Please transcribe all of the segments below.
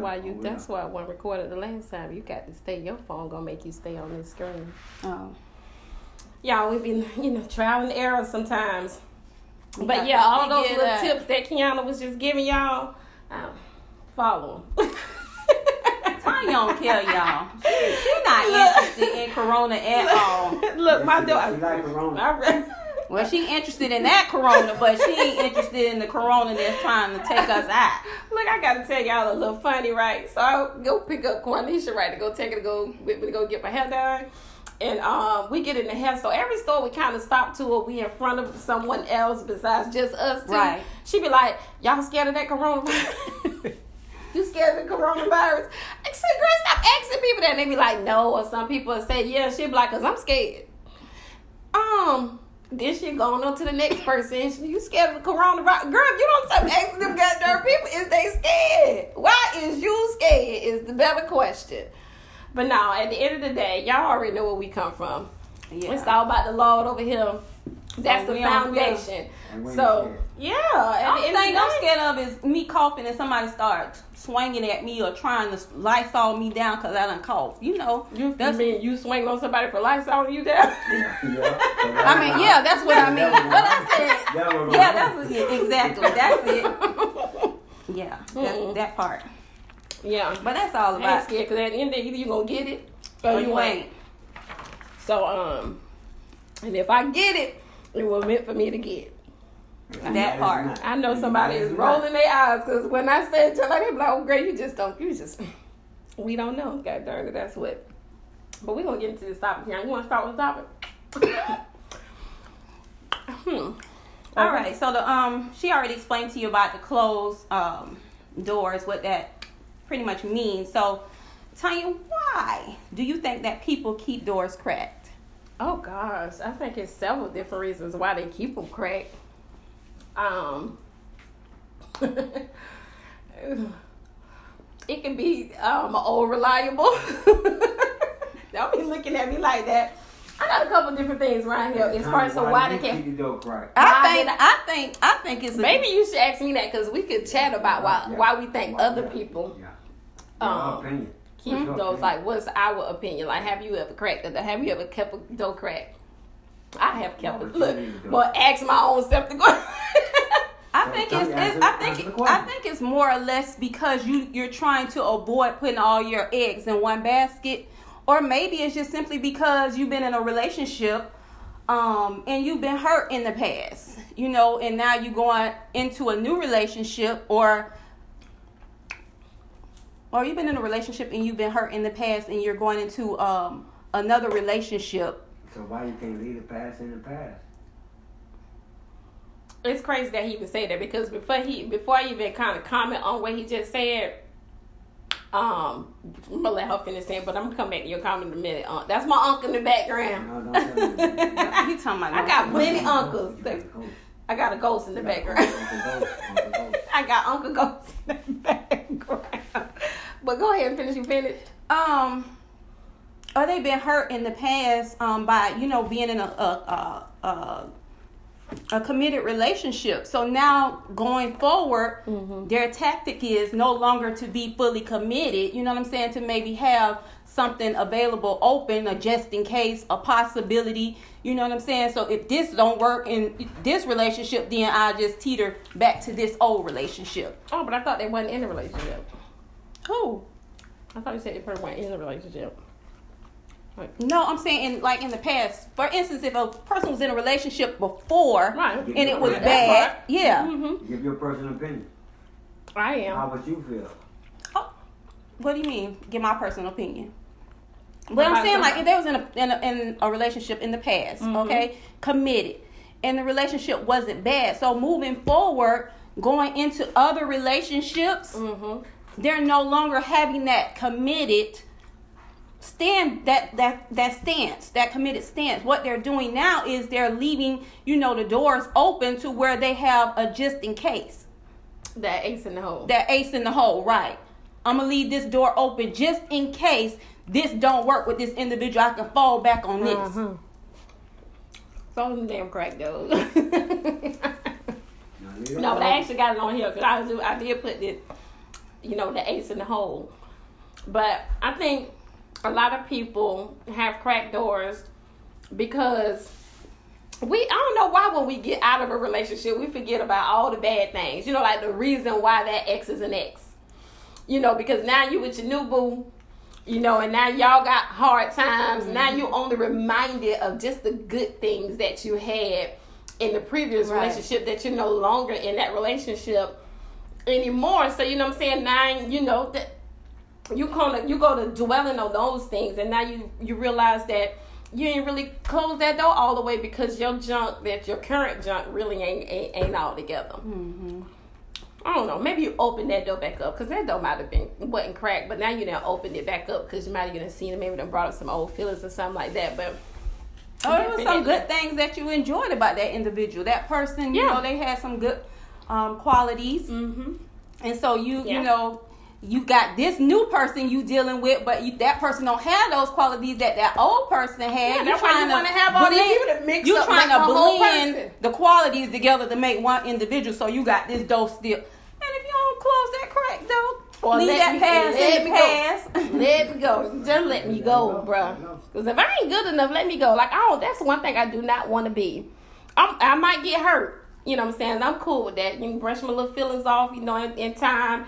why you. That's why I wasn't recorded the last time. You got to stay. Your phone gonna make you stay on this screen. Oh. Y'all, we been you know trial and error sometimes. You But yeah, all those little it out. tips that Kiana was just giving y'all, um, follow 'em. Tanya don't care, y'all. She, she not interested in Corona at all. Look, my She daughter. like Corona. I read. Well, she interested in that Corona, but she ain't interested in the Corona that's trying to take us out. Look, I gotta tell y'all a little funny, right? So I go pick up Cornisha, right, to go take her to go with me to go get my hair done. And um, we get in the hair store. Every store we kind of stop to, or we in front of someone else besides just us two. Right. She be like, "Y'all scared of that coronavirus? you scared of the coronavirus?" I said, "Girl, stop asking people that." And they be like, "No," or some people say, "Yeah." She be like, "Cause I'm scared." Um. Then she going on to the next person. You scared of the coronavirus? Girl, you don't stop asking them goddamn people, is they scared? Why is you scared? Is the better question. But now, at the end of the day, y'all already know where we come from. Yeah. It's all about the Lord over here. That's the foundation. So yeah, The at the end thing I'm scared of is me coughing and somebody start swinging at me or trying to Lysol me down because I done cough. You know, you, that's- mean you swing on somebody for Lysol you down? Yeah. I mean, yeah, that's what I mean. What I said. Yeah, that's it. Exactly. That's it. Yeah, that, that part. yeah. But that's all I ain't about. scared because at the end of the day, either you gonna get it or, Or you, you ain't. ain't. So um, and if I get it, it was meant for me to get. That part. I know somebody is rolling their eyes because when I said to like, they be like, oh, great, you just don't, you just, we don't know. God darn it, that's what. But we're going to get into this topic here. You want to start with the topic? hmm. All right. So the um, she already explained to you about the closed um doors, what that pretty much means. So, Tanya, why do you think that people keep doors cracked? Oh gosh, I think it's several different reasons why they keep them cracked. Um, it can be um old reliable. Don't be looking at me like that. I got a couple different things right here as far as so why they can't. keep door cracked? I think I think I think it's a, Maybe you should ask me that because we could chat about why Yeah. why we think Why- other people Yeah. um, opinion. Keep Your those. Like, what's our opinion? Like, have you ever cracked it? Have you ever kept a door crack? I have kept No, it. but Look, you need to do well, ask my own self to go. I think it's, it's I think I think it's more or less because you you're trying to avoid putting all your eggs in one basket, or maybe it's just simply because you've been in a relationship, um, and you've been hurt in the past, you know, and now you're going into a new relationship, or or you've been in a relationship and you've been hurt in the past, and you're going into um another relationship. So why you can't leave the past in the past? it's crazy that he even said that because before he before I even kind of comment on what he just said, um, I'm gonna let her finish saying, but I'm gonna come back to your comment in a minute. Uh, that's my uncle in the background. No, don't tell You talking about? I got plenty uncles. You got a ghost. I got a ghost in the You got a background. Uncle Ghost, Uncle Ghost. I got Uncle Ghost in the background. But go ahead and finish. You finished. um or they've been hurt in the past um by you know being in a a a, a, a committed relationship so now going forward their tactic is no longer to be fully committed you know what i'm saying to maybe have something available open a just in case a possibility you know what i'm saying so if this don't work in this relationship then i just teeter back to this old relationship Oh, but I thought they wasn't in a relationship. Who I thought you said the person wasn't in a relationship. No, I'm saying in like in the past. For instance, if a person was in a relationship before Right. and it was That's bad, right. yeah. Mm-hmm. Give your personal opinion. I am. How would you feel? Oh, what do you mean? Give my personal opinion. But I'm saying like if they was in a in a, in a relationship in the past, Mm-hmm. okay, committed, and the relationship wasn't bad. So moving forward, going into other relationships, Mm-hmm. They're no longer having that committed stand that that that stance that committed stance what they're doing now is they're leaving you know the doors open to where they have a just in case That ace in the hole. that ace in the hole right i'm gonna leave this door open just in case this don't work with this individual i can fall back on this Mhm. So them damn crack though. Now, no, but I actually got it on here because I do. I did put this. You know, the ace in the hole. But I think a lot of people have cracked doors because we I don't know why when we get out of a relationship we forget about all the bad things. You know, like the reason why that ex is an ex. You know, because now you with your new boo, you know, and now y'all got hard times. Now mm-hmm. you only reminded of just the good things that you had in the previous Right. relationship that you're no longer in that relationship anymore. So you know what I'm saying? Nine, you know that you of you go to dwelling on those things, and now you you realize that you ain't really closed that door all the way because your junk that your current junk really ain't ain't, ain't all together. Mm-hmm. I don't know. Maybe you open that door back up because that door might have been wasn't cracked, but now you now opened it back up because you might have done seen it. Maybe done brought up some old feelings or something like that. But Oh, there was some good things that you enjoyed about that individual. That person, you Yeah. know, they had some good um, qualities, mm-hmm. and so you, Yeah. you know, you got this new person you dealing with, but you, that person don't have those qualities that that old person had. Yeah, you why you wanna have all these mix You trying make to blend the qualities together to make one individual. So you got this dough still, and if you don't close that crack though, Or leave let that me- past let me the go. let me go. Just let me go, bruh. Because if I ain't good enough, let me go. Like, I don't, that's one thing I do not want to be. I'm, I might get hurt. You know what I'm saying? I'm cool with that. You can brush my little feelings off, you know, in, in time.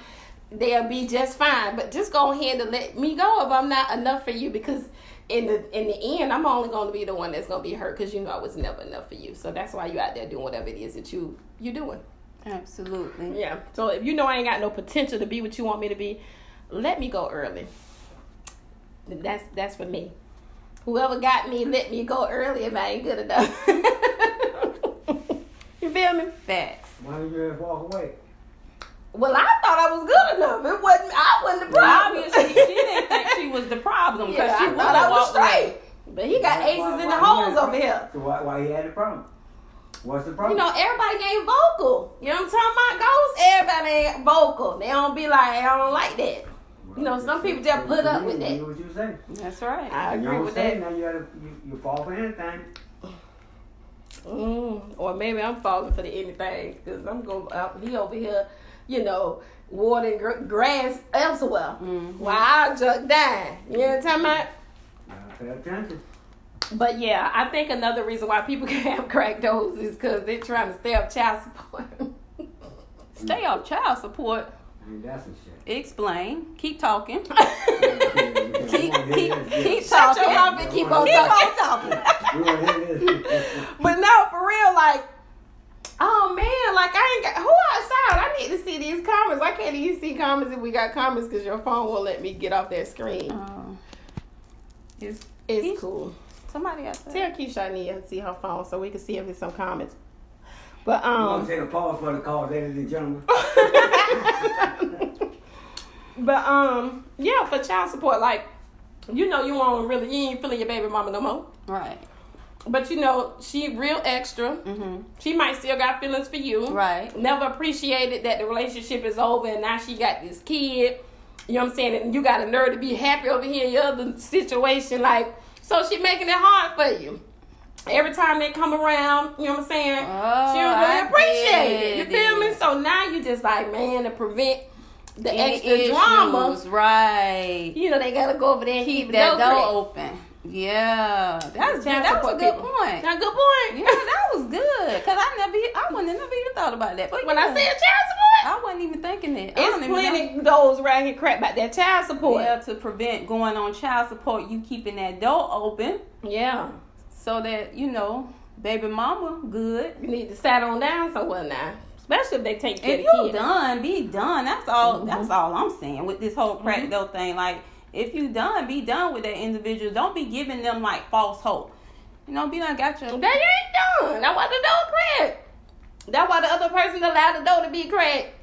They'll be just fine. But just go ahead and let me go if I'm not enough for you because in the in the end, I'm only going to be the one that's going to be hurt because you know I was never enough for you. So that's why you out there doing whatever it is that you you doing. Absolutely. Yeah. So if you know I ain't got no potential to be what you want me to be, let me go early. That's that's for me. Whoever got me, let me go early if I ain't good enough. you feel me? Facts. Why did you just walk away? Well, I thought I was good enough. It wasn't. I wasn't the problem. Obviously, she didn't think she was the problem because yeah, she I would thought have I was walked away. straight. But he got Why- aces why- in the holes over here. So why, why he had a problem? What's the problem? You know, everybody ain't vocal. You know what I'm talking about, Ghost? Everybody ain't vocal. They don't be like, I don't like that. you know, some people just put up with that. You know what you say. That's right. I You agree with that. Now you, gotta, you, you fall for anything. Mm, or maybe I'm falling for the anything because I'm going. Uh, he over here, you know, watering gr- grass elsewhere Mhm. while I just dying. You know what I'm talking about? You gotta. But yeah, I think another reason why people can have crack those is because they're trying to stay off child support. Stay off child support. I mean, that's some shit. Explain. Keep talking. keep, Keep keep keep Shut talking. your mouth and keep on Keep talking. on talking. We want to hear this. But no, for real, like, oh man, like I ain't got who outside. I need to see these comments. I can't even see comments if we got comments because your phone won't let me get off that screen. Um, is It's Keith- cool. somebody else? Tell Keisha I need to see her phone so we can see if there's some comments. But We're going um, to take a pause for the call, ladies and gentlemen. but um, yeah, for child support, like, you know, you won't really, you ain't feeling your baby mama no more. Right. But you know, she real extra. Mhm. She might still got feelings for you. Right. Never appreciated that the relationship is over and now she got this kid. You know what I'm saying? And you got a nerve to be happy over here in your other situation. Like, so she making it hard for you. Every time they come around, you know what I'm saying? Oh, she don't really I appreciate it. You feel me? So now you just like, man, to prevent the Any extra issues, drama, Right. you know, they gotta go over there and keep, Keep that door open. Yeah. That's that was a good people. point. Now, good point. Yeah, that was good. Cause I never, I wouldn't have never even thought about that. But when yeah, I said child support, I wasn't even thinking that. It's plenty those right here crap about that child support. Yeah, to prevent going on child support, you keeping that door open Yeah. so that you know, baby mama good. You need to sat on down somewhere now. Especially if they take care If of you done, be done. That's all. Mhm. That's all I'm saying with this whole crack dough thing. Like, if you done, be done with that individual. Don't be giving them like false hope. You know, be done got your. They ain't done. That's why the door cracked. That's why the other person allowed the door to be cracked.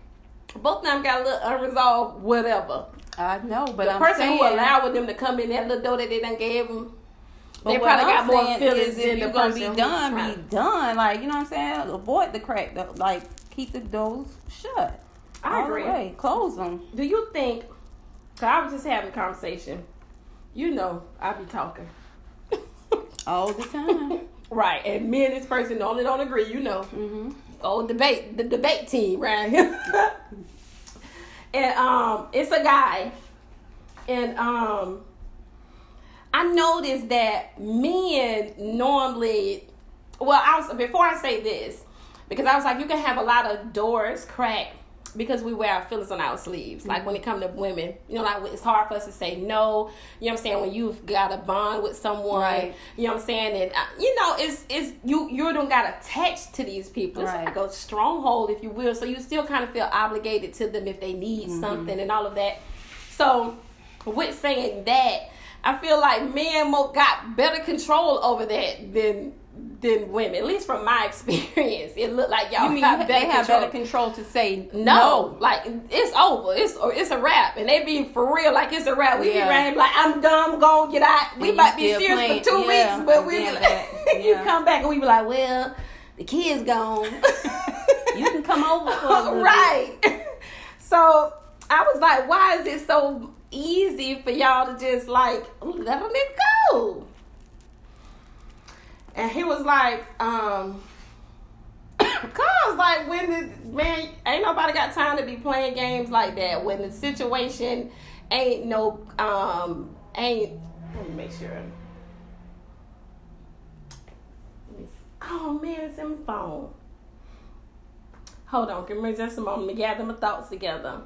Both of them got a little unresolved whatever. I know, but the I'm person saying, who allowed them to come in that little door that they done gave them, But they what probably I'm got more feelings than if you're gonna be done, trying. be done. Like you know what I'm saying. Avoid the crack. Though. Like keep the doors shut. I the agree. Close them. Do you think? Cause I was just having a conversation. You know, I be talking. all the time. Right, and me and this person normally don't agree. You know, hmm old debate, the debate team right here. and um, it's a guy, and um, I noticed that men normally. Well, I was before I say this because I was like, you can have a lot of doors cracked because we wear our feelings on our sleeves. Like when it comes to women, you know, like it's hard for us to say no. You know what I'm saying? When you've got a bond with someone, Right. you know what I'm saying? And uh, you know, it's it's you you don't got attached to these people. It's Right. like a stronghold, if you will. So you still kind of feel obligated to them if they need Mm-hmm. something and all of that. So with saying that, I feel like men got better control over that than than women. At least from my experience, it looked like y'all You mean got you, better they have control. better control to say No, no? like it's over. It's or it's a wrap, and they be for real. Like it's a wrap. We Yeah. be running like I'm done. Gonna get out. We And might be serious playing- for two yeah, weeks, but we be like, you Yeah. come back and we be like, well, the kids gone. You can come over for a little bit. right. So I was like, why is it so easy for y'all to just like let them go? And he was like, um, cause like when the man ain't nobody got time to be playing games like that when the situation ain't no um ain't let me make sure. Oh man, it's in my phone. Hold on, give me just a moment to gather my thoughts together.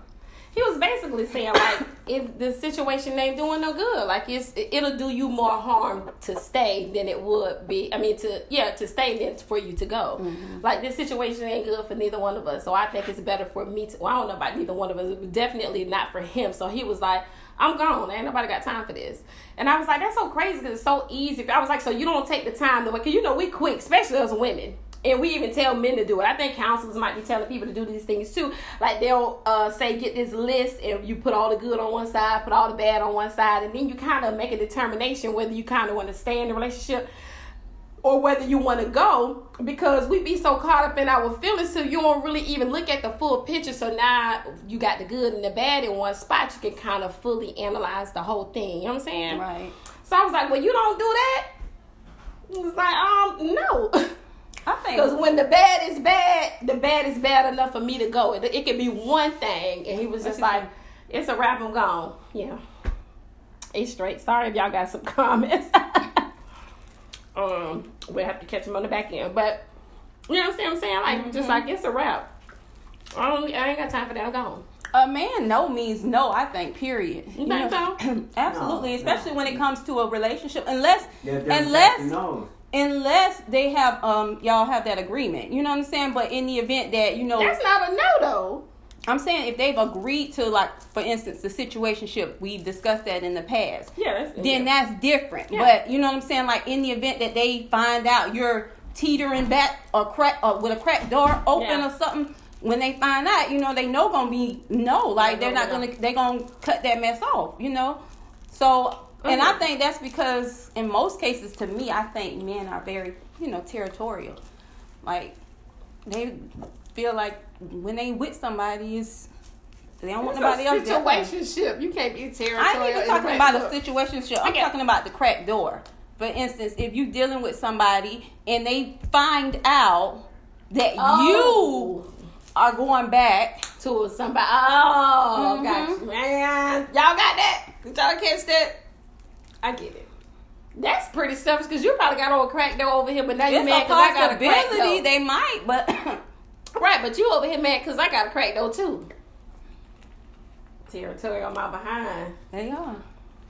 He was basically saying like if the situation ain't doing no good, like it's it'll do you more harm to stay than it would be. I mean to yeah to stay than for you to go. Mm-hmm. Like this situation ain't good for neither one of us, so I think it's better for me to. Well, I don't know about neither one of us, but definitely not for him. So he was like. I'm gone. Ain't nobody got time for this. And I was like, that's so crazy because it's so easy. I was like, so you don't take the time to, because you know, we quick, especially as women. And we even tell men to do it. I think counselors might be telling people to do these things too. Like they'll uh, say, get this list, and you put all the good on one side, put all the bad on one side, and then you kind of make a determination whether you kind of want to stay in the relationship or whether you want to go because we be so caught up in our feelings so you don't really even look at the full picture so now you got the good and the bad in one spot you can kind of fully analyze the whole thing you know what i'm saying Right. so i was like well you don't do that he was like um no I think because when the bad is bad the bad is bad enough for me to go it, it could be one thing and he was just like it's a wrap i'm gone yeah it's straight sorry if y'all got some comments um we'll have to catch him on the back end but you know what i'm saying like Mm-hmm. just like it's a wrap I, don't, I ain't got time for that i'm gone a man no means no. I think. Period. you think so Absolutely, No, especially no. when it comes to a relationship. Unless, They're just unless, knows. Unless they have um y'all have that agreement. You know what I'm saying? But in the event that you know, that's not a no though I'm saying if they've agreed to like, for instance, the situationship we've discussed that in the past. yeah that's then yeah. that's different. Yeah. But you know what I'm saying? Like in the event that they find out you're teetering back or crack or with a cracked door open Yeah. or something, when they find out, you know, they know gonna be no, like they're not gonna they gonna cut that mess off, you know. So and I Mhm. think that's because in most cases to me I think men are very, you know, territorial. Like they feel like when they with somebody is they don't want nobody else situationship you can't be territorial I ain't even in talking about relationship. a situation. I'm Okay. talking about the crack door. For instance, if you dealing with somebody and they find out that Oh. you are going back, to somebody. Oh, Mhm. gotcha, man. Y'all got that? Did y'all catch that? I get it. That's pretty selfish because you probably got on a crack door over here, but now you mad because I got a crack door. they might, but right, but you over here mad because I got a crack door too. Territorial on my behind. they are.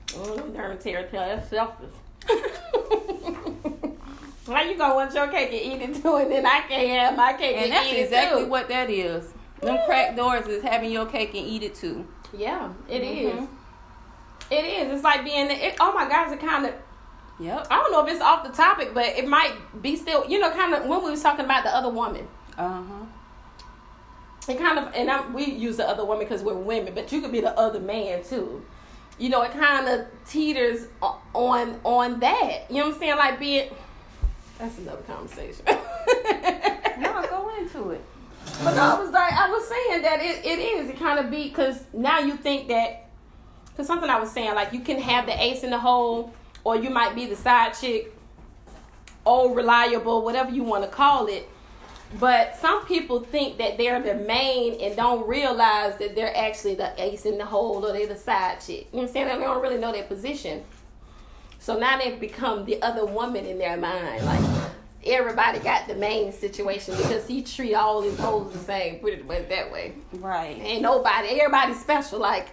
Mm, darn territorial. That's selfish. How you gonna want your cake and eat it too, and then I can't have my cake and, And that's eat exactly it too? what that is. Them cracked doors is having your cake and eat it too. Yeah, it is. It is. It's like being. It, oh my gosh! It kind of. Yep. I don't know if it's off the topic, but it might be still. You know, kind of when we was talking about the other woman. Uh huh. It kind of, and I'm, we use the other woman because we're women, but you could be the other man too. You know, it kind of teeters on on that. You know what I'm saying? Like being. That's another conversation. No, go into it. But I was like, I was saying that it, it is. It kind of be because now you think that because something I was saying like you can have the ace in the hole, or you might be the side chick, old reliable, whatever you want to call it. But some people think that they're the main and don't realize that they're actually the ace in the hole or they're the side chick. You know what I'm saying? They don't really know their position. So now they've become the other woman in their mind. Like everybody got the main situation because he treat all his hoes the same, put it that way. Right. Ain't nobody everybody's special. Like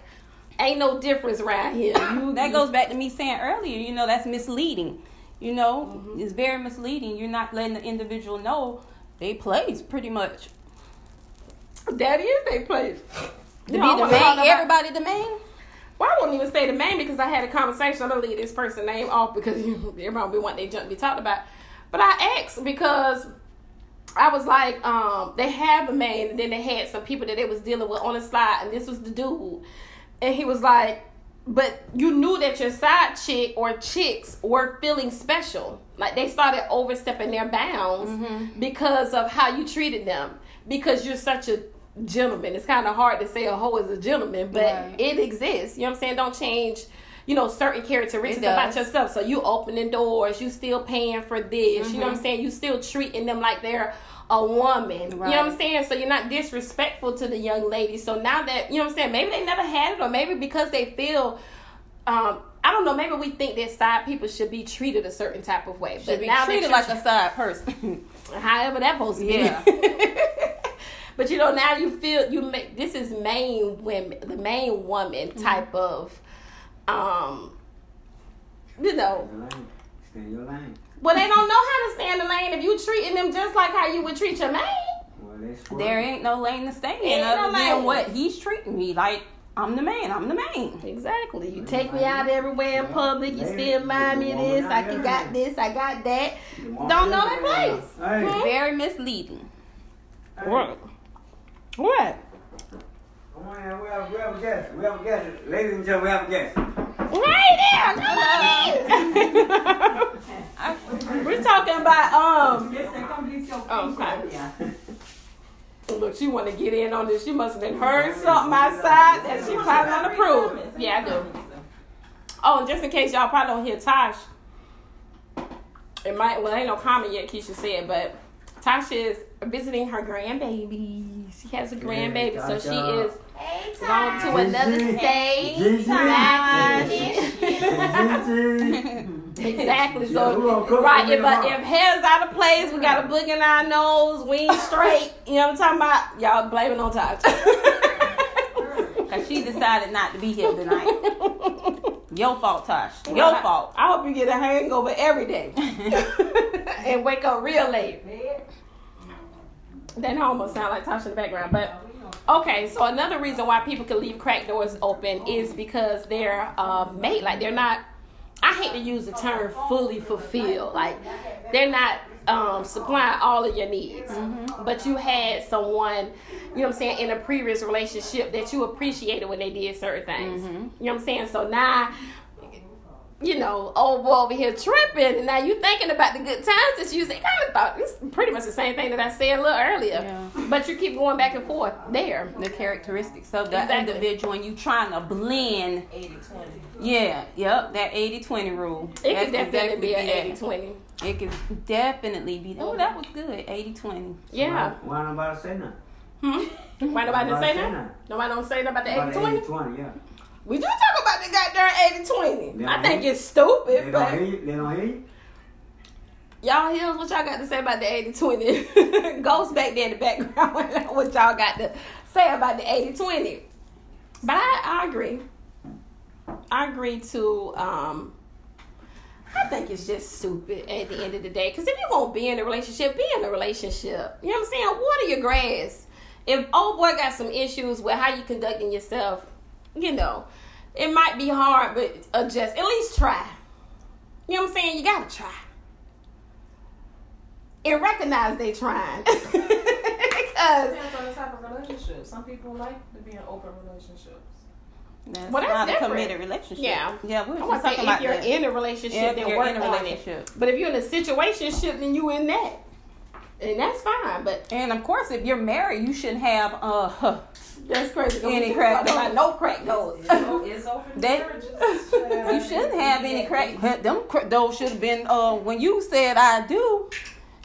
ain't no difference around here. You, that goes back to me saying earlier, you know, that's misleading. You know, it's very misleading. You're not letting the individual know they plays pretty much. that is they place. To be the main, everybody the main. Well, I wouldn't even say the main because I had a conversation. I'm gonna leave this person name off because you everybody be wanting their junk to be talked about. But I asked because I was like, um, they have a main, and then they had some people that they was dealing with on the slide, and this was the dude, and he was like, but you knew that your side chick or chicks were feeling special, like they started overstepping their bounds because of how you treated them, because you're such a gentleman. It's kind of hard to say a hoe is a gentleman, but Right. it exists. You know what I'm saying? Don't change. You know certain characteristics about yourself. So you opening doors, you still paying for this. You know Mm-hmm. what I'm saying? You still treating them like they're a woman. You know what I'm saying? So you're not disrespectful to the young lady. So now that you know what I'm saying, maybe they never had it, or maybe because they feel, um, I don't know. Maybe we think that side people should be treated a certain type of way, Should but be now treated like a side person. however that supposed to be. Yeah. but you know now you feel you make this is main women the main woman Mm-hmm. type of um you know Your lane. Stay in your lane. Well they don't know how to stay in the lane if you treating them just like how you would treat your man Well, there ain't no lane to stay in Ain't no other lane. than what he's treating me like. I'm the man. I'm the man. exactly you take me out everywhere in public you Lady, still remind me this i can got this i got that don't know that place Hmm? Very misleading. What what Come on, we have, we have a guest. We have a guest. Ladies and gentlemen, we have a guest. Right there we're talking about um Oh, okay. Look, she want to get in on this. She must have been heard something outside that she probably don't approve. Yeah, I do. Oh, and just in case y'all probably don't hear Tosh, it might, well, ain't no comment yet, Keisha said, but Tasha is visiting her grandbaby. She has a grandbaby, so she is going to another Gigi. stage. Exactly. Exactly. Yeah, we gonna So, right, if, uh, if hair's out of place, we got a book in our nose, we ain't straight. You know what I'm talking about? Y'all blaming on Tasha. Cause she decided not to be here tonight. Your fault, Tosh. Your I- fault. I hope you get a hangover every day and wake up real late. That almost sound like Tasha in the background, but okay. So another reason why people can leave crack doors open is because they're uh, made like they're not. I hate to use the term fully fulfilled. Like they're not um, supplying all of your needs, but you had someone, you know what I'm saying, in a previous relationship that you appreciated when they did certain things. You know what I'm saying? So now you know, old boy over here tripping, and now you thinking about the good times that you used. to- kind of thought it's pretty much the same thing that I said a little earlier, Yeah. but you keep going back and forth there. The characteristics of that Exactly. individual, and you trying to blend. 80 20. Yeah, yep, that 80-20 rule. It That could definitely exactly be an that. 80 20. It could definitely be. Oh, that was good. 80-20. Yeah. Why, why nobody say nothing? Hmm? Why nobody didn't say Nobody say that? nothing. Nobody don't say nothing about the About 80 the 20? 80 20, yeah. We do talk about the goddamn 80 20. I think it's They stupid, don't but hear you. They don't hear you. y'all hear what y'all got to say about the 80 20. Ghost back there in the background, what y'all got to say about the 80 20. But I, I agree. I agree to, um, I think it's just stupid at the end of the day. Because if you're going to be in a relationship, be in a relationship. You know what I'm saying? Water your grass. If old boy got some issues with how you conducting yourself, you know, it might be hard, but adjust. At least try. You know what I'm saying? You gotta try. And recognize they trying. because Depends on the type of relationship. Some people like to be in open relationships. That's Well, that's not a committed relationship. Yeah. Yeah, we were I want to say talking if you're that. in a relationship, If then you're work in a on relationship. it. But if you're in a situationship, then you in that. And that's fine. But And of course, if you're married, you shouldn't have uh huh, that's crazy. Any crack talking doors. no crack doors. It's, it's open They- you shouldn't have any crack. Them cra- those should have been uh when you said I do.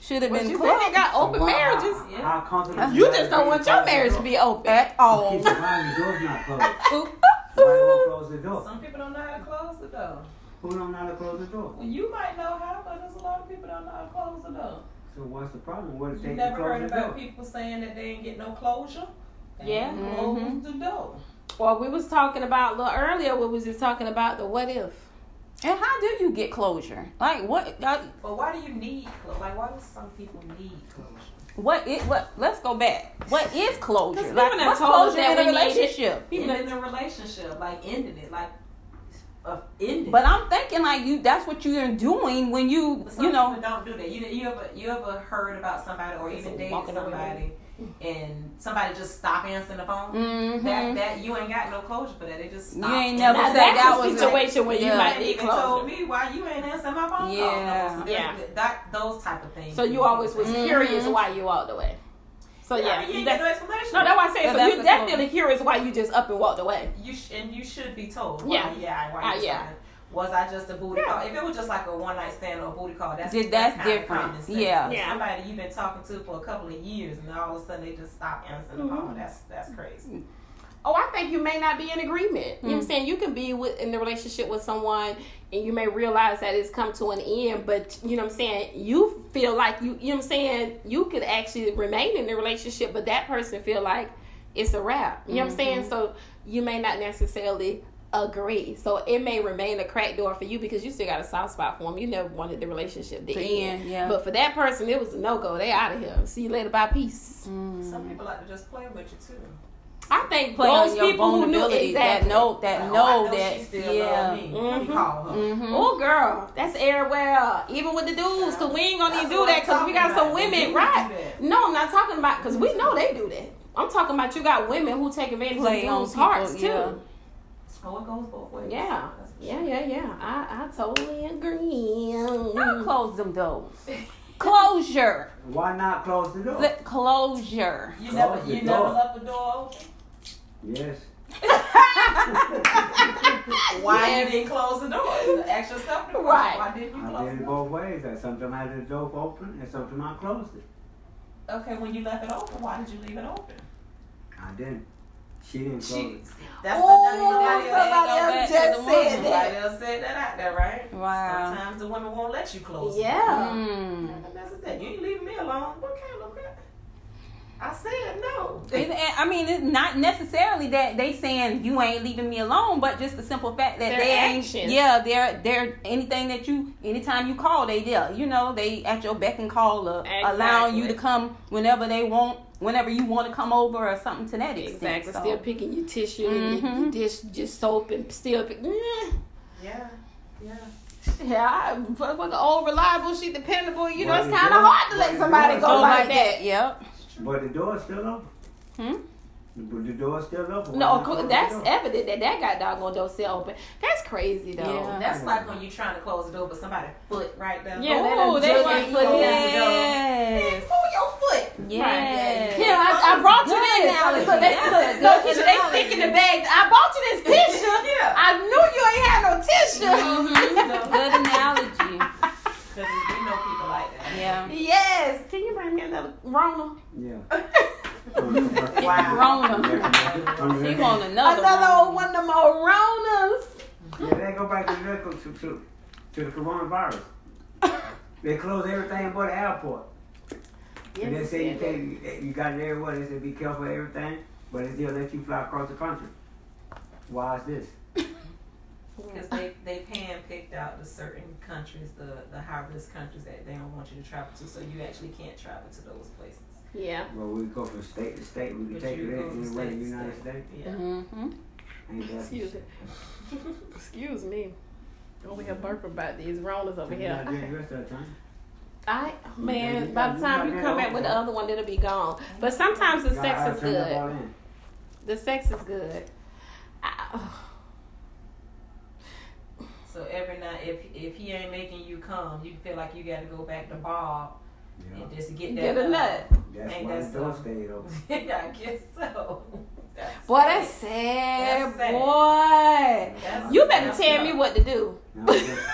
should have But been you said closed they got open So why- marriages. How, how You just don't want your marriage to be open. at all. Keep the why the door's not closed. Oop. Why you won't close the door? Some people don't know how to close the door. Who don't know how to close the door? Well, you might know how, but there's a lot of people don't know how to close the door. So what's the problem? What does it You take to never heard about door? people saying that they ain't get no closure? They Yeah. ain't Close Mhm. the door. Well, we was talking about a little earlier. We was just talking about the what if. And how do you get closure? Like what? But why do you need? Like, why do some people need closure? what? It what? Let's go back. What is closure? 'Cause Like people done what's told us closure that in a we need it. relationship? People Ending a relationship, like ending it, like uh, ending. But I'm thinking like you. That's what you're doing when you some you know. people don't do that. You you ever you ever heard about somebody or even dated somebody? away. Somebody and somebody just stop answering the phone? Mm-hmm. That that you ain't got no closure for that. They just stop. You ain't never Now said that's that a was a- situation where you yeah. might They need even told me why you ain't answering my phone calls. no Yeah. more. So Yeah. That those type of things. So you always was Mhm. curious why you walked away. So Yeah, yeah, you you ain't def- get no explanation. no, that's why I said. So So you the definitely curious why you just up and walked away. You sh- and you should be told. Yeah. Why, yeah. Why Uh, you yeah. decided. Was I just a booty Yeah. call? If it was just like a one night stand or a booty call, that's that's, that's different. Yeah. Yeah. Somebody you've been talking to for a couple of years, and all of a sudden they just stop answering the Mhm. phone. That's that's crazy. Oh, I think you may not be in agreement. You know what I'm Mm. saying? You can be with, in the relationship with someone and you may realize that it's come to an end, but you know what I'm saying? You feel like you, you know what I'm saying? You could actually remain in the relationship, but that person feel like it's a wrap. You know what I'm saying? Mm-hmm. So you may not necessarily agree. So it may remain a crack door for you because you still got a soft spot for them. You never wanted the relationship to, To end. end, yeah. But for that person, it was a no go. They out of here. See you later. Bye. Peace. Mm. Some people like to just play with you too. I think Play those on your people who knew exactly. that know that Like, know oh, I know that still yeah. love me. Let me Mhm. call her. Mm-hmm. Oh, girl, that's air well. Even with the dudes, because we ain't gonna That's even do that because we talking got some women, right? No, I'm not talking about because we know they do that. I'm talking about you got women who take advantage Play of on dudes' hearts too. yeah. Oh, it goes both ways. Yeah, yeah, yeah, yeah. I, I totally agree. Now close them doors. Closure. Why not close the door? Let- Closure. You Close never the you door. never left the door open. Yes. Why Yes. you didn't close the door? It's Ask yourself the question. Right. Why didn't you I close did the it door? both ways. That sometimes I had the door open and sometimes I closed it. Okay, when you left it open, why did you leave it open? I didn't. She didn't close She, it. that's Oh, somebody else, somebody go else back just said that. somebody else said that out there, right? Wow. Sometimes the women won't let you close. Yeah. Mm. What the mess is that? You ain't leaving me alone. What kind of crap? I said no. It- it- I mean, it's not necessarily that they saying you ain't leaving me alone, but just the simple fact that Their they ain't. actions. Yeah, they're they're anything that you anytime you call, they there. You know, they at your beck and call, uh, allowing you to come whenever they want, whenever you want to come over or something to that extent. Exactly. So, Still picking your tissue and your, Mhm. your dish, just soap and still pick. Mm. Yeah. Yeah. Yeah, I, fucking old, reliable, she dependable. You know, Well, it's kind of hard to let somebody you go like like that. that. Yep. But the door's still open. Hmm? But the door's still open. No, not of course, close the that's evident that that got doggone door still open. That's crazy though. Yeah. That's like when you're trying to close the door, but somebody foot right there. Yeah, they Oh, they want their foot yes. Pull your foot. Yes. Yeah, I, I brought you Good this. analogy. Look, they, That's look, look, Keisha, they stick in the bag. I bought you this tissue. Yeah. I knew you ain't had no tissue. Mhm. Good analogy. Because we know people like that. Yeah. yes. Can you bring me another Rona? Yeah. Rona. He want another. Another one. old one of them old Ronas. Yeah, they go back to the to, to, to the coronavirus. They close everything but the airport. and they say you can't, you got it everywhere. They say be careful of everything, but they still let you fly across the country. Why is this? Because they they hand picked out the certain countries, the the high risk countries that they don't want you to travel to, so you actually can't travel to those places. Yeah. Well, we go from state to state. We can But take it anywhere in the United state. States. Yeah. Mm-hmm. Ain't that Excuse me. Excuse me. we have burping about these rollers over here. gotta drink the rest of the time. I man, you by the time you come back with the other one, it'll be gone. But sometimes the sex is good. The sex is good. I, So every night, if if he ain't making you come, you feel like you got to go back to Bob Yeah. and just get that get a uh, nut. That's Ain't why that the door so? stayed open. I guess so. That's Boy, that's sad, That's sad. boy. That's- You better tell rough. me what to do. I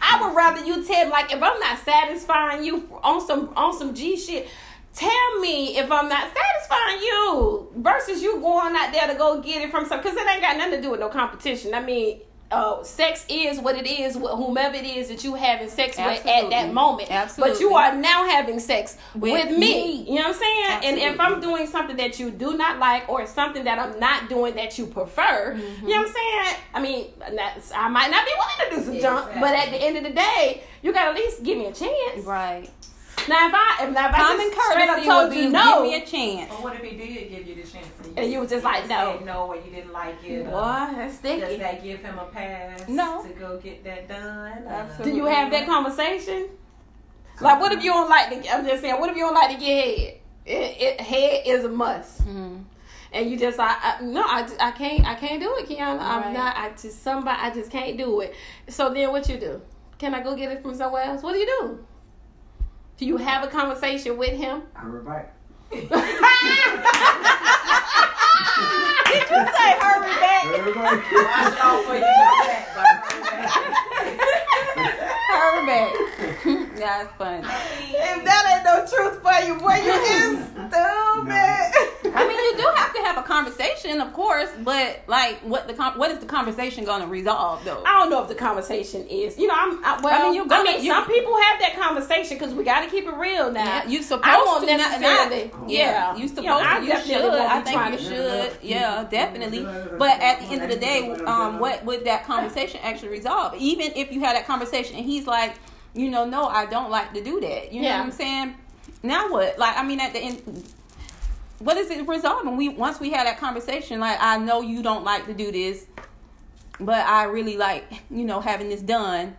I would rather you tell me like if I'm not satisfying you on some on some G shit. Tell me if I'm not satisfying you versus you going out there to go get it from some because it ain't got nothing to do with no competition. I mean, uh, sex is what it is with whomever it is that you having sex with at that moment. But you are now having sex with, With me. me. You know what I'm saying? And if I'm doing something that you do not like or something that I'm not doing that you prefer, Mm-hmm. you know what I'm saying? I mean, I might not be willing to do some junk, but at the end of the day, you got to at least give me a chance. Right. Now if I if, now, if I Common just straight up courtesy told would be you give no, me a chance. Or what if he did give you the chance And you was just like, no. said no, or you didn't like it? boy, or that's Does sticky. that give him a pass No. to go get that done? Uh, Absolutely. Do you have that conversation? Like, what if you don't like to? I'm just saying, what if you don't like to get head? It, it head is a must. Mm-hmm. and you just I, I no I, I can't I can't do it Kiana I'm Right. not I just somebody I just can't do it so then what you do can I go get it from somewhere else what do you do do you have a conversation with him I heard back. Did you say hurry back? Everybody. Watch out for you come back, Hurry back. That's funny. if that ain't no truth for you boy you is stupid I mean, you do have to have a conversation, of course, but like, what the what is the conversation going to resolve though? I don't know if the conversation is you know I'm I, well I I mean, mean, you gonna- you- some people have that conversation because we got to keep it real now Yeah, you supposed I won't to not- necessarily not- yeah, yeah, you supposed know, I to. You should. I think you should. Yeah, definitely. But at the end of the day, um, what would that conversation actually resolve? Even if you had that conversation and he's like, you know, no, I don't like to do that. You know what I'm saying? Now what? Like, I mean, at the end. What is it resolving? We once we had that conversation, like I know you don't like to do this, but I really like you know having this done.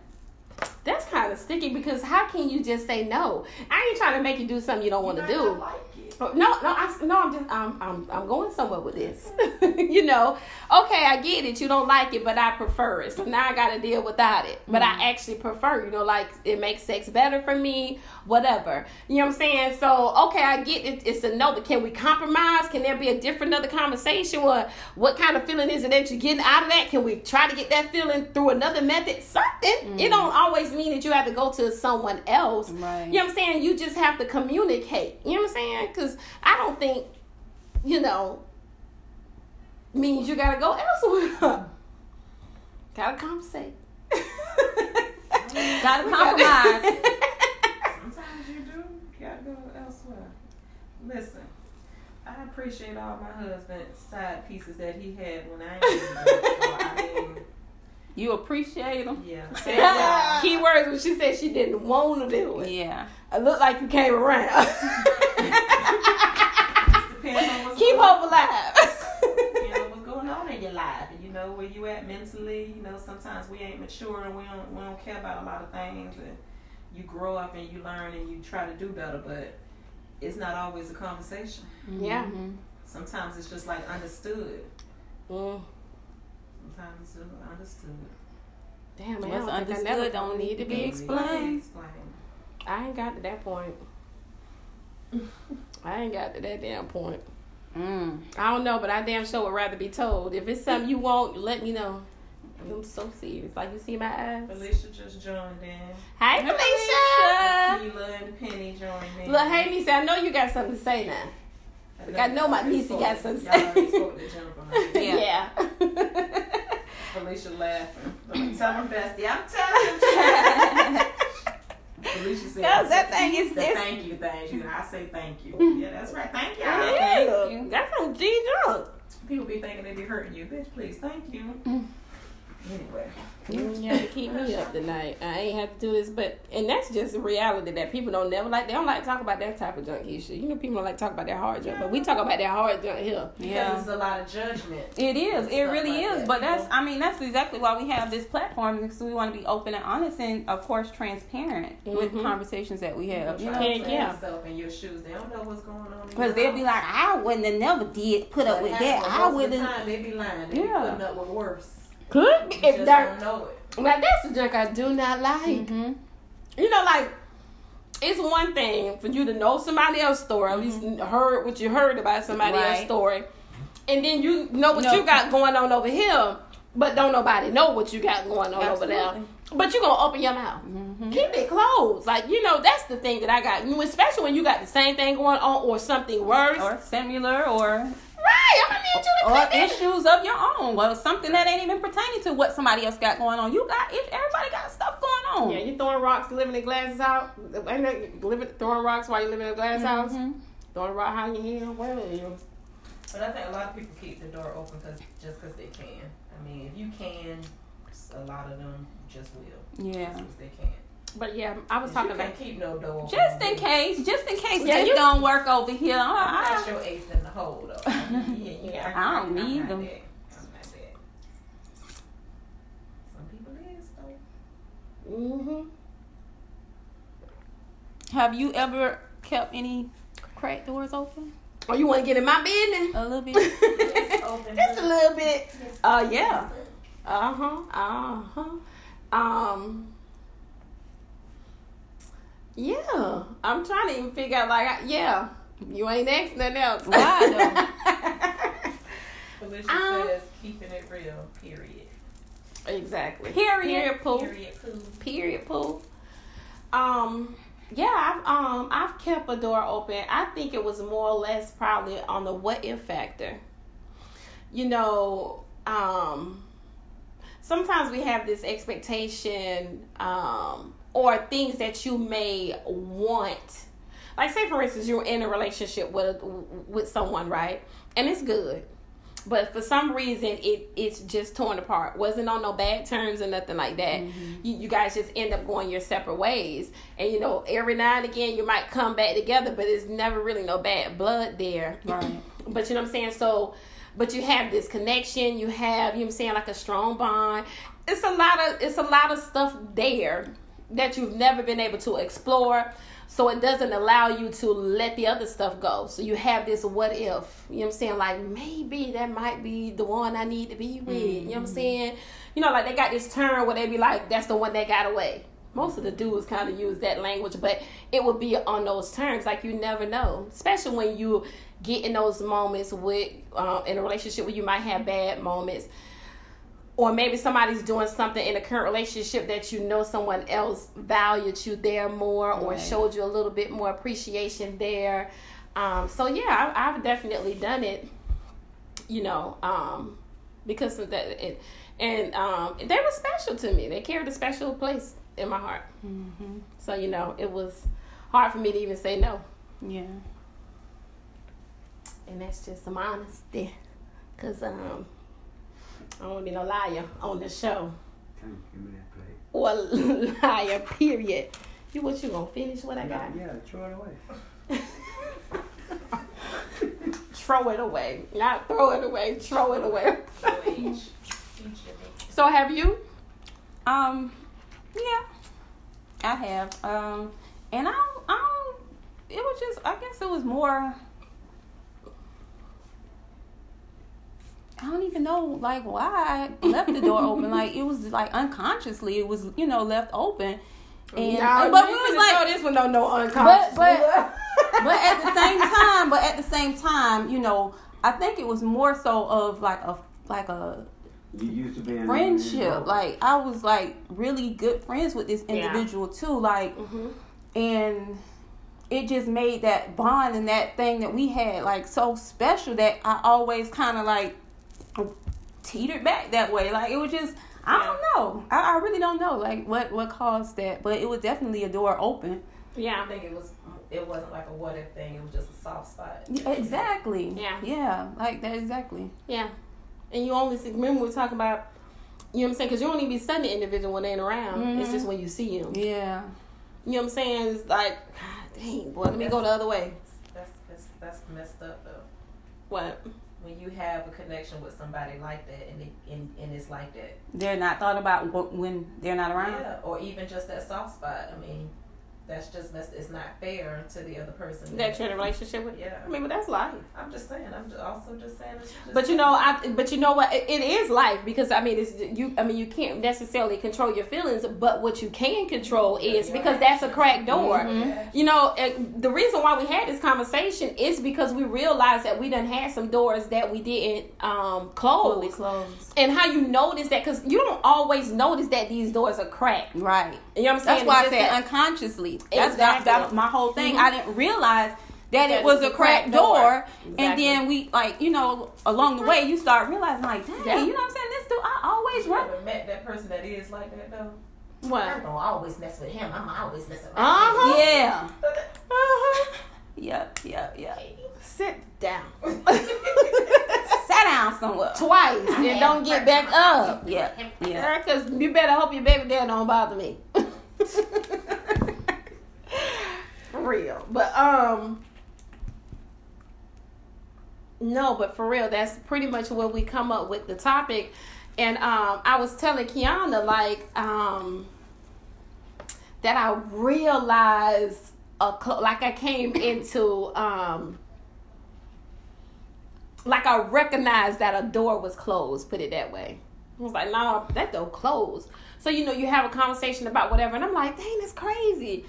That's kind of sticky because how can you just say no? I ain't trying to make you do something you don't want to do. Oh, Oh, no, no, I, no. I'm just, I'm, I'm, I'm going somewhere with this. you know, okay, I get it. You don't like it, but I prefer it. So now I got to deal without it. But I mm-hmm. actually prefer. You know, like it makes sex better for me. Whatever. You know what I'm saying? So okay, I get it. It's a no, but can we compromise? Can there be a different other conversation? Or what kind of feeling is it that you're getting out of that? Can we try to get that feeling through another method? Something. Mm. It don't always mean that you have to go to someone else. Right. You know what I'm saying? You just have to communicate. You know what I'm saying? Because I don't think, you know, means you gotta go elsewhere. gotta compensate. Gotta compromise. Sometimes you do. You gotta go elsewhere. Listen, I appreciate all my husband's side pieces that he had when I ain't even there. So, I mean, You appreciate them. yeah. Key words when she said she didn't want to do it. Yeah. It looked like you came around. Keep hope alive. you know what's going on in your life and you know where you at mentally you know sometimes we ain't mature and we don't we don't care about a lot of things and you grow up and you learn and you try to do better but it's not always a conversation yeah. Mhm. sometimes it's just like understood Mm. Sometimes it's understood Damn, man. What's I don't think I never understood don't need to be Yeah. explained. I ain't got to that point. I ain't got to that damn point. Mm. I don't know, but I damn sure would rather be told. If it's something you want, let me know. I'm so serious. Like you see my eyes. Felicia just joined in Hey, Felicia. Keela and Penny joined in Look, hey, Nisa, I know you got something to say now. Look, I know my niece got some Y'all to Jennifer. Yeah. Yeah. Felicia laughing. Tell them bestie. I'm telling you. Felicia said, Cause that thing is- the it's- thank you thing. She I say thank you. Mm-hmm. Yeah, that's right. Thank y'all. yeah. you. That's some G drunk. People be thinking they be hurting you. Bitch, please, thank you. Mm-hmm. Anyway. You have to keep me up tonight. I ain't have to do this, but and that's just the reality that people don't never like. They don't like to talk about that type of junk shit. You know, people don't like to talk about that hard junk, but we talk about that hard junk here. Because Yeah. it's a lot of judgment. It is. It really like is. that. But that's, People- I mean, that's exactly why we have this platform because we want to be open and honest and, of course, transparent with Mhm. conversations that we have. You Try know, to Heck put yeah. yourself in your shoes. They don't know what's going on. because they'll be like, I wouldn't have never did put up But with that. I most of the wouldn't. time, They be lying. They Yeah. be putting up with worse. Could be You if just that. don't know it. Now that's the junk I do not like. Mm-hmm. You know, like it's one thing for you to know somebody else's story, at least heard what you heard about somebody else's Mm-hmm. Story, and then you know what No. you got going on over here. but don't nobody know what you got going on over there. But you're gonna open your mouth. Mhm. Keep it closed. Like, you know, that's the thing that I got. You- Especially when you got the same thing going on or something worse. Or similar, or right. I'm gonna need you to or issues of your own. Well, something that ain't even pertaining to what somebody else got going on. You got it. Everybody got stuff going on. Yeah, you throwing rocks, living in glasses out. Ain't that living throwing rocks while you living in a glass house? Mhm. Throwing a rock how you hear? Well, you. But I think a lot of people keep the door open cause, just because they can. I mean, if you can, a lot of them just will. Yeah. Just 'cause they can. But yeah, I was You talking can't about. keep no door. Just in case, just in case Yeah, this you- don't work over here. I'm I- not your ace in the hole though. yeah, yeah, I don't I'm need them. that. I'm not that. Some people is though. Mm-hmm. Have you ever kept any crack doors open? Oh, you want to get in my business? A little bit. Just a little bit. Uh, yeah. Uh huh. Uh huh. Um. Yeah, I'm trying to even figure out. Like, I- yeah, you ain't asking nothing else. Why, Felicia Um, says keeping it real. Period. exactly. Period. Period. Pooh. Period. Pooh. Period. Pooh. Um. Yeah, I've um I've kept a door open. I think it was more or less probably on the what if factor. You know, um sometimes we have this expectation um or things that you may want. Like say for instance you're in a relationship with with someone, right? And it's good. But for some reason, it it's just torn apart. wasn't on no bad terms or nothing like that. Mm-hmm. You, you guys just end up going your separate ways. And you know, every now and again, you might come back together, but there's never really no bad blood there. Right. But you know what I'm saying? So, but you have this connection. You have you know what I'm saying like a strong bond. It's a lot of it's a lot of stuff there that you've never been able to explore. So it doesn't allow you to let the other stuff go. So you have this what if, you know what I'm saying? Like maybe that might be the one I need to be with. You know what I'm saying? You know, like they got this term where they be like, that's the one that got away. Most of the dudes kind of use that language, but it would be on those terms. Like you never know, especially when you get in those moments with uh, in a relationship where you might have bad moments or maybe somebody's doing something in a current relationship that you know someone else valued you there more or Right. showed you a little bit more appreciation there. Um, so yeah, I, I've definitely done it. You know, um, because of that, it, and um, they were special to me. They carried a special place in my heart. hmm So you know, it was hard for me to even say no, Yeah. and that's just some honesty. Cause um, I don't want to be no liar on the show. Tell me, give me that plate. or liar, period. You what you gonna finish what I got? Yeah, throw it away. Throw it away. Not throw it away, throw it away. No age. Each of it. So have you? Um, yeah, I have. Um, and I don't, I don't, it was just, I guess it was more, I don't even know, like, why I left the door open. Like, it was, like, unconsciously, it was, you know, left open. And, Nah, but we was like, throw this one no no unconscious. But- but at the same time, but at the same time, you know, I think it was more so of like a like a You used to be friendship. Like I was like really good friends with this Yeah. individual too. Like hmm and it just made that bond and that thing that we had like so special that I always kind of like teetered back that way. Like it was just I don't know. I, I really don't know like what what caused that, but it was definitely a door open. Yeah, I think it was. It wasn't like a what if thing. It was just a soft spot. Yeah, exactly. Yeah. Yeah, like that exactly. Yeah. And you only see, remember we were talking about, you know what I'm saying? Because you don't even be studying the individual when they ain't around. It's Mhm. just when you see them. Yeah. You know what I'm saying? It's like, God dang, boy, let me go the other way. That's that's, that's messed up though. What? When you have a connection with somebody like that, and and, and it's like that. They're not thought about when they're not around. Yeah, or even just that soft spot. I mean, that's just that's it's not fair to the other person. that you're in a relationship with. Yeah. I mean, but that's life. I'm just saying. I'm just also just saying. It's just But you know, I but you know what? It, it is life because I mean, it's you. I mean, you can't necessarily control your feelings, but what you can control is because that's a cracked door. Mm-hmm. You know, the reason why we had this conversation is because we realized that we done had some doors that we didn't um, Fully close, and how you notice that because you don't always notice that these doors are cracked. Right. You know what I'm saying? That's why I It's said that- unconsciously. That's Exactly. that, that my whole thing. Mhm. I didn't realize that, That it was it's a cracked door, and Exactly. then we like you know along the way you start realizing like, dang, Yeah. you know what I'm saying? This dude, I always You run. ever met that person that is like that though? what? I'm gonna always mess with him. I'm always messing with Uh-huh. Yeah. Uh-huh. Yep. Yep. Yep. Sit down Sit down somewhere. twice and don't get back up. Yeah. Yeah. Because you better hope your baby dad don't bother me. for real. But um no, but for real, that's pretty much what we come up with the topic. And um I was telling Kiana like um that I realized a cl- like I came into um like I recognized that a door was closed, put it that way. I was like, nah, that door closed. So, you know, you have a conversation about whatever, and I'm like, dang, that's crazy.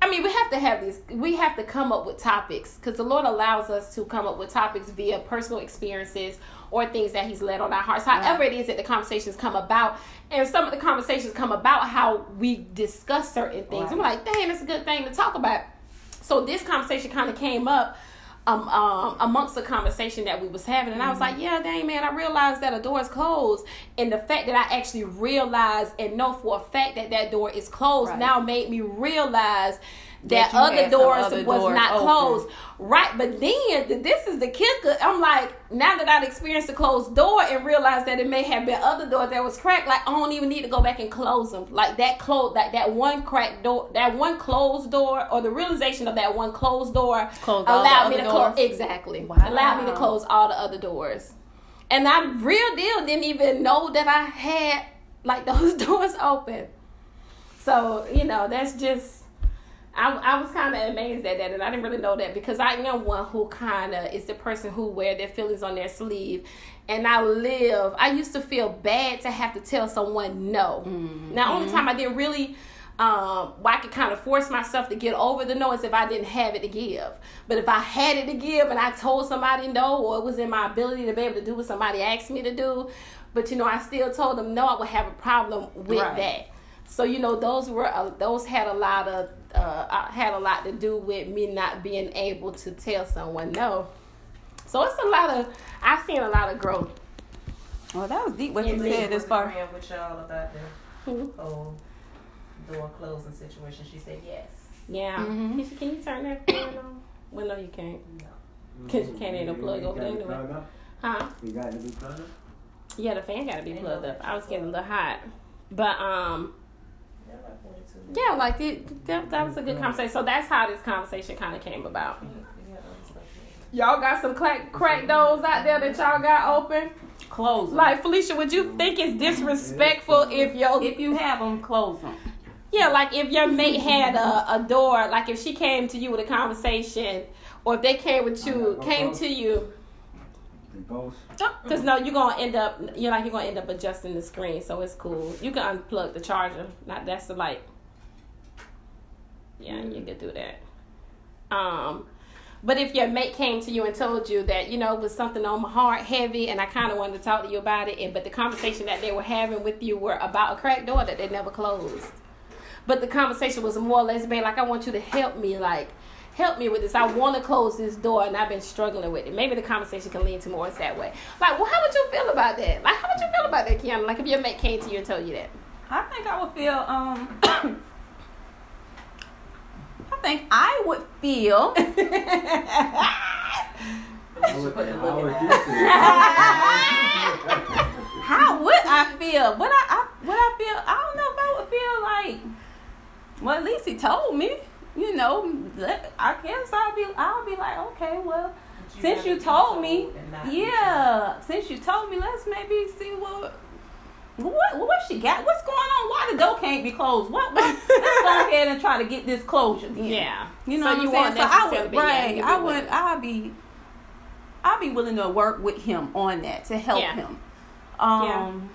I mean, we have to have these, we have to come up with topics because the Lord allows us to come up with topics via personal experiences or things that He's led on our hearts. However, it is that the conversations come about, and some of the conversations come about how we discuss certain things. I'm like, dang, that's a good thing to talk about. So, this conversation kind of came up um, um, amongst the conversation that we was having, and I was like, "Yeah, dang man, I realized that a door is closed, and the fact that I actually realized and know for a fact that that door is closed Right. now made me realize That that, other had some doors other was doors not open. closed, right? But then this is the kicker. I'm like, now that I've experienced a closed door and realized that it may have been other doors that was cracked, like I don't even need to go back and close them. Like that close, like that one cracked door, that one closed door, or the realization of that one closed door Closed all allowed me to close exactly. Wow. Allowed me to close all the other doors, and I real deal didn't even know that I had like those doors open. So you know that's just. I, I was kind of amazed at that, and I didn't really know that because I am one who kind of is the person who wear their feelings on their sleeve, and I live. I used to feel bad to have to tell someone no. Now, only time I didn't really, um, well, I could kind of force myself to get over the no is if I didn't have it to give. But if I had it to give and I told somebody no, or it was in my ability to be able to do what somebody asked me to do, but you know, I still told them no, I would have a problem with Right. that. So you know, those were uh, those had a lot of uh, uh, had a lot to do with me not being able to tell someone no. So it's a lot of I've seen a lot of growth. Well, that was deep what you me. said as far. Agreeing with y'all about the Mhm. whole door closing situation. She said yes. Yeah. Mhm. Keisha, can you turn that fan on? Well, no, you can't. Cause you can't ain't no plug over there anyway. Huh? You got to be plugged up? Yeah, the fan gotta be plugged up. I was getting a little hot, but um, Yeah, about 42. yeah, like it, that, that was a good conversation. So that's how this conversation kind of came about. You got other stuff Y'all got some crack crack doors out there that y'all got open. Close 'em. Like Felicia, would you think it's disrespectful if your if you have them, close them. yeah, like if your mate had a, a door, like if she came to you with a conversation, or if they came with you, came to you, Ghost. because no, you're gonna end up, you're like you're gonna end up adjusting the screen, so it's cool. You can unplug the charger. Not that's the light. Yeah, you could do that. Um, but if your mate came to you and told you that you know it was something on my heart, heavy, and I kind of wanted to talk to you about it, and but the conversation that they were having with you were about a cracked door that they never closed. But the conversation was more or less being like, I want you to help me, like help me with this. I want to close this door, and I've been struggling with it. Maybe the conversation can lead to more that way. Like, well, how would you feel about that? Like, how would you feel about that, Kiana? Like, if your mate came to you and told you that. I think I would feel um I think I would feel I was, put the I look was in used to it. how would I feel? Would I, I would I feel I don't know if I would feel like well at least he told me. You know, let- I guess I'll be I'll be like, okay, well But since you told me, and not be yeah, since you told me, let's maybe see what. What what she got? What's going on? Why the door can't be closed? What? what? Let's go ahead and try to get this closure. Then. Yeah. You know So what you I'm saying? So I would, be- yeah, right? I would. I'd be, I'd be willing to work with him on that to help Yeah. him. Um,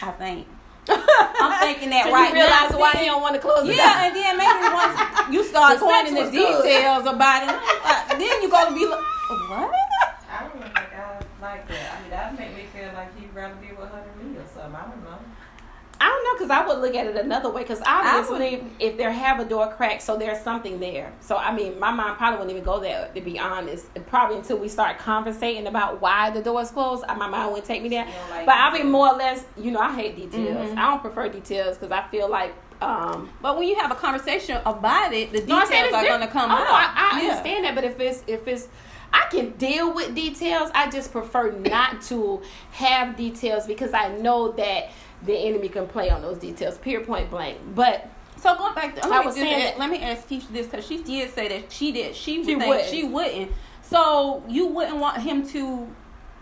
I think. I'm thinking that So right you realize now. why he don't want to close it Yeah, down. and then maybe once you start The going into was good. details about it, uh, then you're gonna be like, what? I don't think I like that. I mean, that make me feel like he'd rather be with her than me or something. I don't know. I don't know because I would look at it another way because obviously if they have a door crack, so there's something there. So I mean, my mind probably wouldn't even go there to be honest. Probably until we start conversating about why the door is closed, my mind wouldn't take me there. Like But I'll be more or less, you know, I hate details. Mhm. I don't prefer details because I feel like. um But when you have a conversation about it, the details it's are gonna come oh, out. I, I Yeah. understand that, but if it's if it's I can deal with details. I just prefer not to have details because I know that the enemy can play on those details. Period, point blank. But So going back, to, I was saying that- let me ask Keisha this because she did say that she did she, would She think wouldn't. she wouldn't. So you wouldn't want him to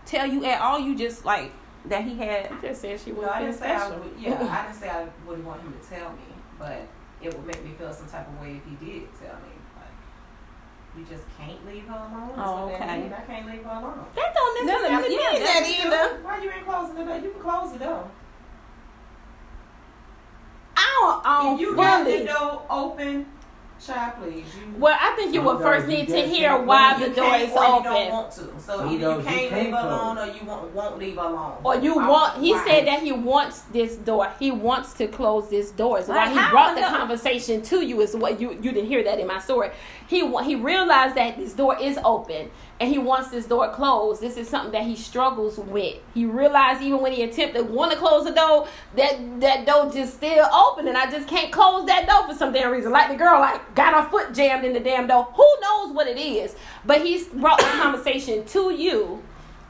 tell you at all. You just like that he had. I just said she No, I didn't say I would. Yeah, I didn't say I wouldn't want him to tell me, but it would make me feel some type of way if he did tell me. Like, you just can't leave her alone. Oh, okay. I can't leave her alone. That don't No, no, necessarily yeah, mean that either. Why you ain't closing the door? You can close the door. I don't, I don't If you got fully- the door open, child, please. You, Well, I think you would first need to hear why close. the door can't is or you don't open. want to. So Some either you can't can't leave her close. alone or you won't, won't leave alone. Or you I- want? He why? said that he wants this door. He wants to close this door. So why Like, he brought the the- conversation to you is what you you didn't hear that in my story. He he realized that this door is open and he wants this door closed. This is something that he struggles with. He realized even when he attempted want to close the door, that that door just still open and I just can't close that door for some damn reason. Like the girl like got her foot jammed in the damn door. Who knows what it is? But he's brought the conversation to you.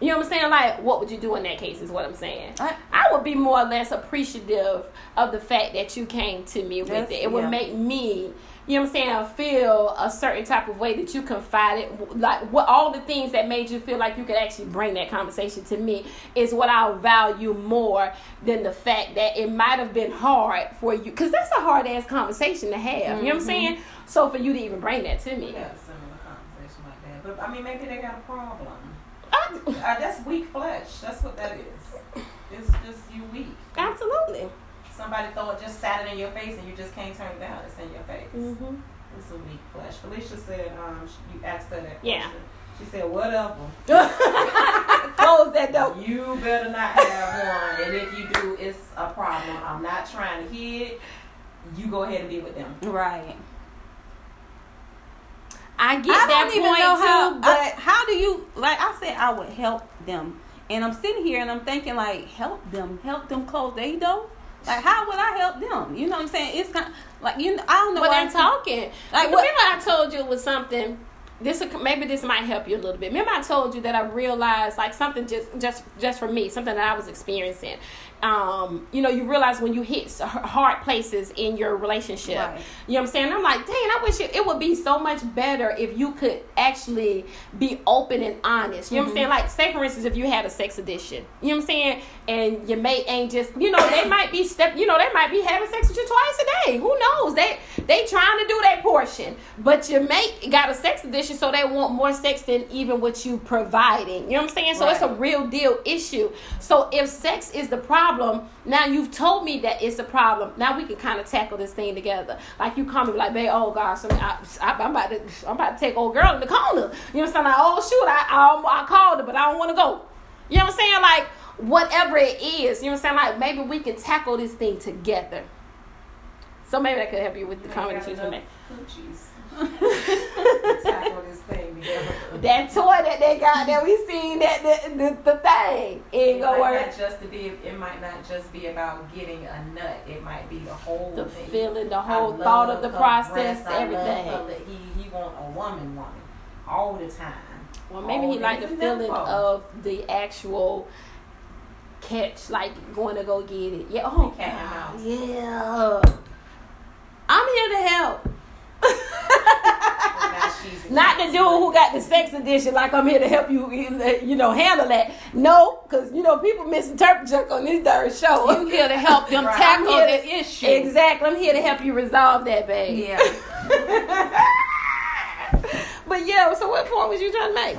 You know what I'm saying? Like, what would you do in that case? Is what I'm saying. I- I would be more or less appreciative of the fact that you came to me with it. It would make me, you know what I'm saying, feel a certain type of way that you confided. Like, what all the things that made you feel like you could actually bring that conversation to me is what I'll value more than the fact that it might have been hard for you. Because that's a hard ass conversation to have. You know what I'm saying? So for you to even bring that to me. Yeah, similar conversation like that. But I mean, maybe they got a problem. I- Uh, that's weak flesh. That's what that is. It's just you weak. absolutely. Somebody throw it, just sat it in your face, and you just can't turn it down. It's in your face. hmm It's a weak flesh. Felicia said, um, sh- you asked her that question. Yeah. She said, whatever. Close that door. You better not have one, and if you do, it's a problem. I'm not trying to hear it. You go ahead and be with them. Right. I get I that don't even point know how. too, but I- how do you like? I said I would help them, and I'm sitting here and I'm thinking like, help them, help them close their door. Like, how would I help them? You know what I'm saying? It's kind like you. Know, I don't know. But why they're talking. Like what- remember, I told you it was something. This maybe this might help you a little bit. Remember, I told you that I realized like something just just just for me, something that I was experiencing. Um, you know, you realize when you hit hard places in your relationship. Right. You know what I'm saying? I'm like, dang, I wish it, it would be so much better if you could actually be open and honest. You know what I'm saying? Like, say for instance, if you had a sex addiction, you know what I'm saying, and your mate ain't just, you know, they might be step, you know, they might be having sex with you twice a day. Who knows? They they trying to do their portion, but your mate got a sex addiction, so they want more sex than even what you providing. You know what I'm saying? So it's a real deal issue. So if sex is the problem, now you've told me that it's a problem. Now we can kind of tackle this thing together. Like you call me like, babe, oh gosh, I, I'm about to, I'm about to take old girl in the corner. You know what I'm saying? Like, oh shoot, I, I, I called her, but I don't want to go. You know what I'm saying? Like whatever it is, you know what I'm saying? Like maybe we can tackle this thing together. So maybe that could help you with the You comedy got choose for enough me. Tackle this thing together. That toy that they got that we seen that the, the, the thing it ain't It work. not just to be. It might not just be about getting a nut. It might be the whole The thing. feeling, the whole love thought of the process, breasts, everything. He he want a woman, woman, all the time. Well, maybe he Oh, liked the feeling of the actual catch, like going to go get it. Yeah. Oh, Cat and mouse. yeah. I'm here to help. Now she's a Not the dude who got the sex edition, like I'm here to help you, you know, handle that. No, because you know people misinterpret junk on this darn show. You here to help them Right. tackle the to- issue. Exactly, I'm here to help you resolve that, babe. Yeah. but yeah, so what point was you trying to make?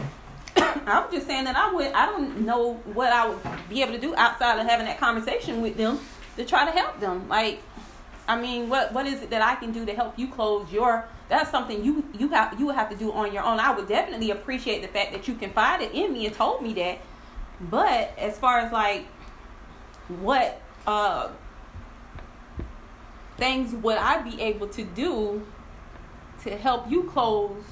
I was just saying that I would. I don't know what I would be able to do outside of having that conversation with them to try to help them. Like, I mean, what what is it that I can do to help you close your? That's something you you have you would have to do on your own. I would definitely appreciate the fact that you confided in me and told me that. But as far as like what uh things would I be able to do to help you close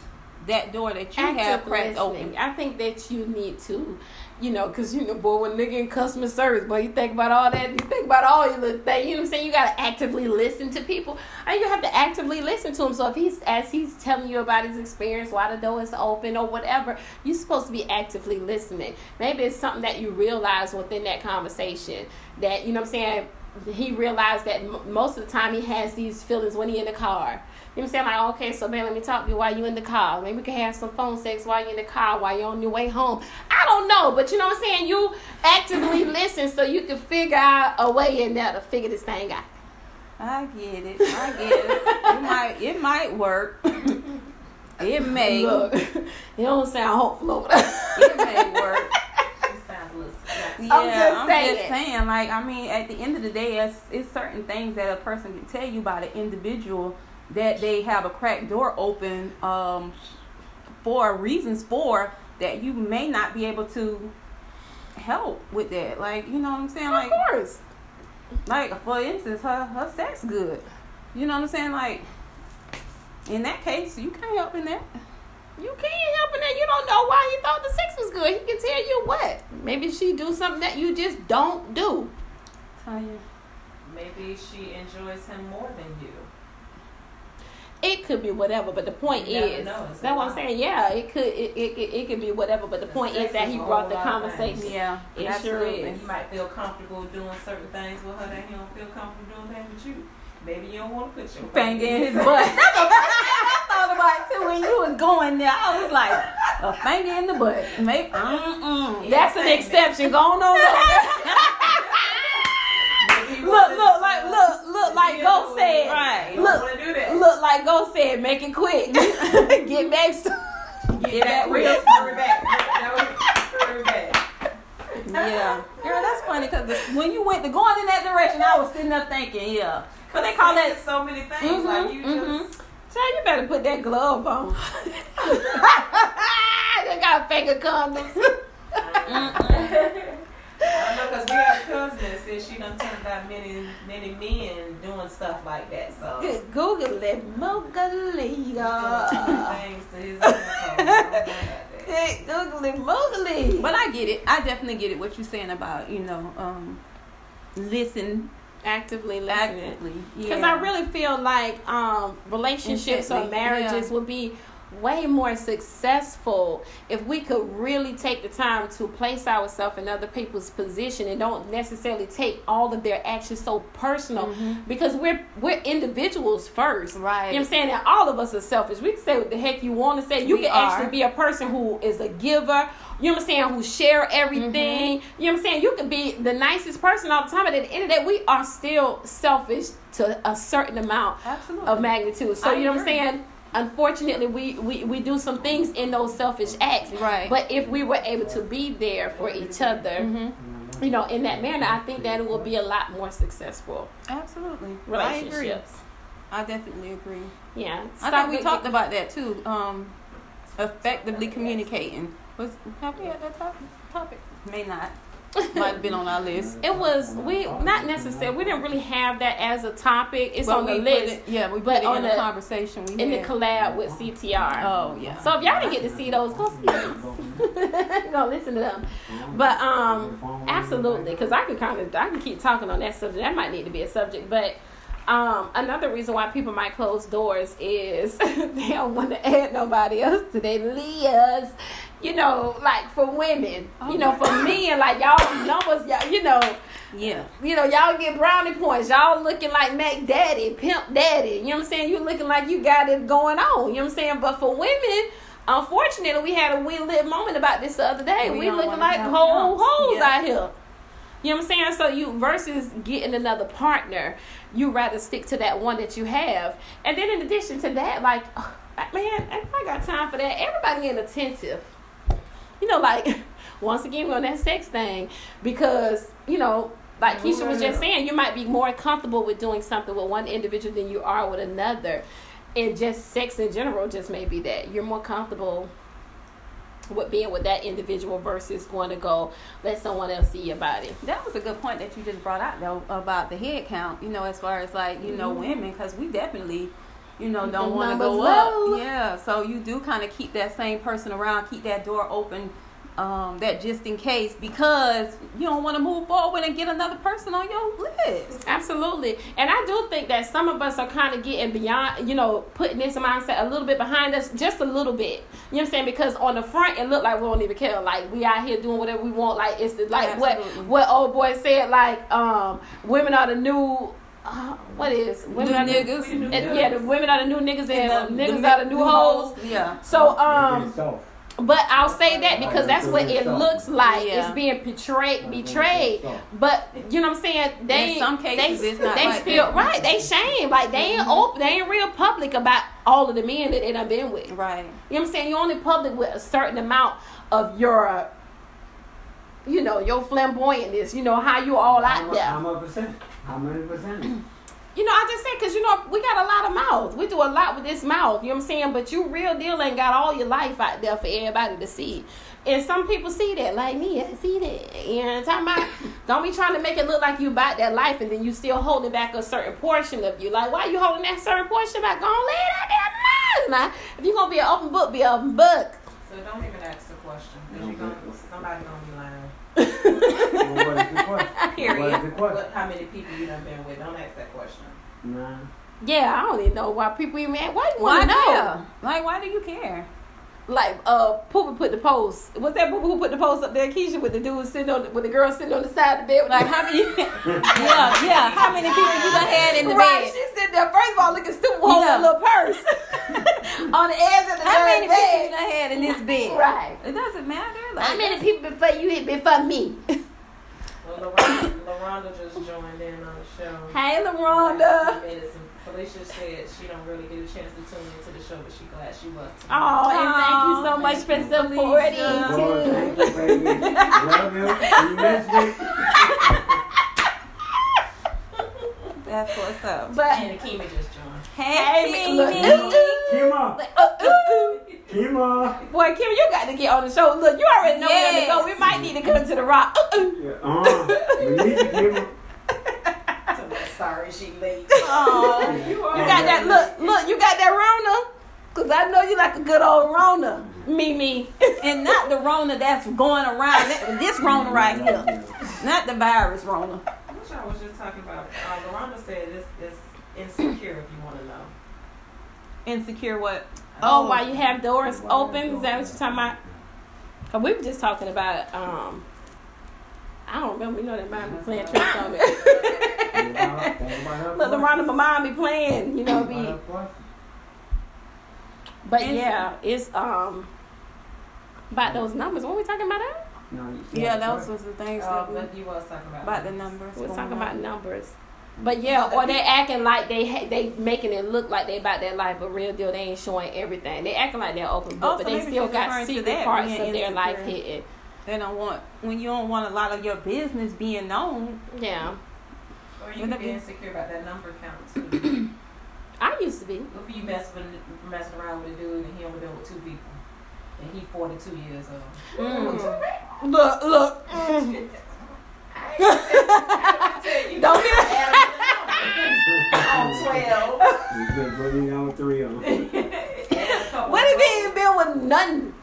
that door that you have cracked listening. open? I think that you need to, you know, because you know, boy, when nigga in customer service, boy, you think about all that, you think about all your little things. You know what I'm saying? You gotta actively listen to people, and you have to actively listen to him. So if he's as he's telling you about his experience, why the door is open or whatever, you're supposed to be actively listening. Maybe it's something that you realize within that conversation that you know what I'm saying. He realized that m- most of the time he has these feelings when he in the car. You know what I'm saying? Like, oh, okay, so man, let me talk to you while you in the car. Maybe we can have some phone sex while you're in the car, while you're on your way home. I don't know, but you know what I'm saying? You actively listen so you can figure out a way in there to figure this thing out. I get it. I get it. it might it might work. it may. Look, it don't sound hopeful over there. It may work. She sounds a little scrappy. Yeah, I'm just I'm saying. just saying. Like, I mean, at the end of the day, it's, it's certain things that a person can tell you about an individual that they have a cracked door open um, for reasons for that you may not be able to help with that. Like, you know what I'm saying? Of Like, course. like for instance, her her sex good. You know what I'm saying? Like, in that case, you can't help in that. You can't help in that you don't know why he thought the sex was good. He can tell you what. Maybe she do something that you just don't do. Tell you. Maybe she enjoys him more than you. It could be whatever, but the point You is know, that's what I'm saying. Yeah, it could it, it, it, it could be whatever, but the, The point is that he brought the whole things. conversation. Yeah, It sure absolutely. is. You might feel comfortable doing certain things with her that he don't feel comfortable doing things with you. Maybe you don't want to put your finger in his butt. I thought about it too when you was going there. I was like, a finger in the butt. Maybe, mm-mm. Uh-uh. That's an exception. Go on over. Look, look, like look, look, like Go said. Right. Look, want to do that. Look, like Go said. Make it quick. Get back. Get that real scurry back. That was back. Yeah. Girl, that's funny because when you went to going in that direction, I was sitting there thinking, yeah. But they call that. so many things. Mhm, like you mhm. just. Child, you better put that glove on. they got finger condoms. I know because we have a cousin that said she done turned out many, many men doing stuff like that. So Good Google it, Mogaliga. things to his asshole. I don't know about that. Hey, Google it, Mogali. But I get it. I definitely get it. What you're saying about you know, um, listen actively listening. actively. Because yeah. I really feel like um, relationships or marriages yeah. would be way more successful if we could really take the time to place ourselves in other people's position and don't necessarily take all of their actions so personal because we're we're individuals first. Mm-hmm. Right. You know what I'm saying? And all of us are selfish. We can say what the heck you want to say. You We can are. actually be a person who is a giver. You know what I'm saying? Who share everything. Mm-hmm. You know what I'm saying? You can be the nicest person all the time, but at the end of the day, we are still selfish to a certain amount Absolutely. of magnitude. So I you know what I'm saying? Unfortunately, we, we, we do some things in those selfish acts. Right. But if we were able to be there for each other, Mm-hmm. you know, in that manner, I think that it will be a lot more successful Absolutely. I agree. relationships. I definitely agree. Yeah. I Stop thought we get- talked about that too. Um, effectively communicating. Was have we had that topic? Topic may not. Might have been on our list. It was we not necessarily we didn't really have that as a topic. It's But on the list it- yeah, we put but it on in the- conversation we in the collab with CTR. oh yeah. So if y'all didn't get to see those, go see those. go listen to them. But um, absolutely, because I can kind of I can keep talking on that subject. That might need to be a subject, but. Um, another reason why people might close doors is they don't want to add nobody else to their list. You know, like for women, you know, for men, like y'all numbers, y'all, you know, yeah. you know, y'all get brownie points. Y'all looking like Mac Daddy, Pimp Daddy. You know what I'm saying? You looking like you got it going on. You know what I'm saying? But for women, unfortunately, we had a we live moment about this the other day. We We, looking like whole hoes Yeah. out here. You know what I'm saying? So you versus getting another partner, you rather stick to that one that you have. And then in addition to that, like, like, man, if I got time for that, everybody getting attentive. You know, like once again we're on that sex thing because you know. Like Keisha was just saying, you might be more comfortable with doing something with one individual than you are with another. And just sex in general just may be that. You're more comfortable with being with that individual versus going to go let someone else see your body. That was a good point that you just brought out though about the head count. You know, as far as like you know mm-hmm. women, because we definitely, you know, don't want to go low. up. Yeah, so you do kind of keep that same person around, keep that door open. Um, that just in case because you don't want to move forward and get another person on your list. Absolutely. And I do think that some of us are kind of getting beyond, you know, putting this mindset a little bit behind us, just a little bit. You know what I'm saying? Because on the front, it looked like we don't even care. Like, we out here doing whatever we want. Like, it's the, like what Absolutely. what old boy said, like, um, women are the new. Uh, what is women New are the- niggas. yeah, the women are the new niggas and, the- niggas the are the new hoes. Yeah. So um, It's soft. But I'll say that because that's what it looks like. Yeah. It's being portrayed, betrayed. But you know what I'm saying? They In some cases, they, it's not they like feel that. right. They shame like they ain't mm-hmm. open. They ain't real public about all of the men that they done been with. Right. You know what I'm saying? You're only public with a certain amount of your, you know, your flamboyantness. You know how you all How out mu- there. How much percent? How many percent? You know, I just say because you know we got a lot of mouths. We do a lot with this mouth. You know what I'm saying? But you real deal ain't got all your life out there for everybody to see. And some people see that, like me, I see that. You know what I'm talking about? Don't be trying to make it look like you bought that life and then you still holding back a certain portion of you. Like, why you holding that certain portion back? Go on, lay that out there now. If you gonna be an open book, be an open book. So don't even ask the question. Because you're gonna, somebody gonna be lying. Well, what is the question? Period. What is the question? What, how many people you done been with? Don't ask that question. Nah. Yeah, I don't even know why people even ask. Why you Why wanna know? care? Like, why do you care? like uh Poopa put the post. Was that Poopa who put the post up there, Keisha, with the dude sitting on the, with the girl sitting on the side of the bed with Like, how many? yeah, yeah. How many people you done had in the Right, bed? she sitting there first of all looking stupid holding Yeah. a little purse on the edge of the bed. How many third people you done had in this bed? Right. It doesn't matter. Like, How many people before you hit before me? Well, LaRonda, LaRonda just joined in on the show. hey Last LaRonda. few Felicia said she don't really get a chance to tune into the show, but she glad she was. Oh, and thank you so much for thank you, supporting Felicia. Lord, too. thank you, baby. Love you. You missed me. That's what's up. But And Akimi just joined. Hey, hey, Mimi. look, ooh, ooh. Kima. Uh, ooh, ooh. Kima. Boy, Kim, you got to get on the show. Look, you already know where to go. We might need to come to the rock. Ooh, ooh. Yeah, uh, we need you, Kima. So sorry she late. Aw. you You got that look, look, you got that Rona? Cause I know you like a good old Rona. Me, me. And not the Rona that's going around. This Rona right here. Not the virus Rona. I wish I was just talking about. Uh, LaRonda said this is insecure if you want to know. Insecure what? Oh, why you have doors open? Is that what you're talking about? Cause we were just talking about um I don't remember, you know that mind be playing tricks on me. Think about- think about her Look, the question. Rhonda, my mom be playing, you know, Think be question. but yeah, it's um about those numbers. What were we talking about that? No, Yeah, those question. was the things Oh, that we, but you was talking about about the numbers. We're talking on. about numbers. But yeah, or they acting like they ha- they making it look like they about their life, but real deal they ain't showing everything. They acting like they're open book, Oh, but so they still got secret that, parts being of their life insecure. hidden. They don't want when you don't want a lot of your business being known. Yeah, Or you Would can that be be- insecure about that number count too. I used to be. if you mess with, messing around with a dude and he only been with two people, and he 42 years old. Mm. Look, look. mm. Don't get on 12. You been putting on three on. And a couple What if he ain't been with nothing?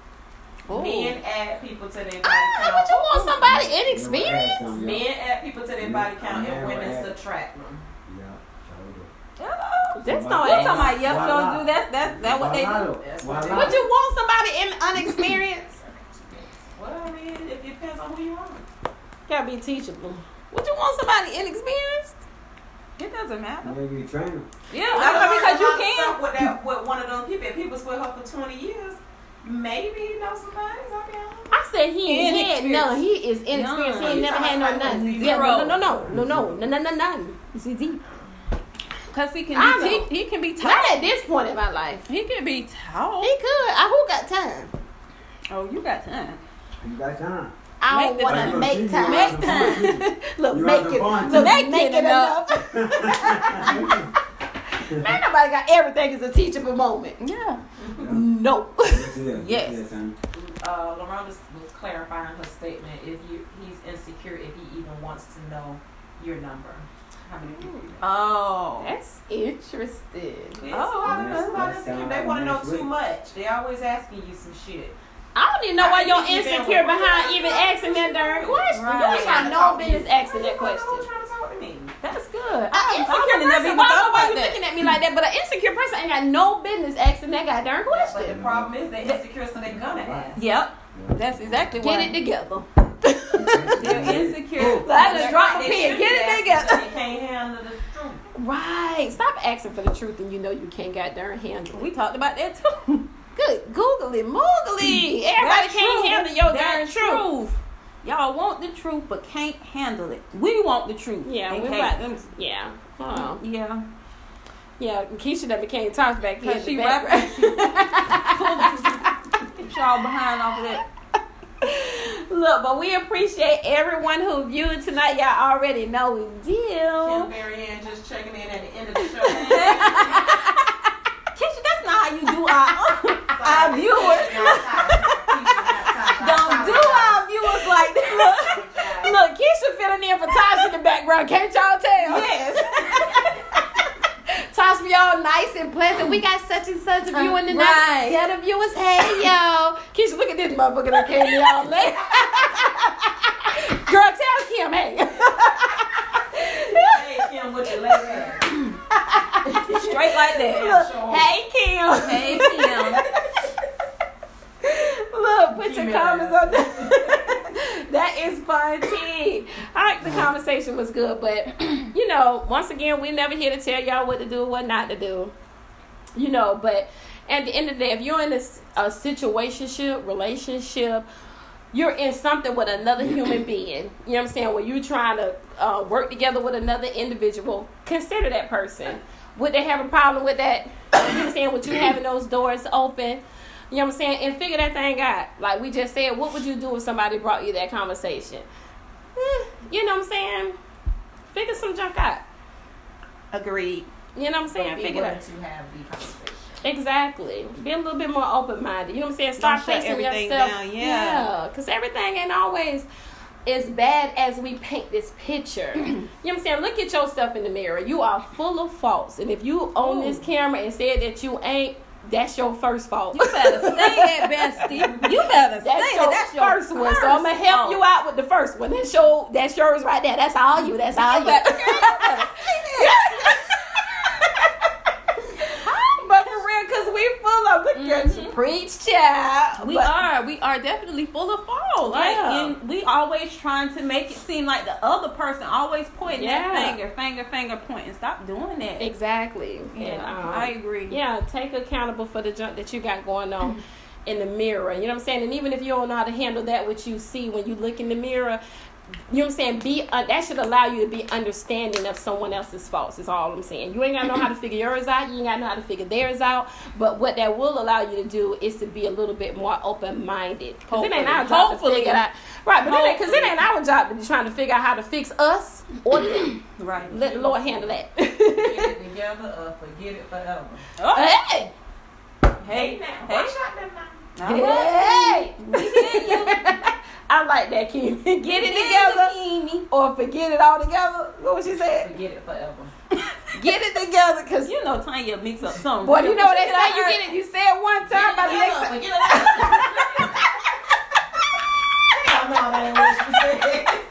Ooh. Men add people to their body Ah, count. but you want somebody inexperienced? some, yeah. Men add people to their body count, and women subtract them. Yeah. Oh. That's Why not You talking about yep, Why y'all do that? That that what they do? not? That's Why what they not? Would you want somebody in unexperienced? Well, I mean, it depends on who you are. Gotta be teachable. Would you want somebody inexperienced? It doesn't matter. Maybe you train them. Yeah, I mean, because you can. with that with one of them people. If he was with her for 20 years, Maybe he knows some things. I mean, I said he ain't had Inexperienced. none. He is inexperienced. He ain't never had no none. Yeah, no, no, no, no, no, no, no, no, none. You see, deep. Cause he can I be know. he, he can be Not taught. at this point in my life. He can be taught. He could. I who got time? Oh, you got time. You got time. I don't want to make time. Make time. Look, You make it. the fun Look, too. make, Make it it enough. Man, nobody got everything is a teachable moment. Yeah. No. Yes, it is. Yes. Yes, it is, son. uh, Loretta was clarifying her statement. If you he's insecure, if he even wants to know your number, how many people? Oh. That's interesting. It's Oh, a lot of that's- that's a lot that's They want to know too much. They always asking you some shit. I don't even know why you're insecure been- behind even asking that darn question. You Right. ain't got no business asking that Why you question. trying to talk me? That's good. An I, insecure I never person, even why, thought why you that. looking at me like that? But an insecure person ain't got no business asking that goddamn question. But the problem is they insecure, so they're gonna ask. Yep. That's exactly Get why. it together. They're insecure. I just drop a They pin. Get it together. but They can't handle the truth. Right. Stop asking for the truth and you know you can't goddamn handle it. We talked about that too. Good. googly it. Moogly. Everybody That can't truth. handle your That darn truth. Y'all want the truth but can't handle it. We want the truth. Yeah, we can't. got them. Yeah. Hold on. Yeah. Yeah, Keisha that became toss back here. in Cause she the rapping. Get y'all behind off of that. Look, but we appreciate everyone who viewed tonight. Y'all already know we Kim do. Marianne just checking in at the end of the show. Keisha, that's not how you do our our viewers. Don't do our viewers like that. Look, Keisha filling in for Tosh in the background. Can't y'all tell? Yes. Tosh be all nice and pleasant. We got such and such a viewing tonight. Right. Tell the viewers, hey yo. Keisha, look at this motherfucker that came me all late. Girl, tell Kim, hey. Hey, Kim, with your hair. Straight like that. Look, hey Kim. Hey Kim. Look, put your comments on that. that is fun, i like the conversation was good, but you know, once again, we never here to tell y'all what to do, what not to do. You know, but at the end of the day, if you're in a situationship, relationship, you're in something with another human being. You know what I'm saying? Where you're trying to uh, work together with another individual, consider that person. Would they have a problem with that? You know what I'm saying? With you having those doors open? You know what I'm saying? And figure that thing out. Like we just said, what would you do if somebody brought you that conversation? Eh, you know what I'm saying? Figure some junk out. Agreed. You know what I'm saying? Be Figure willing that. to have the conversation. Exactly. Be a little bit more open minded. You know what I'm saying? Stop Don't shut facing everything yourself. down, yeah. Because everything ain't always as bad as we paint this picture. you know what I'm saying? Look at yourself in the mirror. You are full of faults. And if you own this camera and said that you ain't, that's your first fault. You better say that, Bestie. You better say That's that. That's your first one. So I'm gonna help fault. you out with the first one. That's your that's yours right there. That's all you. That's all You you. better, girl, you better say that. but for real, cause we full of look at you. preach, child. We But- are. We are definitely full of fault. Like, Yeah. and we always trying to make it seem like the other person always pointing Yeah. that finger, finger, finger pointing. Stop doing that. Exactly. Yeah, And, um, I agree. Yeah, take accountable for the junk that you got going on in the mirror. You know what I'm saying? And even if you don't know how to handle that, what you see when you look in the mirror, you know what I'm saying? Be uh, that should allow you to be understanding of someone else's faults. Is all I'm saying. You ain't gotta know how to figure yours out. You ain't gotta know how to figure theirs out. But what that will allow you to do is to be a little bit more open minded. Because it ain't our Hopefully. job to Hopefully. figure it out. Right, but because it Hopefully. ain't our job to be trying to figure out how to fix us or them. Right. Let the Lord handle that. Get it together or forget it forever. Oh, hey. hey, now, hey. Watch out. All right. Hey! We hear you. I like that, Kim. Get it together or forget it all together. What was she saying? Forget it forever. Get it together, cause You know, Tanya mix up something. boy, you know what they say. You get it. You say it one time, by the next time. Forget it. Hell no, that ain't what she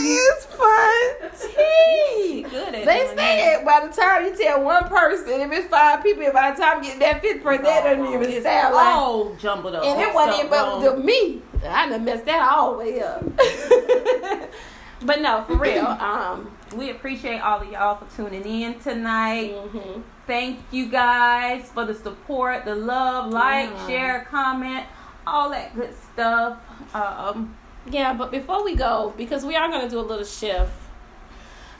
Is fun. Tea. They say it by the time you tell one person, if it's five people, by the time you get that fifth person, that doesn't even It's sound like. all jumbled up. And it wasn't but the me. I done messed that all the way up. But no, for real. Um, we appreciate all of y'all for tuning in tonight. mhm. Thank you guys for the support, the love, like, Yeah. share, comment, all that good stuff. Um, Yeah, but before we go, because we are gonna do a little shift.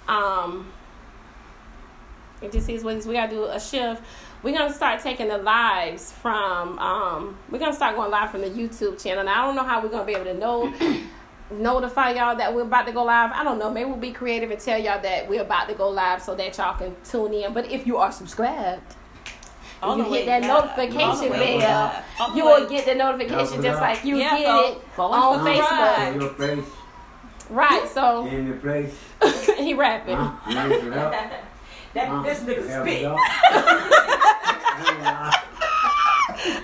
Um, it just is what it is. We gotta do a shift. We're gonna start taking the lives from. Um, we're gonna start going live from the YouTube channel. Now I don't know how we're gonna be able to know. notify y'all that we're about to go live. I don't know. Maybe we'll be creative and tell y'all that we're about to go live so that y'all can tune in. But if you are subscribed, all you the hit that live. notification All the way bell. live. All the you way- will get the notification just like you Yeah, get go- it on Facebook. subscribe. In your face, Right. So in the place. he rapping. Huh? You raise it up. that Huh? this nigga Have spit. it up.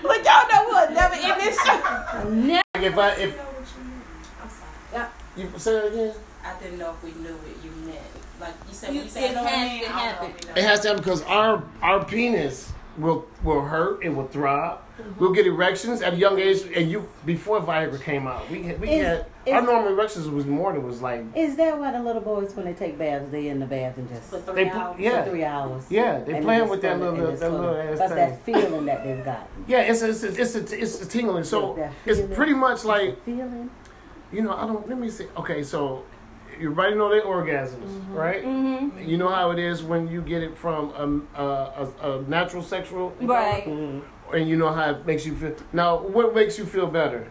Look, y'all know we'll never end this show. Ne- If I if I'm sorry. Yeah. you say it again, I didn't know if we knew what you meant. Like you said, You- you said it no has to happen. know if we know. it has to happen because our our penis will will hurt. It will throb. Mm-hmm. We'll get erections at a young age, and you before Viagra came out, we had, we Is- had is- our normal erections was more than was like Is that why the little boys, when they take baths, they in the bath and just For for they three put- hours. yeah three hours? yeah they And playing with that little that just little full of- ass That's thing. that feeling that they've got. Yeah, it's a, it's a, it's a, it's a tingling. So it's pretty much like Feeling. you know I don't let me see. Okay, so everybody know their orgasms, Mm-hmm. right? Mhm. You know how it is when you get it from uh, a, a natural sexual Right. and you know how it makes you feel. Now, what makes you feel better?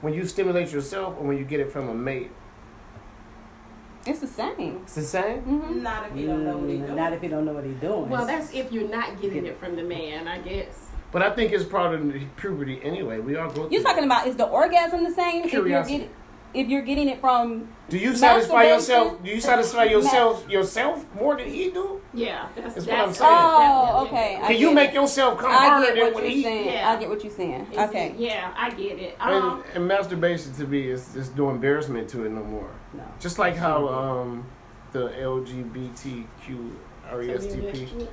When you stimulate yourself or when you get it from a mate? It's the same. It's the same? hmm Not if you don't know what he's Mm, doing. Not if you don't know what he's doing. Well, that's if you're not getting it from the man, I guess. But I think it's part of the puberty anyway. We all go through You're talking that. about is the orgasm the same if you're Curiosity. getting if you're getting it from Do you satisfy yourself? Do you satisfy yourself yourself more than he do? Yeah, that's, That's that's, what I'm saying. Oh, definitely- okay. I Can you make it. yourself come I harder get than what when you're he? saying. Yeah. I get what you're saying. It's- Okay. Yeah, I get it. And, Um, and masturbation to me is there's no embarrassment to it no more. no. Just like how um, the LGBTQ RESTP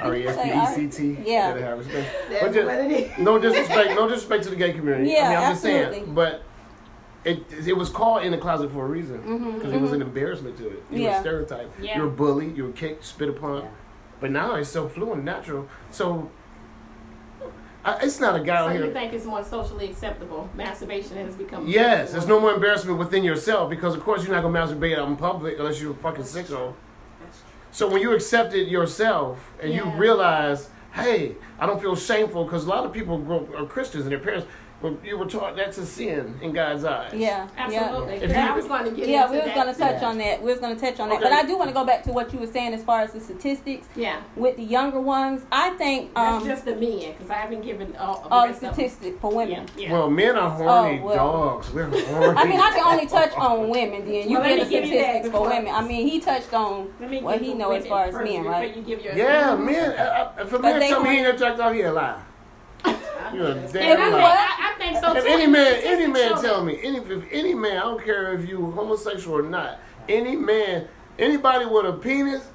R-E-S-P-E-C-T. Yeah. Gotta have respect. But just- what it is. no disrespect, no disrespect to the gay community. I Yeah, mean, I'm just absolutely. saying, but it it was called in the closet for a reason mm-hmm, because it was an mm-hmm. embarrassment to it. You Yeah. were stereotyped. Yeah. You were bullied. You were kicked, spit upon. Yeah. But now it's so fluent, natural. So I, it's not a guy So out you here. think it's more socially acceptable? Masturbation has become. Yes, there's no more embarrassment within yourself because, of course, you're not gonna masturbate out in public unless you're a fucking sicko. That's true. So when you accept it yourself and you realize, hey, I don't feel shameful because a lot of people grow are Christians and their parents, well, you were taught that's a sin in God's eyes. Yeah. Absolutely. If I was going to get Yeah, into we was gonna touch Yeah. on that. We was gonna touch on that, Okay. but I do want to go back to what you were saying as far as the statistics Yeah, with the younger ones. I think that's um, just the men because I haven't given all, all the rest of them. statistics for women. Yeah, yeah. Well, men are horny Oh, well. dogs. We're horny. I mean, I can only touch on women. Then you Well, get the me give statistics for women. I mean, he touched on what he the know as far as men, right? You give yeah, men. Uh, uh, if a But man they tell me he horny. ain't jacked off, he a lie. You're a damn I, I, I think so If too. any man, any man tell me, any if any man, I don't care if you homosexual or not, any man, anybody with a penis,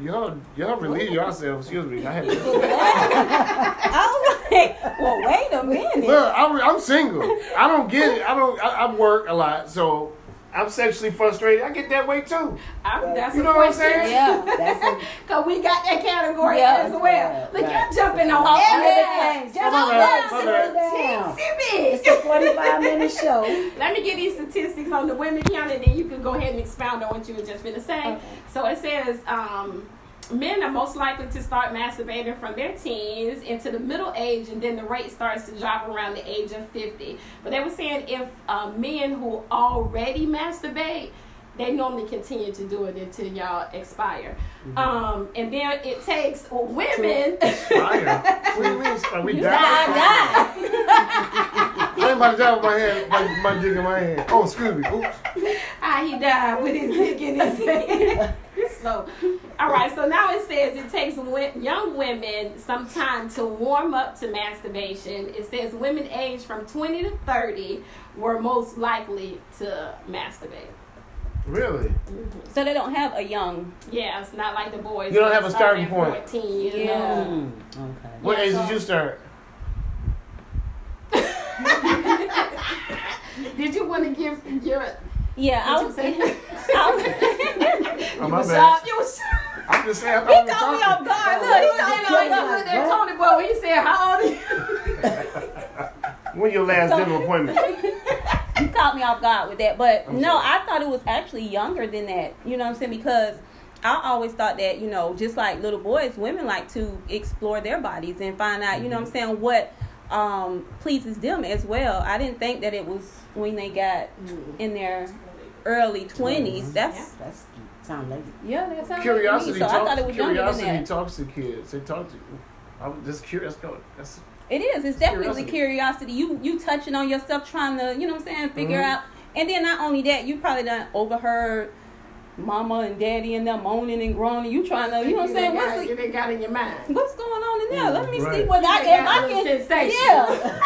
y'all y'all relieve yourselves. Excuse me, I had to. I was like, well, wait a minute. Look, I'm, I'm single. I don't get it. I don't. I, I work a lot, so I'm sexually frustrated. I get that way too. I, that's You a know what I'm saying? Yeah. Cause we got that category Yeah. as well. Yeah, Look, right. you're jumping on Oh, everything. yeah. Just My on bad, that. my bad. down. Mississippi. It's a 45 minute show. Let me get these statistics on the women count, and then you can go ahead and expound on what you were just going to say. Okay. So it says um, men are most likely to start masturbating from their teens into the middle age, and then the rate starts to drop around the age of 50. But they were saying if uh, men who already masturbate, they normally continue to do it until y'all expire. Um, and then it takes women. What do you mean? Are we You dying? die, I ain't about to die with my hand, my, my dick in my hand. Oh, excuse me. Oops. Ah, he died with his dick in his hand. so, all right. So now it says it takes young women some time to warm up to masturbation. It says women aged from 20 to 30 were most likely to masturbate. Really? So they don't have a young. Yeah, it's not like the boys. You don't have a starting at point. 14, you Yeah. know. Mm, okay. What Yeah, age so- did you start? Did you want to give your? Yeah, I was. I was my was bad. shocked. You was. I'm just saying. I he thought we caught me off guard. Look, Look, he he caught me like off you guard. looked at Tony boy when he said, "How old are you?" When your last dental appointment? You caught me off guard with that. But no, I thought it was actually younger than that. You know what I'm saying? Because I always thought that, you know, just like little boys, women like to explore their bodies and find out, you know what I'm saying, what um, pleases them as well. I didn't think that it was when they got in their early 20s. That's, yeah. That's sound like yeah, that's how Curiosity So I thought it was younger than Curiosity that. talks to kids. They talk to. I'm just curious. Go. That's It is. It's definitely Curiosity. curiosity. You you touching on yourself, trying to, you know what I'm saying, figure Mhm. out. And then not only that, you probably done overheard mama and daddy and them moaning and groaning. You trying to, you know what I'm saying? Got, What's you done got in your mind. what's going on in there? Let me see Right. what I You can. got I a can. sensation. Yeah.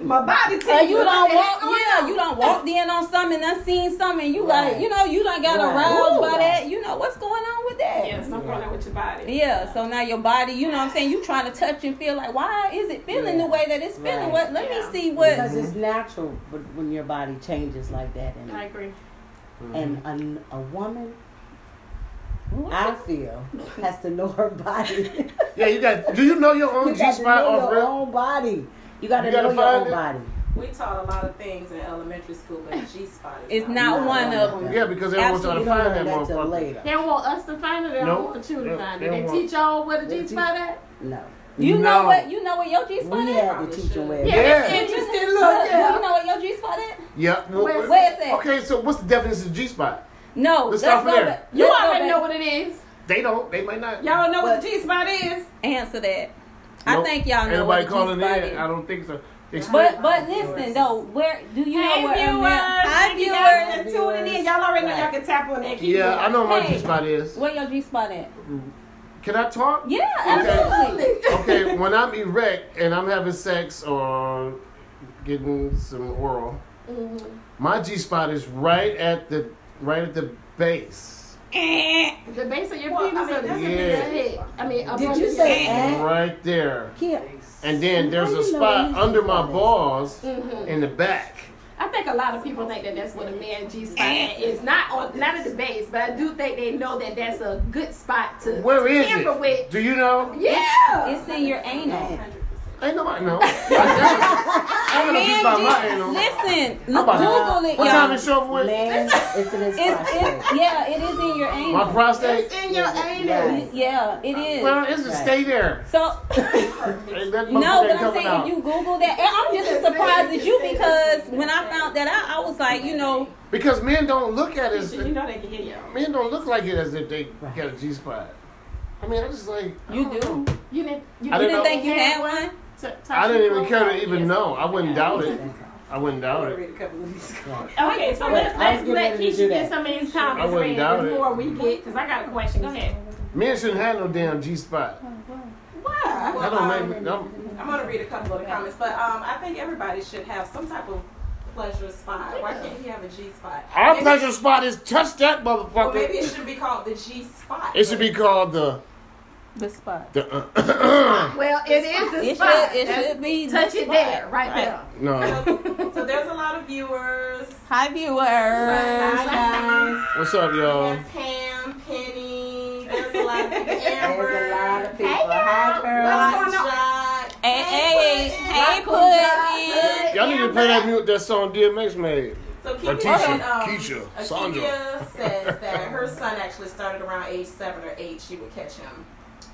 My body So tell you what don't walk, yeah, on. you don't walk in on something and done seen something. You like, you know, you don't got Right. aroused Ooh. by that. You know what's going on with that? Yeah, something going on with your body. Yeah, so now your body, you know what I'm saying, you trying to touch and feel like, why is it feeling Yeah. the way that it's feeling? Right. What let Yeah. me see what because it's natural, but when your body changes like that, and I agree. And mm-hmm. a, a woman, I feel, has to know her body. yeah. You got. Do you know your own you G got to spot know off your rip? own body. You got to You know your find own it. body. We taught a lot of things in elementary school, but G spot is It's not Not one one of of them. them. Yeah, because they don't want y'all to find learn that that motherfucker. later. They don't want us to find it. They don't want you to They- find it. don't They teach y'all where the They G teach- spot at. No, You No. know what you know what your G spot we at? had Probably to teach them where. Yeah, Yeah. it's interesting. Look, Look, do you know what your G spot at? Yeah. well, Where- Where is it? Okay, so what's the definition of G spot? No, Let's let's, start go from there. back. You Let's go already know what it is. They don't. They might not. Y'all know what But- the G spot is. Answer that. I think y'all know Anybody what a calling G spot in? is. I don't think so. Explain. But but listen though, where do you hey know where viewers, Hi thank you guys viewers. for tuning in. Y'all already know y'all can tap on that keyboard. yeah, I know my Hey. G spot is. Where your G spot at? Mm-hmm. Can I talk? Yeah, absolutely. okay, when I'm erect and I'm having sex or getting some oral, Mm-hmm. my G spot is right at the right at the base. The base of your Well, I penis mean, that's tip of a- your head? I mean, Did you say head. eh? Right there. Kia, And then there's a spot under my G-spot is? balls Mhm. in the back. I think a lot of people think that that's what a man G spot is. Not on, not at the base, but I do think they know that that's a good spot to Where is tamper it? with. Do you know? Yeah. It's in your anal. Ain't nobody know. I don't know if about my anal. Listen, I'm look, to- Google it, What y'all. What time is show with? man, it's in his It's, prostate. it, yeah, it is in your anal. My prostate. It's in your anus. Yeah, it is. Well, it's to Right. stay there. So no, but I'm saying out. if you Google that, and I'm just as surprised as you because when I found that out, I was like, you know, Because men don't look at it as You know they can hear you. men don't look like it as if they got a G spot. I mean, I just like you do. You didn't. You I didn't didn't know- think you had one? T- I didn't even care to even know. I wouldn't doubt it. I wouldn't doubt it. Read a couple of these. Right. Okay, so let, I was let's let ready to Keisha get some of these comments read before we get, because I got a question. Go ahead. Men shouldn't have no damn G spot. Why? That don't make me. I'm, I'm gonna read a couple of the comments, but um, I think everybody should have some type of pleasure spot. Why can't you have a G spot? our Maybe- pleasure spot is touch that motherfucker. Well, maybe it motherfucker. should be called the G spot. It should be called the The spot. the. Uh, Well, it is a It spot. should, it That's- should be Touch the it there, right there. no. So, so there's a lot of viewers. Hi viewers. Hi, guys. What's up, y'all? Pam, Penny. There's a lot of people. Amber. There's a lot of people. Hey, Hi, girls. What's going on? Jack. Hey, hey, hey, Rock put in. Y'all need to play that mute that song DMX made. So Or Keisha, said, um, Keisha, Sandra. Keisha says that her son actually started around age seven or eight. She would catch him.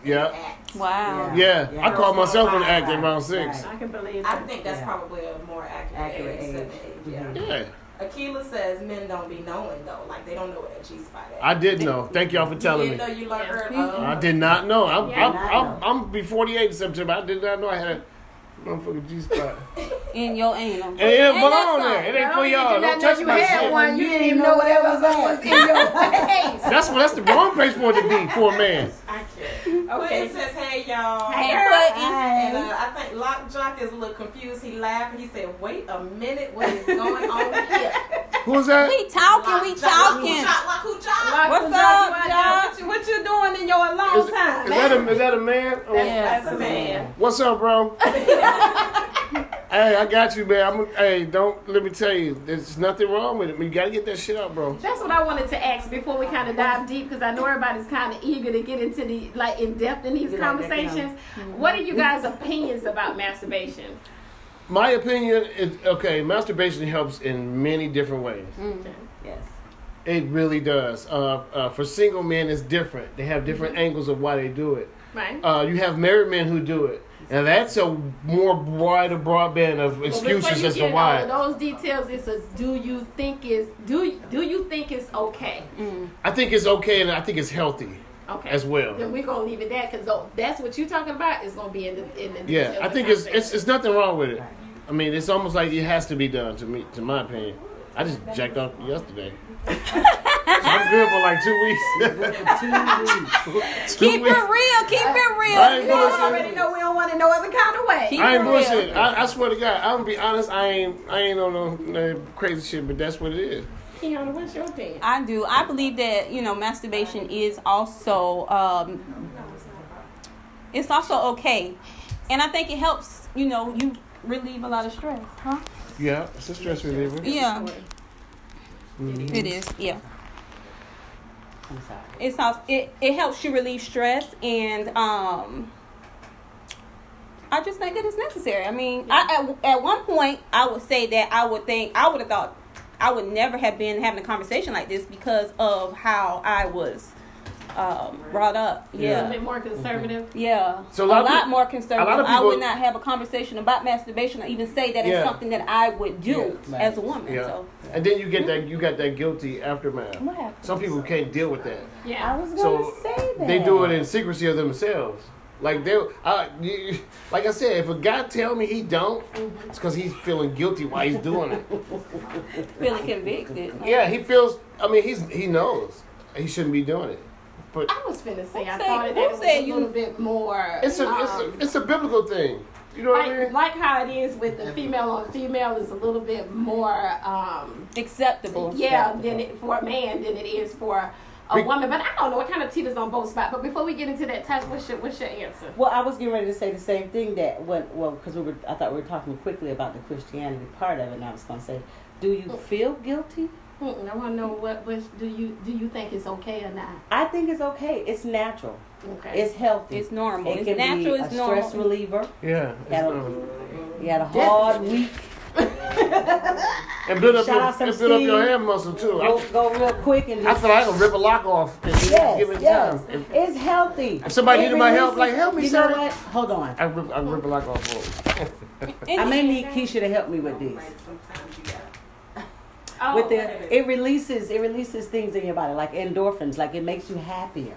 Yeah. Wow. Yeah, I called myself an Right, act right, around six. right. I can believe I think that's Yeah. probably a more accurate, Accurate age, age. Yeah. Mhm. Yeah, Akila says men don't be knowing though, like they don't know what a G spot is. I did know. Thank y'all for you telling me. didn't know you learned her. Yeah. Oh. I did not know. I'm Yeah, I'm, I I'm, I'm be 48 in September. I did not know I had a motherfucking G spot. In your anal. And it Ain't belong there. It ain't Not for only did y'all. you Don't not know touch you my had shit. one, you didn't even know whatever was in your face. That's. That's the wrong place for it to be for a man. I can't. Okay. Okay. says, "Hey y'all." Hey, girl. And uh, I think Lockjack is a little confused. He laughed. He said, "Wait a minute, what is going on here?" Who's that? We talking, we talking. Lockjack, What's Lock up, Jack, Jack? What you, what you doing in your alone Is, time, is that a is that a man? Or- Yeah. That's a man. What's up, bro? Hey, Hey, I got you, man. I'm, hey, don't let me tell you, there's nothing wrong with it. You gotta get that shit out, bro. That's what I wanted to ask before we kind of dive deep because I know everybody's kind of eager to get into the like in depth in these You like conversations. What are you guys' opinions about masturbation? My opinion is okay. Masturbation helps in many different ways. Yes. It really does. Uh, uh, for single men, it's different. They have different angles of why they do it. Right. Uh, you have married men who do it, and that's a more wider broadband of excuses you as to why. into all of those details, it's a do you think is do do you think it's okay? I think it's okay, and I think it's healthy Okay. as well. Then we're gonna leave it there because that's what you're talking about. Is gonna be in the in the Yeah, I think it's, it's it's nothing wrong with it. I mean, it's almost like it has to be done to me, to my opinion. I just jacked off yesterday. So I'm good for like two weeks. Two Keep weeks. it real. Keep it real. ain't You bullshit. already know we don't want it no other kind of way. Keep I ain't bullshit. I, I swear to God, I'm gonna be honest. I ain't I ain't on no, no crazy shit, but that's what it is. Kiana, what's your opinion? I do. I believe that you know masturbation is also um, it's also okay, and I think it helps. You know, you relieve a lot of stress, huh? Yeah, it's a stress reliever. Yeah, it is. Yeah, I'm sorry. it's also, it it helps you relieve stress, and um, I just think that it's necessary. I mean, I at, at one point I would say that I would think I would have thought I would never have been having a conversation like this because of how I was um, brought up. A Yeah. bit more conservative. Yeah, So a a lot, lot of peop- more conservative. a lot of I would not have a conversation about masturbation or even say that Yeah. it's something that I would do Yeah, right. as a woman. Yeah, So and then you get that you got that guilty aftermath. what happened? Some people can't deal with that, Yeah. I was gonna so say that. they do it in secrecy of themselves. Like they, I, you- like I said, if a guy tell me he don't, it's because he's feeling guilty while he's doing it. Feeling convicted. Yeah, he feels. I mean, he's he knows he shouldn't be doing it, but I was finna say I Who thought said- that who it was said a you- little bit more. it's a it's um, a it's a biblical thing. You know what I like, mean? like how it is with the female on female is a little bit more um Acceptable. yeah than it for a man than it is for a Be- woman. But I don't know. what kind of teeters on both spots. But before we get into that, Tash, what's your what's your answer? Well, I was getting ready to say the same thing that when well because we were I thought we were talking quickly about the Christianity part of it, and I was going to say, do you feel guilty? Mm-mm, I want to know what what do you do you think is okay or not? I think it's okay. It's natural. Okay. It's healthy. It's normal. It It's can natural. be a It's normal. stress reliever. yeah, it's, That'll- You had a hard week. and build up Shout your out and build up your hand muscle too. Go, I, go real quick and I just feel like I can rip a lock off yes, give it yes. time. If- It's healthy. If somebody It needed my help, like, help me, You sir. know what? Hold on. I rip I rip a lock off for him. And I may need Keisha to help me with this. Oh, with the it releases it releases things in your body like endorphins like it makes you happier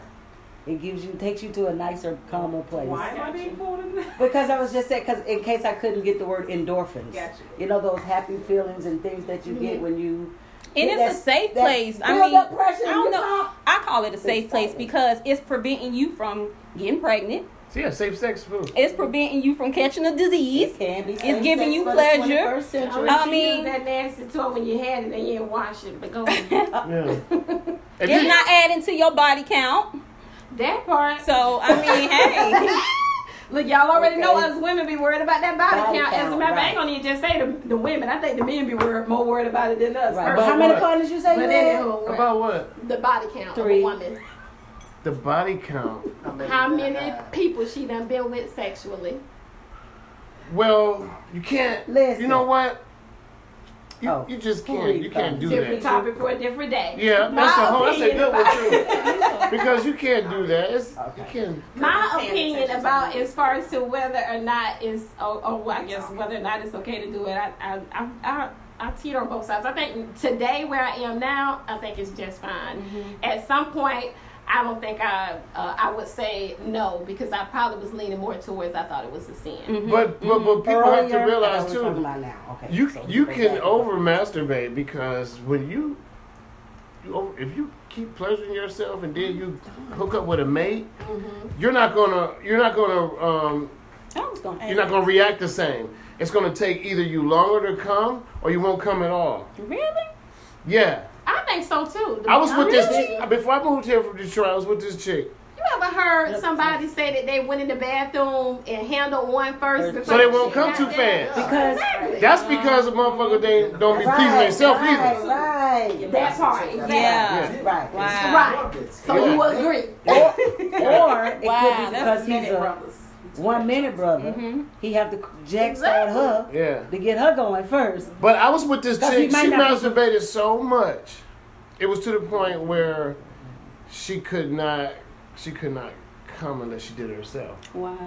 it gives you takes you to a nicer calmer place Why am I being pulled into that? because i was just saying because in case i couldn't get the word endorphins Gotcha. you know those happy feelings and things that you get mm-hmm. when you And get it's a that- safe place. I mean, pressure I don't know. mouth. I call it a safe place because it's preventing you from getting pregnant. So yeah, safe sex food. It's preventing you from catching a disease. it can be It's giving you pleasure. I mean- that nasty toy when you had it and you didn't wash it. But go ahead. Yeah. If It's you- not adding to your body count. that part. So I mean, hey, Look, y'all already know us women be worried about that body, Body count. As a matter of fact, I ain't right. gonna even just say the, the women. I think the men be worried, more worried about it than us. right. How many partners you say But you had? about what? the body count Three. of a woman. The body count. How many people she done been with sexually? Well, you can't. Listen. You know what? You, Oh. you just can't. You can't do Different that. topic for a different day. Yeah, My that's a whole. That's a opinion good one too. Because you can't do that. It's you can't. My opinion about as far as to whether or not it's oh, oh I guess whether or not it's okay to do it, I I I, I, I teeter on both sides. I think today where I am now, I think it's just fine. At some point, I don't think I uh, I would say no because I probably was leaning more towards I thought it was a sin. But but but people have to realize that's what we're talking too. about now. Okay. You so you can back. over masturbate because when you, you over, if you keep pleasuring yourself and then you hook up with a mate, you're not gonna you're not gonna um, gonna. you're not gonna react the same. It's gonna take either you longer to come or you won't come at all. Really? Yeah, I think so too. I was with this chick before I moved here from Detroit. I was with this chick. You ever heard Yep. somebody say that they went in the bathroom and handled one first. So they won't come too fast. Because- Exactly. That's because a motherfucker they don't be pleasing Right, themselves right, either. Right. That part, exactly. Yeah. Right. Wow. Right. So you agree? Or, or it Wow, could be because he's a brothers. One minute brother. Mhm. He have to jack start her Yeah. to get her going first. But I was with this chick. She masturbated so much, it was to the point where she could not, she could not come unless she did it herself. Wow.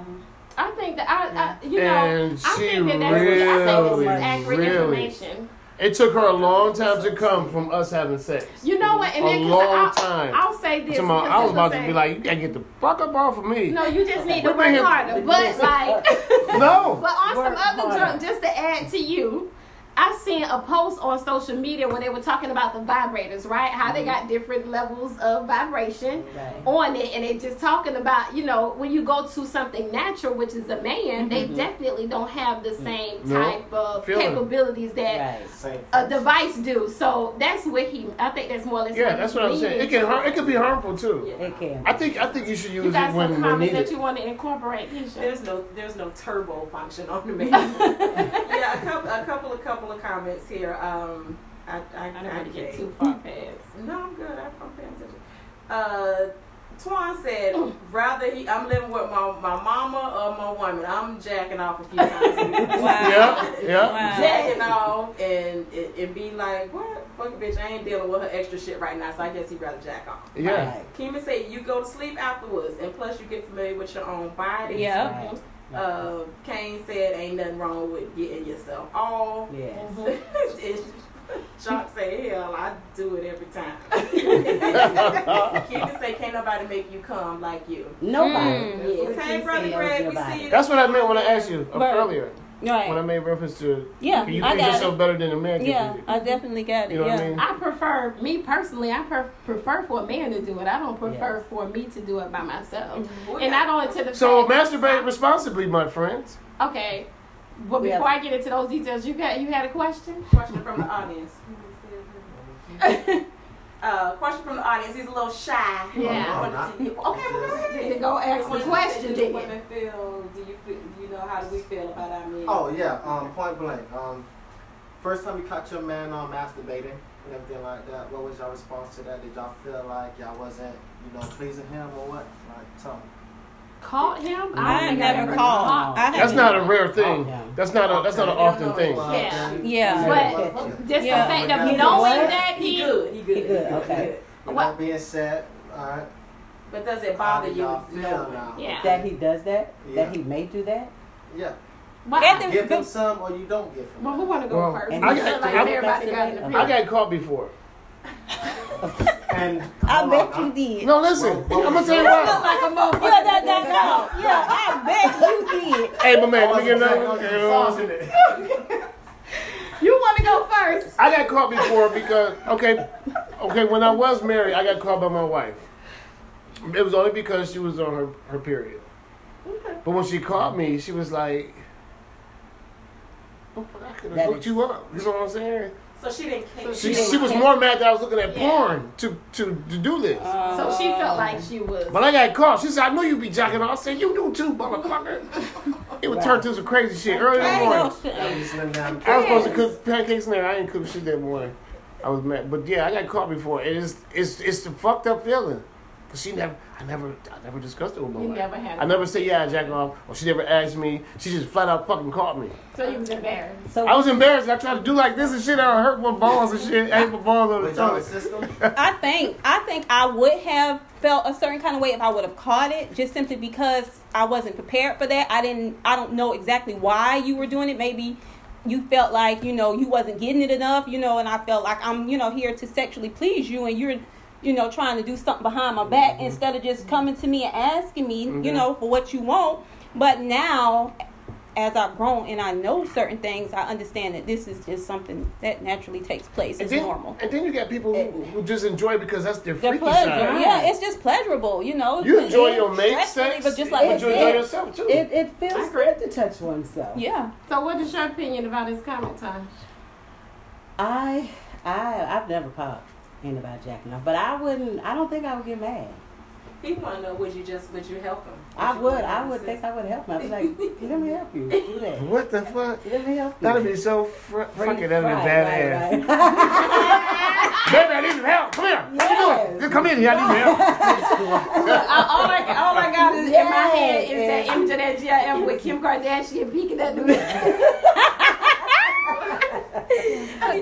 I think that I, I you know, And I think that that's really, I think this is really, accurate really- information. It took her a long time to come from us having sex. You know what? And A then 'cause long I'll, time. I'll say this. So my- because I was about to say- be like, you gotta get the fuck up off of me. No, you just need to We've work harder. But like, No. but on some other harder. junk, just to add to you, I seen a post on social media where they were talking about the vibrators, right? How they mm-hmm. got different levels of vibration Right. on it, and they just talking about, you know, when you go to something natural, which is a man, they mm-hmm. definitely don't have the mm. same No. type of Feeling. capabilities that Right. A device do. So that's what he. I think that's more or less. Yeah, that's what I'm saying. It can harm. It can be harmful too. It can. I think. I think you should use You got it some when, when comments that you want to incorporate, There's no there's no turbo function on the man. yeah, a couple a couple of couple of comments here. Um, I I, I don't want to get gave- too far past. No, I'm good. I- I'm paying attention. Uh, Twan said, rather he, I'm living with my, my mama or my woman. I'm jacking off a few times. Wow. Yeah, yeah. Wow. Jacking off and, and and be like, what? Fuck bitch, I ain't dealing with her extra shit right now, so I guess he'd rather jack off. Yeah. Right. Kima said, you go to sleep afterwards, and plus you get familiar with your own body. Yeah. Right. Uh, Kane said, ain't nothing wrong with getting yourself off. Yes. It's- Shock say, hell, I do it every time. Keita say, can't nobody make you come like you. Nobody. Mm. That's what Hey, brother Greg, we see you. That's what I meant when I asked you uh, Right. When I made reference to, Yeah, you I think got yourself it. better than a man Yeah, do? I definitely got it. You know yeah. what I mean? I prefer me personally. I per- prefer for a man to do it. I don't prefer Yes. for me to do it by myself. We And got- not only to the So fact- masturbate responsibly, my friends. Okay, but We before have- I get into those details, you got you had a question. Question from the audience. Uh, question from the audience. He's a little shy. Yeah. I wanted Okay, well, go Need to ahead. go ask the What question do women feel? Do you feel, you know how do we feel about our men? Oh yeah, um, point blank. Um, first time you caught your man on masturbating and everything like that, what was your response to that? Did y'all feel like y'all wasn't, you know, pleasing him or what? Like, tell me. Caught him? I don't ain't think I never ever called. caught. I That's haven't- a rare thing. Yeah. That's not a. That's not an often thing. Yeah. Yeah. But just Yeah. the fact of He knowing what? that He he, good. He good. He good, okay. With What? that being said, all right. But does it bother you? feel now? Yeah. That he does that? Yeah. That he may do that? Yeah. But I- the- Give them some or you don't give him. well, who want to go Well, first? I he- feel like I- everybody got an I I got caught before. And I hold bet on, you did. No, listen. Well, I'm gonna tell you Look why. like a motherfucker. Yeah, that that no. Yeah, I bet you did. Hey, my man, let me get Sauce another. in. You want to go first? I got caught before because okay, okay. When I was married, I got caught by my wife. It was only because she was on her her period. But when she called me, she was like, oh, "I could have That hooked you up." You know what I'm saying? So she didn't. care. She, didn't she was care. more mad that I was looking at Yeah. porn to, to to do this. Uh, so she felt like she was. But I got caught. She said, "I knew you'd be jacking off." I said, "You do too, motherfucker." It would turn to some crazy shit early in the morning. no shit. Ladies, slim down. I was supposed to cook pancakes in there. I didn't cook shit that morning. I was mad, but yeah, I got caught before. It is, it's, it's the fucked up feeling. Cause she never, I never, I never discussed it with my You wife. never had. I never said yeah, I jack off, or she never asked me. She just flat out fucking caught me. So you was embarrassed. So I was embarrassed. I tried to do like this and shit. I hurt my balls and shit. I ate my balls on the With y'all toilet. system, I think I think I would have felt a certain kind of way if I would have caught it, just simply because I wasn't prepared for that. I didn't. I don't know exactly why you were doing it. Maybe you felt like you know you wasn't getting it enough, you know, and I felt like I'm you know here to sexually please you, and you're you know trying to do something behind my back instead of just coming to me and asking me, you Mhm. know, for what you want. But now. As I've grown and I know certain things, I understand that this is just something that naturally takes place. And It's then, normal. and then you got people who, who just enjoy it because that's their The freaky pleasure, side. yeah, it's just pleasurable, you know. You It- enjoy it- your mate stress sex, but just like It- you enjoy it- yourself too. it, it feels good to touch oneself. Yeah, So what is your opinion about his comment time? I I I've never caught anybody jacking off, but I wouldn't. I don't think I would get mad. He want to know would you just would you help him? I would. I would assist? think I would help him. I'd be like, let me help you. Do that. What the fuck? Let me help you. That'd be so fr- fucking it that'd be fried, badass. right, right. Baby, I need some help. Come here. What you doing? Yes. Come in here. I need some help. I- all I all I got is in my head is Yes. that image of that GIF with Kim Kardashian peeking at the What's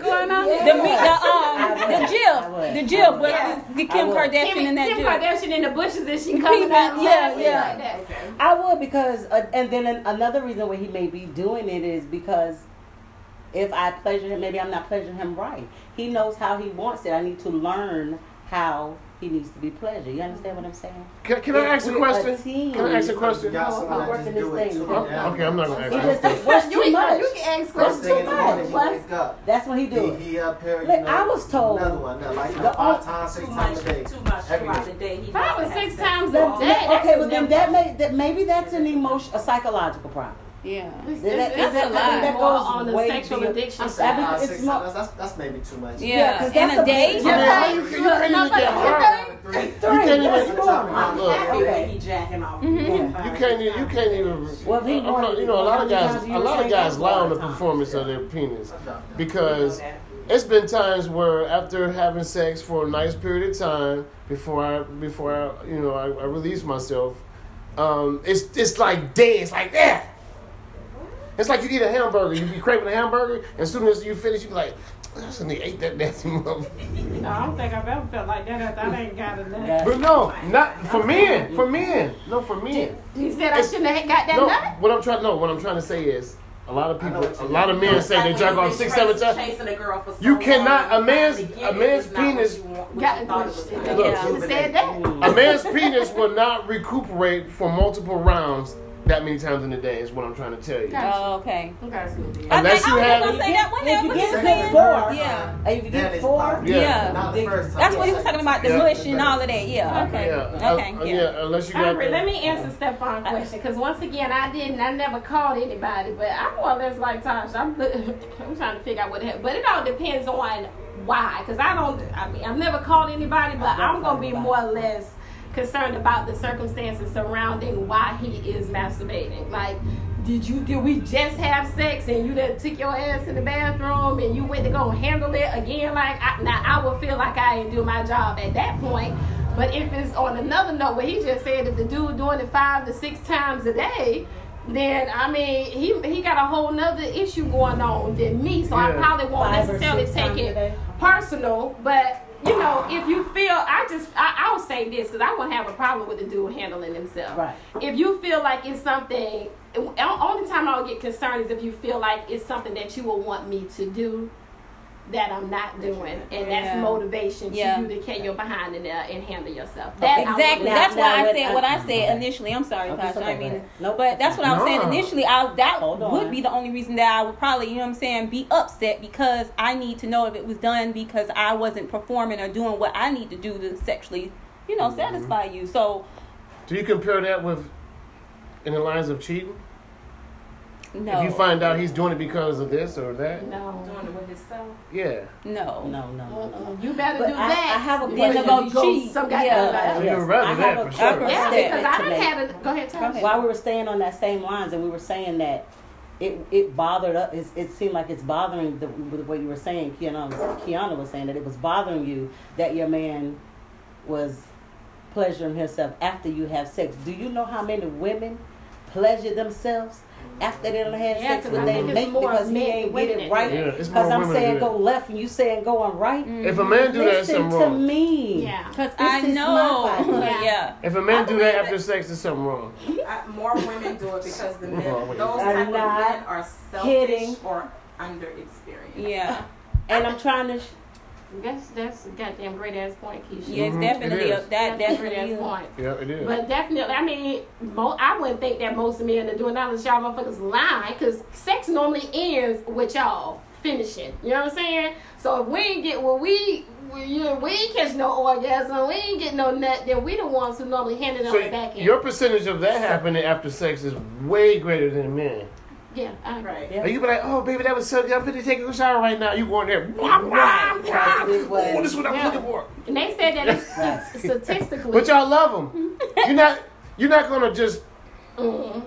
going on? The me, the um, the Jill, the Jill, but Yeah. the Kim. Kardashian Kim, in that jill Kim Jill. Kardashian in the bushes and she coming out Yeah, yeah. like. Okay. I would because, uh, and then another reason why he may be doing it is because if I pleasure him, maybe I'm not pleasuring him right. He knows how he wants it. I need to learn how he needs to be pleasure. You understand what I'm saying? Can, can I ask a We're question? team. Can I ask a question? got Oh, someone I'm that working just this do it thing. too. Oh, okay, I'm not gonna ask He that. just what's You, too much. you can ask questions too in morning, much. What? That's what he do. He, he up here, you Look, know, I was told another one, that like the five on- times, six Too times much, a day. too much Every throughout day. the day. He Five or six times a day. okay, a well then that may that maybe that's an emotion, a psychological problem. Yeah. It's, That- it's, that's it's a lot. That goes on the sexual beyond- addiction side. sorry. Five, It's six that's, that's maybe too much. Yeah. 'cause In that's a a- day. Yeah, Yeah. you, you can't even get hard. You can't even. That's normal. I'm Look. happy Okay. that he jacking off. You can't. even- You can't even. Well, he I'm not- you know, a lot of guys. A lot of guys lie on the All the time. performance of their penis because it's been times where after having sex for a nice period of time before I before I you know I, I release myself, um, it's it's like dead. It's like yeah. It's like you eat a hamburger. You be craving a hamburger, and as soon as you finish, you be like, I shouldn't have ate that nasty motherfucker. No, I don't think I've ever felt like that after I ain't got enough. Yeah. But no, not for men. For men, no, for men. You said I shouldn't have got that No, nut? what I'm trying no, what I'm trying to say is a lot of people, a lot of mean. men say they jack off six, seven times. Chasing a girl for so You cannot- long, a man's- a man's it's what penis- you what you thought it was it. gonna Yeah, be. Look. should said that. A man's penis will not recuperate for multiple rounds that many times in a day. Is what I'm trying to tell you. Oh, okay. Okay. Unless I, you I have- was gonna say that one If you What get you it saying? four, Yeah. if you get four. Yeah. Yeah. Not the first time. That's what he was talking about, the Yeah. mush and all of that. Yeah. Okay. Yeah, Okay. uh, Yeah. yeah. Unless you got. Let me answer Stefan's question because once again, I didn't, I never called anybody, but I'm more or less like Tosh. I'm, I'm trying to figure out what happened, but it all depends on why. Because I don't, I mean, I've never called anybody, but I'm gonna be more or less concerned about the circumstances surrounding why he is masturbating. Like, did you, did we just have sex and you done took your ass in the bathroom and you went to go handle it again? Like, I, now I would feel like I didn't do my job at that point. But if it's on another note where he just said that the dude doing it five to six times a day, then I mean he he got a whole nother issue going on than me. So I Yeah. probably won't Five necessarily take it personal. But you know, if you feel I just I, I'll say this because I won't have a problem with the dude handling himself. Right. If you feel like it's something, only time I'll get concerned is if you feel like it's something that you will want me to do that I'm not doing, and that's Yeah. motivation to Yeah. you to carry your behind in there uh, and handle yourself. That I Exactly. Now- that's now why I said what I said okay. initially. I'm sorry, Okay, Tasha. it's okay, I mean, ahead. Nope. but that's what I was saying initially. I that would be the only reason that I would probably, you know what I'm saying, be upset because I need to know if it was done because I wasn't performing or doing what I need to do to sexually, you know, mm-hmm. satisfy you. So Do you compare that with in the lines of cheating? no, If you find out he's doing it because of this or that, No. Doing himself. yeah. no, no, no. Uh-uh. You better But do I- that. I have a before question. you Then to go cheat. Some Yeah. goddamn So yeah. you'd rather I that have for a- sure. I have a Yeah, because I to done make. had a go ahead, tell Go ahead. While we were staying on that same lines, and we were saying that it it bothered us. It, it seemed like it's bothering the, the way you were saying. Kiana, Kiana was saying that it was bothering you that your man was pleasuring himself after you have sex. Do you know how many women pleasure themselves after they done had Yeah, sex with I their think mate because he ain't than get it right? do Yeah, Because I'm saying go left and you saying going right. Mm-hmm. If a man do that, Listen something to wrong. me. Yeah. because I know. Yeah. yeah. If a man do that it. after sex, there's something wrong. I, more women do it because the men, oh, those type of men are selfish hitting. or under experienced. Yeah, And I'm trying to. Sh- That's that's a goddamn great ass point, Keisha. yeah, it's Mhm, definitely it a, that That's a great definitely is. point. Yeah, it is. But definitely, I mean, mo- I wouldn't think that most men are doing that unless y'all motherfuckers lying, because sex normally ends with y'all finishing. You know what I'm saying? So if we ain't get what we, we, you we ain't catch no orgasm, we ain't get no nut, then we the ones who normally hand it on So the back end. your percentage of that happening after sex is way greater than men. Yeah, I agree. Right. Yeah. Like you be like, oh baby, that was so good. I'm finna take a shower right now. You going there? Wah, wah, Right. wah. This was- this is what I'm Yeah. looking for. And they said that it's Right. statistically. But y'all love them. you're not you're not gonna just Mm.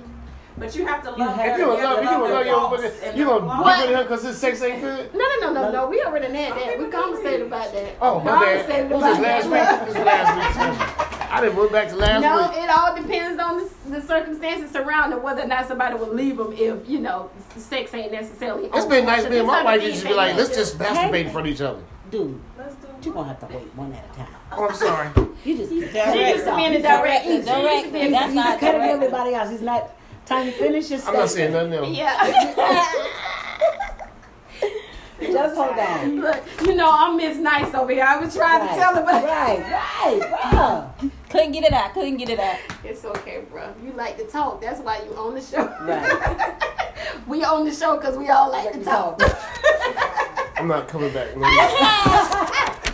But you have to love You have her. if you don't have love to you gonna love your faults own and you the gonna flaws. look at her because his sex ain't good. No, no, no, no, no. We already had that. We conversated about that. Oh my bad. Conversated Was this last week? This was last week's discussion. I didn't went back to last No, week. No, it all depends on the, the circumstances surrounding whether or not somebody will leave them if you know sex ain't necessarily. It's been nice being my wife. things used to be like, let's just masturbate in front of each other. Dude, Let's do you're gonna have to wait one at a time. Oh, I'm sorry. You just She used to be in the direct. direct. Direct. He's That's not cutting direct. everybody else. He's not trying to finish your his I'm not saying nothing else. Yeah. Just hold on. Look, you know I'm Miss Nice over here. I was trying Right. to tell her, but Right, right, bro. Couldn't get it out. Couldn't get it out. it's okay, bro. You like to talk. That's why you own the show. Right. we own the show because we all like to talk. I'm not coming back. No.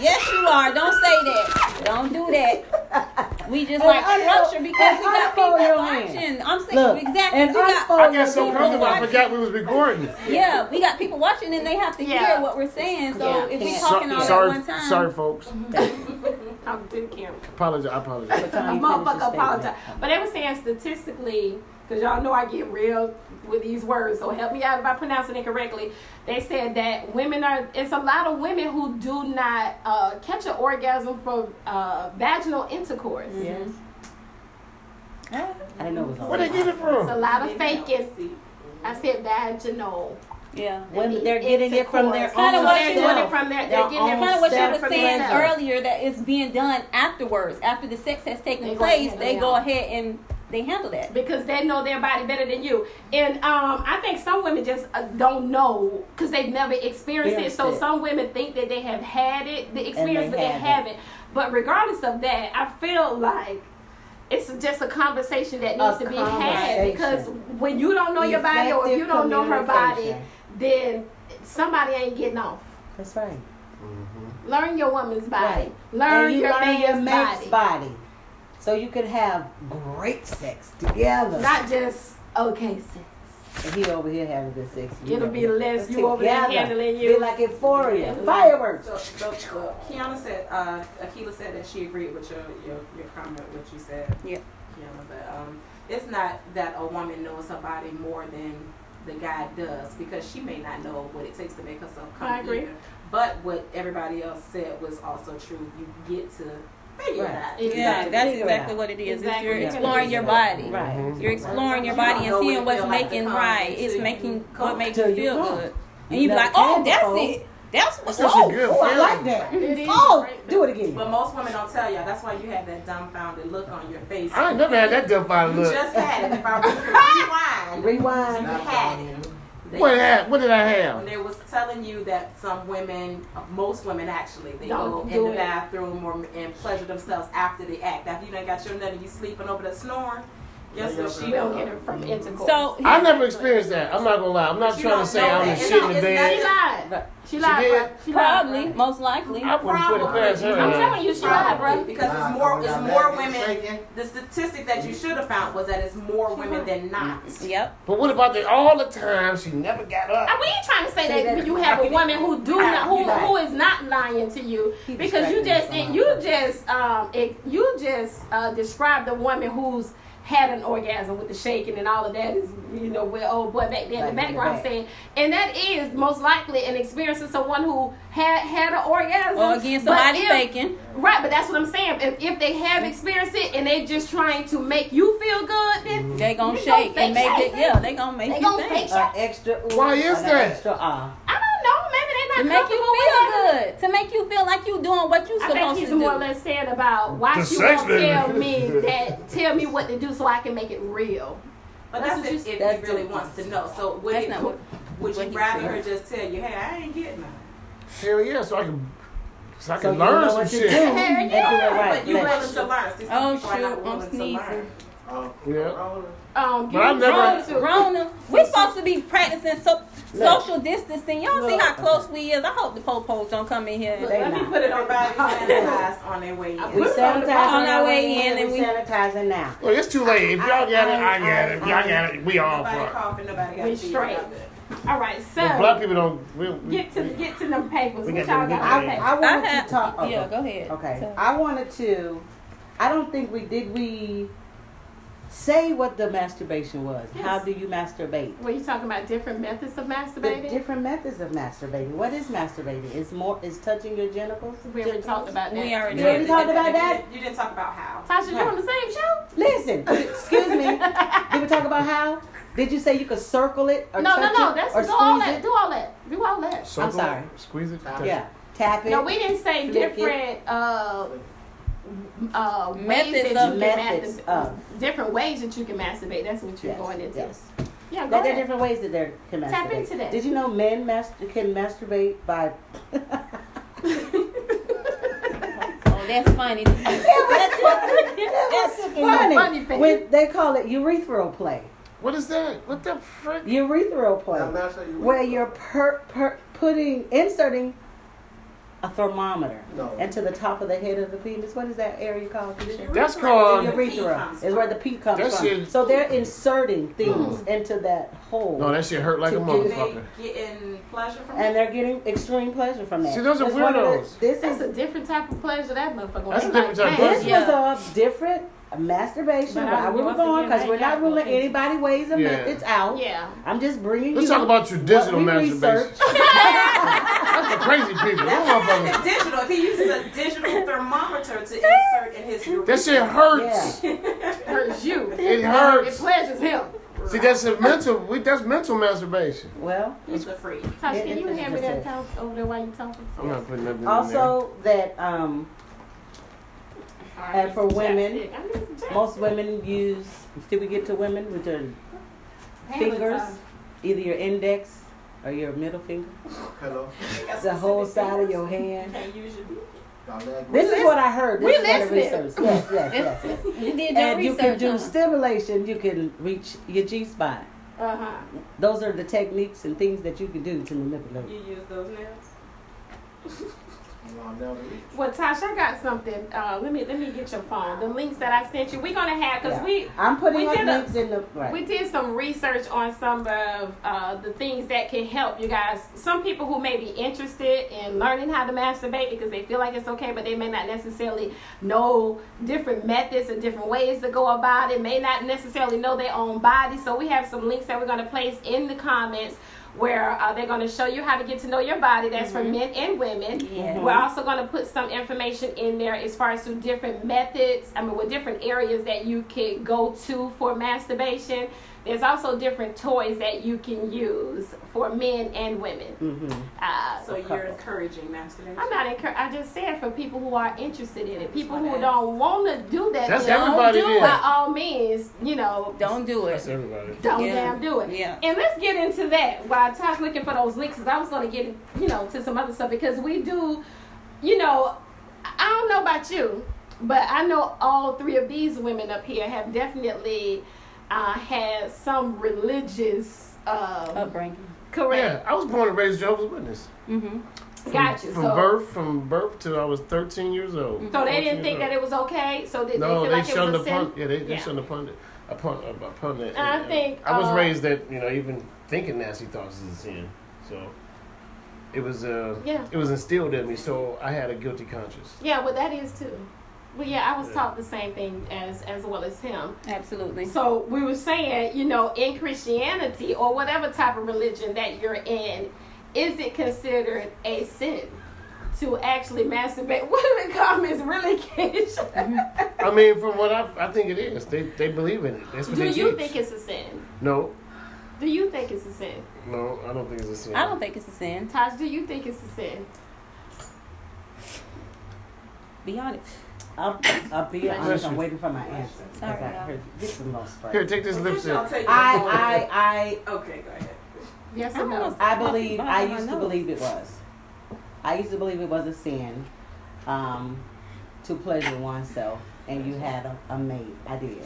Yes, you are. Don't say that. Don't do that. We just And like structure because and we got people watching. I'm saying Look, exactly. and we got I got so your comfortable, I forgot we was recording. Yeah, we got people watching and they have to Yeah. hear what we're saying. So Yeah. if we Yeah. talking all sorry, at one time, sorry, folks. Talking to the camera. Apologize. I apologize. By A time you finish your motherfucker apologize. But they were saying statistically, because y'all know I get real with these words, so help me out if I pronouncing it correctly. They said that women are, it's a lot of women who do not uh, catch an orgasm from uh, vaginal intercourse. Yes. I didn't know it was all Where they get it from? It's a lot of faking. I said vaginal. yeah. Women, they're getting it from their Kinda own what they're you getting self. it from their, Their they're getting own Kind of what you self were saying earlier that it's being done afterwards, after the sex has taken They go place. ahead They and go ahead and they handle that. because they know their body better than you. And um, I think some women just uh, don't know because they've never experienced it. So it. some women think that they have had it, the experience, they but they haven't. haven't. But regardless of that, I feel like it's just a conversation that needs A to be had because when you don't know your body or if you don't know her body, then somebody ain't getting off. That's right. Learn your woman's body. Right. Learn and you your learn your man's body. body. So you can have great sex together. Not just okay sex. and he over here having good sex. You It'll know. be less you over there Together. handling you. Be like euphoria. Fireworks. So, so, so Kiana said, uh, Akila said that she agreed with your, your, your comment, what you said. Yeah. Kiana, but um, it's not that a woman knows somebody more than the guy does because she may not know what it takes to make herself come I agree. either. But what everybody else said was also true. You get to figure Right. it out. Yeah, Yeah, that's Figure exactly what it is. It's you're Yeah. exploring your body. Right. Mhm. You're exploring your body don't and seeing what's feel like making right. It's making what makes you you feel come. good. And you be like, oh, that's it. That's That's what's such oh, a good Oh, I like that. It is Oh, great do it again. But most women don't tell you. That's why you have that dumbfounded look on your face. I ain't never had that dumbfounded look. You look. just had it. If I rewind, Rewind. you had it. They- What, had, what did I have? And it was telling you that some women, most women actually, they Don't go do in the it. bathroom or and pleasure themselves after the act. After you done got your nut and you sleeping over the snoring, guess what she don't get it from intercourse. So I never experienced that. I'm not gonna lie. I'm not But you trying to say I'm the shit in the not- she lied. She lied, did? She probably, bro. most likely. I wouldn't put it past her. I'm telling you, she lied, bro. Because it's more, it's more women. The statistic that you should have found was that it's more women than not. Yep. But what about the all the time she never got up? And we ain't trying to say Say that, that- you have a woman who do not, who, who is not lying to you because you just you just um you just uh, described a woman who's had an orgasm with the shaking and all of that is you know where old boy back there in the Back in the background back. saying and that is most likely an experience of someone who had had an orgasm Or again, But somebody faking. right but that's what I'm saying if, if they have experienced it and they're just trying to make you feel good then They gonna They gonna shake and make shake. it. Yeah, they gonna make They you gonna think. fake An extra Why is and an that? Extra ah. I know maybe To they're not make you feel having- good. To make you feel like you doing what you I think supposed he's more or do. less saying about why The you sex won't tell baby. me that tell me what to do so I can make it real. But That's that's, what if, you- if that's he really the- wants to know. So would, it, not what- would you rather her just tell you, hey, I ain't getting none? Hell yeah, so I can, so I So can you learn know some shit. do and do it right. But you Let- willing to learn. See, some Oh, shoot, not I'm sneezing. Oh, Yeah. Um, But I never- Rona, we're supposed to be practicing so, Look. social distancing. Y'all see how close we is. I hope the popos don't come in here. Look, They let me put it on body sanitized on their way in. We sanitizing On our way in and and we we- sanitizing now. Well, it's too late. If y'all got it, I got it. If y'all got it, we all Nobody fuck. coughing, nobody got We straight. All right, But black people don't. We, we, get to get to them papers. We What got y'all them got good on I, papers? I wanted I have- to talk. About. Yeah, go ahead. Okay. So- I wanted to I don't think we did. We say what the masturbation was. How do you masturbate? Were you talking about different methods of The masturbating? different methods of masturbating. What is masturbating? Is more is touching your genitals? we already talked about that. We already You already did. talked about You that. didn't- You didn't talk about how. Tasha, you on the same show? Listen, excuse me. Did we talk about how? Did you say you could circle it or No, no, touch no. it That's or do all that. it? Do all that. Do all that. Circle, sorry. Squeeze it. Touch Yeah, tap it. No, we didn't say Flick it. different uh uh ways Methods that you of- can methods masturbate. of. different ways that you can masturbate. That's what you're Yes, going into. yes. Yeah, go That there are different ways that they can masturbate. Tap into that. Did you know men mas- can masturbate by? Oh, that's funny. That's funny. funny. When they call it urethral play. What is that? What the frick? Urethral play. Now, master, you- where you're per, per, putting inserting a thermometer No. into the top of the head of the penis. What is that area called? Keisha? That's called- The Where the pee urethra is where the pee comes That from. shit- So they're inserting mm. things into that hole, No, that shit hurt like a motherfucker. They getting pleasure from and it. they're getting extreme pleasure from that. See, those are That's one the- weirdos. This That's is a different type of pleasure that motherfucker. That's a different type of man, this pleasure. was a different masturbation. But Why we were once going because we're not got no ruling anybody ways and Yeah. methods out. Yeah. I'm just bringing Let's you talk about traditional masturbation. researched. That's for crazy people. Them motherfuckers. The digital. If he uses a digital thermometer to insert in his urethra. That shit hurts. hurts you. It hurts. It hurts. pleasures him. See, that's a mental. We, that's mental masturbation. Well, He's a freak. Tasha, It- can you it- hand me that it- couch over there while you're talking? I'm not putting nothing in there. also that um, And for women, Chapstick. I need some chapstick. most women use. Did we get to women with their fingers, either your index or your middle finger, Hello. the whole side of your hand? Can't use your Y'all leg This is what I heard. This we is what I listening. researched. Yes, yes, yes, yes. You did your And you can do huh? stimulation. You can reach your G spot. Uh-huh. Those are the techniques and things that you can do to manipulate. You use those nails. Y'all. Well, Tasha, I got something. Uh, let me let me get your phone. The links that I sent you, we're gonna have because Yeah. we I'm putting We up did a- links in the right. We did some research on some of uh, the things that can help you guys. Some people who may be interested in learning how to masturbate because they feel like it's okay, but they may not necessarily know different methods and different ways to go about it, may not necessarily know their own body. So we have some links that we're going to place in the comments where uh, they're going to show you how to get to know your body. That's for men and women. Yes. We're also going to put some information in there as far as to different methods, I mean, with different areas that you can go to for masturbation. There's also different toys that you can use for men and women. hmm Uh, So you're encouraging masturbation. I'm not encouraging. I just said for people who are interested in it, people who don't want to do that. That's then everybody do there. By all means, you know, Don't do it. That's everybody. don't Yeah. damn do it. Yeah. And let's get into that while Todd's looking for those links. Cause I was going to get, you know, to some other stuff because we do, you know, I don't know about you, but I know all three of these women up here have definitely uh, had some religious, uh, Upbringing. correct. Yeah, I was born and raised Jehovah's Witness. Mm-hmm. From, Got you. From So- birth, from birth till I was 13 years old. So they didn't think that it was okay. So did No, they feel they like it shunned was a sin? upon. Yeah, they, they Yeah. shunned upon it. Upon, upon it. And I think, I was uh, raised that you know even thinking nasty thoughts is a sin. So it was uh Yeah. it was instilled in me. So I had a guilty conscience. Yeah, well, that is too. Well, yeah, I was Yeah. taught the same thing as as well as him. Absolutely. So we were saying, you know, in Christianity or whatever type of religion that you're in, is it considered a sin to actually masturbate? What are the comments really, Keisha? Mm-hmm. I mean, from what I I think it is. They they believe in it. That's what Do they you teach. think it's a sin? no, Do you think it's a sin? no, I don't think it's a sin. I don't think it's a sin. Taj, do you think it's a sin? Be honest. I'll, I'll be honest. I'm waiting for my answer. Sorry, I no. heard this is the most Here, take this lipstick. I'll take I, your. I, Okay, go ahead. Yes I or no? I, I believe. I used to believe it was. I used to believe it was a sin, um, to pleasure oneself, and you had a, a mate. I did.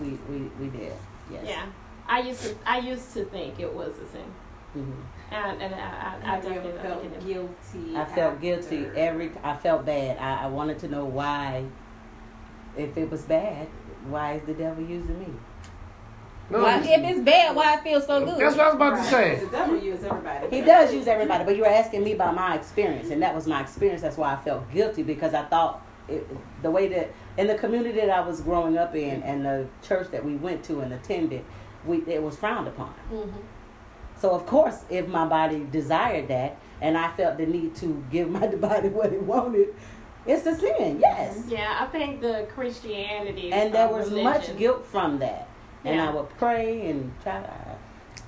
We, we, we did. Yes. Yeah, I used to. I used to think it was a sin, hmm and, and I, I, I Have you ever definitely felt think guilty? I felt after? guilty every. I felt bad. I, I wanted to know why. If it was bad, why is the devil using me? No, Why, if it's bad, why it feels so good? that's what I was about to say. The devil uses everybody. He does use everybody, but you were asking me about my experience, and that was my experience. That's why I felt guilty because I thought it, the way that in the community that I was growing up in and the church that we went to and attended, we it was frowned upon. Mhm. So of course, if my body desired that and I felt the need to give my body what it wanted, it's a sin. Yes. Yeah, I think the Christianity And there was religion- much guilt from that. And Yeah. I would pray and try to.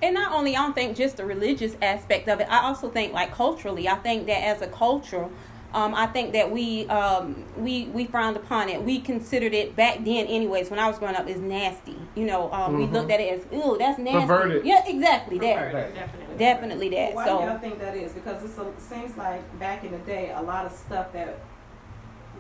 And not only I don't think just the religious aspect of it. I also think like culturally. I think that as a culture, um, I think that we um, we we frowned upon it. We considered it back then, anyways. When I was growing up, is nasty. You know, um, we Mhm. looked at it as, ooh, that's nasty. Perverted. Yeah, exactly that. Perverted, definitely. Definitely that. Why do y'all think that is? Because it seems like back in the day, a lot of stuff that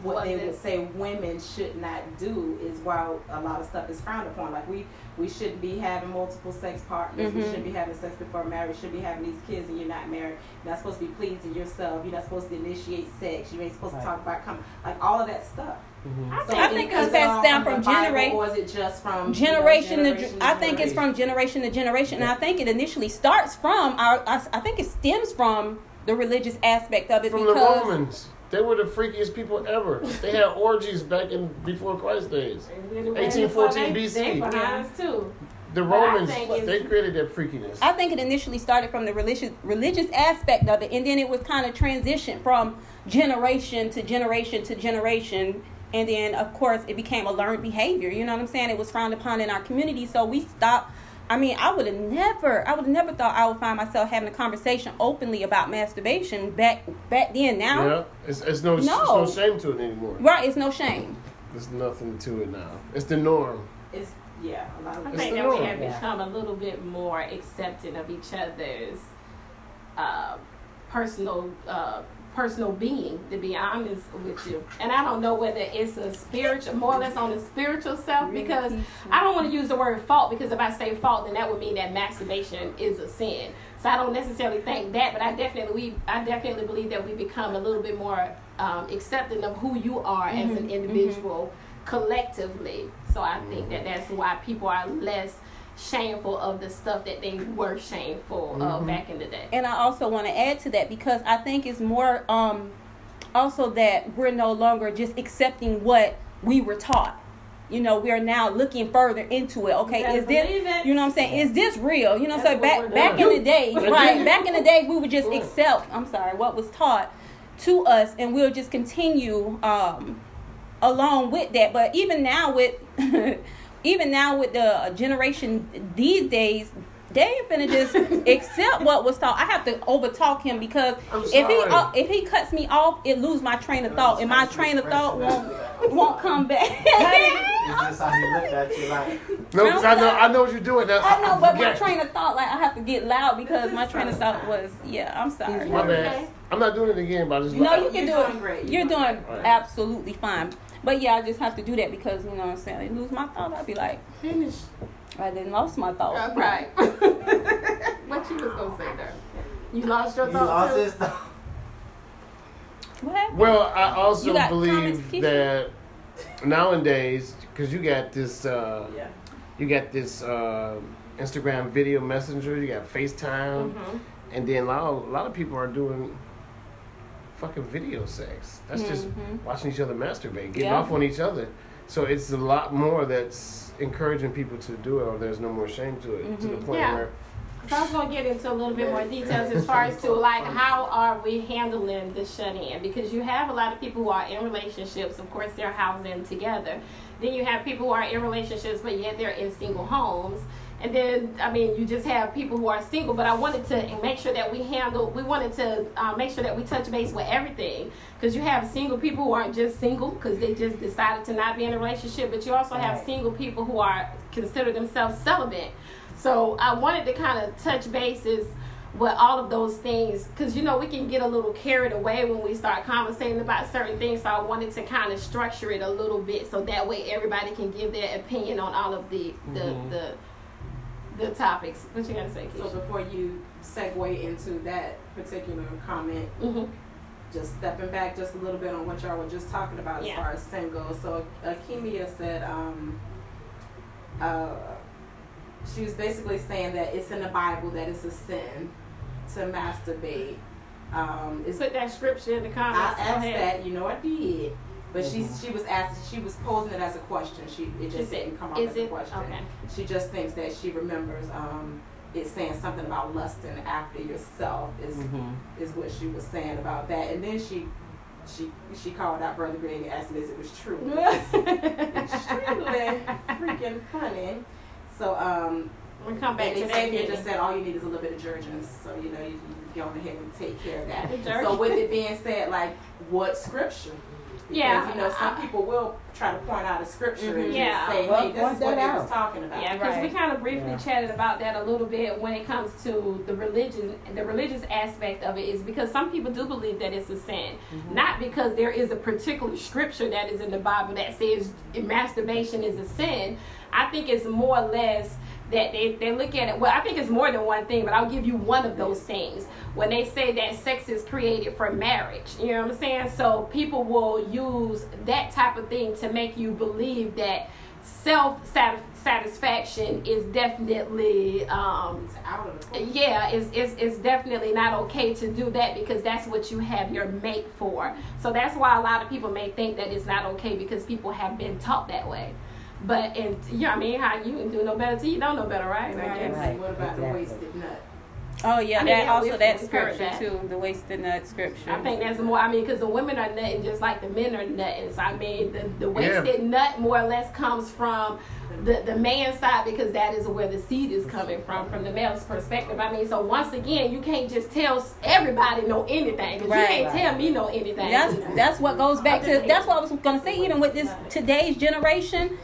what Was they would say women should not do is why a lot of stuff is frowned upon. Like we we shouldn't be having multiple sex partners. We Mhm. shouldn't be having sex before marriage. Should be having these kids and you're not married. You're not supposed to be pleasing yourself. You're not supposed to initiate sex. You ain't supposed Right. to talk about com- like all of that stuff. Mhm. I So think, I think it it's passed down the from generation- or is it just from you know, generation to, generation I think it's from generation to generation, and I think it initially starts from our. I, I think it stems from the religious aspect of it From the because Romans. They were the freakiest people ever. They had orgies back in before Christ days. 1814 BC. they behind us too. The Romans, think they created that freakiness. I think it initially started from the religious religious aspect of it, and then it was kind of transitioned from generation to generation to generation, and then of course it became a learned behavior. You know what I'm saying? It was frowned upon in our community, so we stopped. I mean, I would have never, I would have never thought I would find myself having a conversation openly about masturbation back back then. Now, yeah, it's, it's no, No. it's no shame to it anymore. right? It's no shame. There's nothing to it now. It's the norm. It's yeah, a lot of I think the that we have become a little bit more accepting of each other's uh, personal uh, personal being. To be honest with you, and I don't know whether it's a spiritual, more or less on the spiritual self, because I don't want to use the word fault because if I say fault, then that would mean that masturbation is a sin. So I don't necessarily think that, but I definitely we I definitely believe that we become a little bit more um, accepting of who you are as an individual collectively. So I think that that's why people are less shameful of the stuff that they were shameful of back in the day. And I also want to add to that because I think it's more um also that we're no longer just accepting what we were taught. You know, we are now looking further into it. Okay, is this it. you know what I'm saying? Is this real? You know, That's so back back in the day, right? Back in the day, we would just accept. I'm sorry, what was taught to us, and we'll just continue um along with that. But even now with even now with the generation these days, they ain't finna just accept what was taught. I have to overtalk him because if he uh, if he cuts me off, it lose my train of thought, and my train of thought won't won't come back. It's just how he looked at you like, No, 'cause I know, I know what you're doing now. I know, but my train of thought, like I have to get loud because my train of thought was, yeah, I'm sorry. My bad. I'm not doing it again, but I just. No, you can You're do doing it. great. You're You're doing absolutely fine. But yeah, I just have to do that because you know what I'm saying. I lose my thought. I'd be like, Finish. I didn't lost my thought. Uh, right. what you was gonna say there? You lost your you thought lost too? his thought. What happened? Well, I also You got believe that nowadays, because you got this, uh, Yeah. you got this uh, Instagram video messenger, you got FaceTime, Mhm. and then a lot, of, a lot of people are doing fucking video sex. That's just Mhm. watching each other masturbate, getting Yeah. off on each other. So it's a lot more that's encouraging people to do it, or there's no more shame to it, to the Mhm. point Yeah. where So I was gonna get into a little bit more details as far as to like how are we handling the shut in because you have a lot of people who are in relationships. Of course, they're housing together. Then you have people who are in relationships, but yet they're in single homes. And then, I mean, you just have people who are single. But I wanted to make sure that we handle. We wanted to uh, make sure that we touch base with everything because you have single people who aren't just single because they just decided to not be in a relationship, but you also have Right. single people who are consider themselves celibate. So I wanted to kind of touch bases with all of those things because you know we can get a little carried away when we start conversating about certain things. So I wanted to kind of structure it a little bit so that way everybody can give their opinion on all of the the Mhm. the, the topics. What you gotta say, So before you segue into that particular comment, hmm just stepping back just a little bit on what y'all were just talking about Yeah. as far as single. So Akemia said, um, uh, she was basically saying that it's in the Bible that it's a sin to masturbate. Um, it's, Put that scripture in the comments. I asked that, you know, I did. But she she was asked she was posing it as a question. She it just said, didn't come up is as a question. okay. She just thinks that she remembers um, it saying something about lusting after yourself is Mhm. is what she was saying about that. And then she she she called out Brother Greg and asked him if it was true. Extremely freaking funny. So um we come back to and that. Xavier just said all you need is a little bit of jergens, so you know you, you go ahead and take care of that. So with it being said, like what scripture? Because, Yeah, you know some people will try to point out a scripture and Mhm. Yeah. just say, Well, hey, this point is what that was talking about. Yeah, because we kind of briefly Yeah. chatted about that a little bit when it comes to the religion, the religious aspect of it is because some people do believe that it's a sin, not because there is a particular scripture that is in the Bible that says masturbation is a sin. I think it's more or less that they, they look at it. Well, I think it's more than one thing, but I'll give you one of those things when they say that sex is created for marriage. You know what I'm saying? So people will use that type of thing to make you believe that self satisfaction is definitely um, yeah it's, it's, it's definitely not okay to do that because that's what you have your mate for so that's why a lot of people may think that it's not okay because people have been taught that way but and you know what I mean how you can do no better till you don't know better right, I I guess. guess. Right, What about exactly. the wasted nut? Oh yeah, I mean, that yeah, also that scripture that. too, the wasted nut scripture. I think that's more. I mean, because the women are nutting just like the men are nutting. So I mean, the, the wasted nut more or less comes from the the man's side because that is where the seed is coming from, from the male's perspective. I mean, so once again, you can't just tell everybody know anything. Right. you can't tell me know anything. That's that's what goes back to. That's what I was gonna say. Even with this today's generation,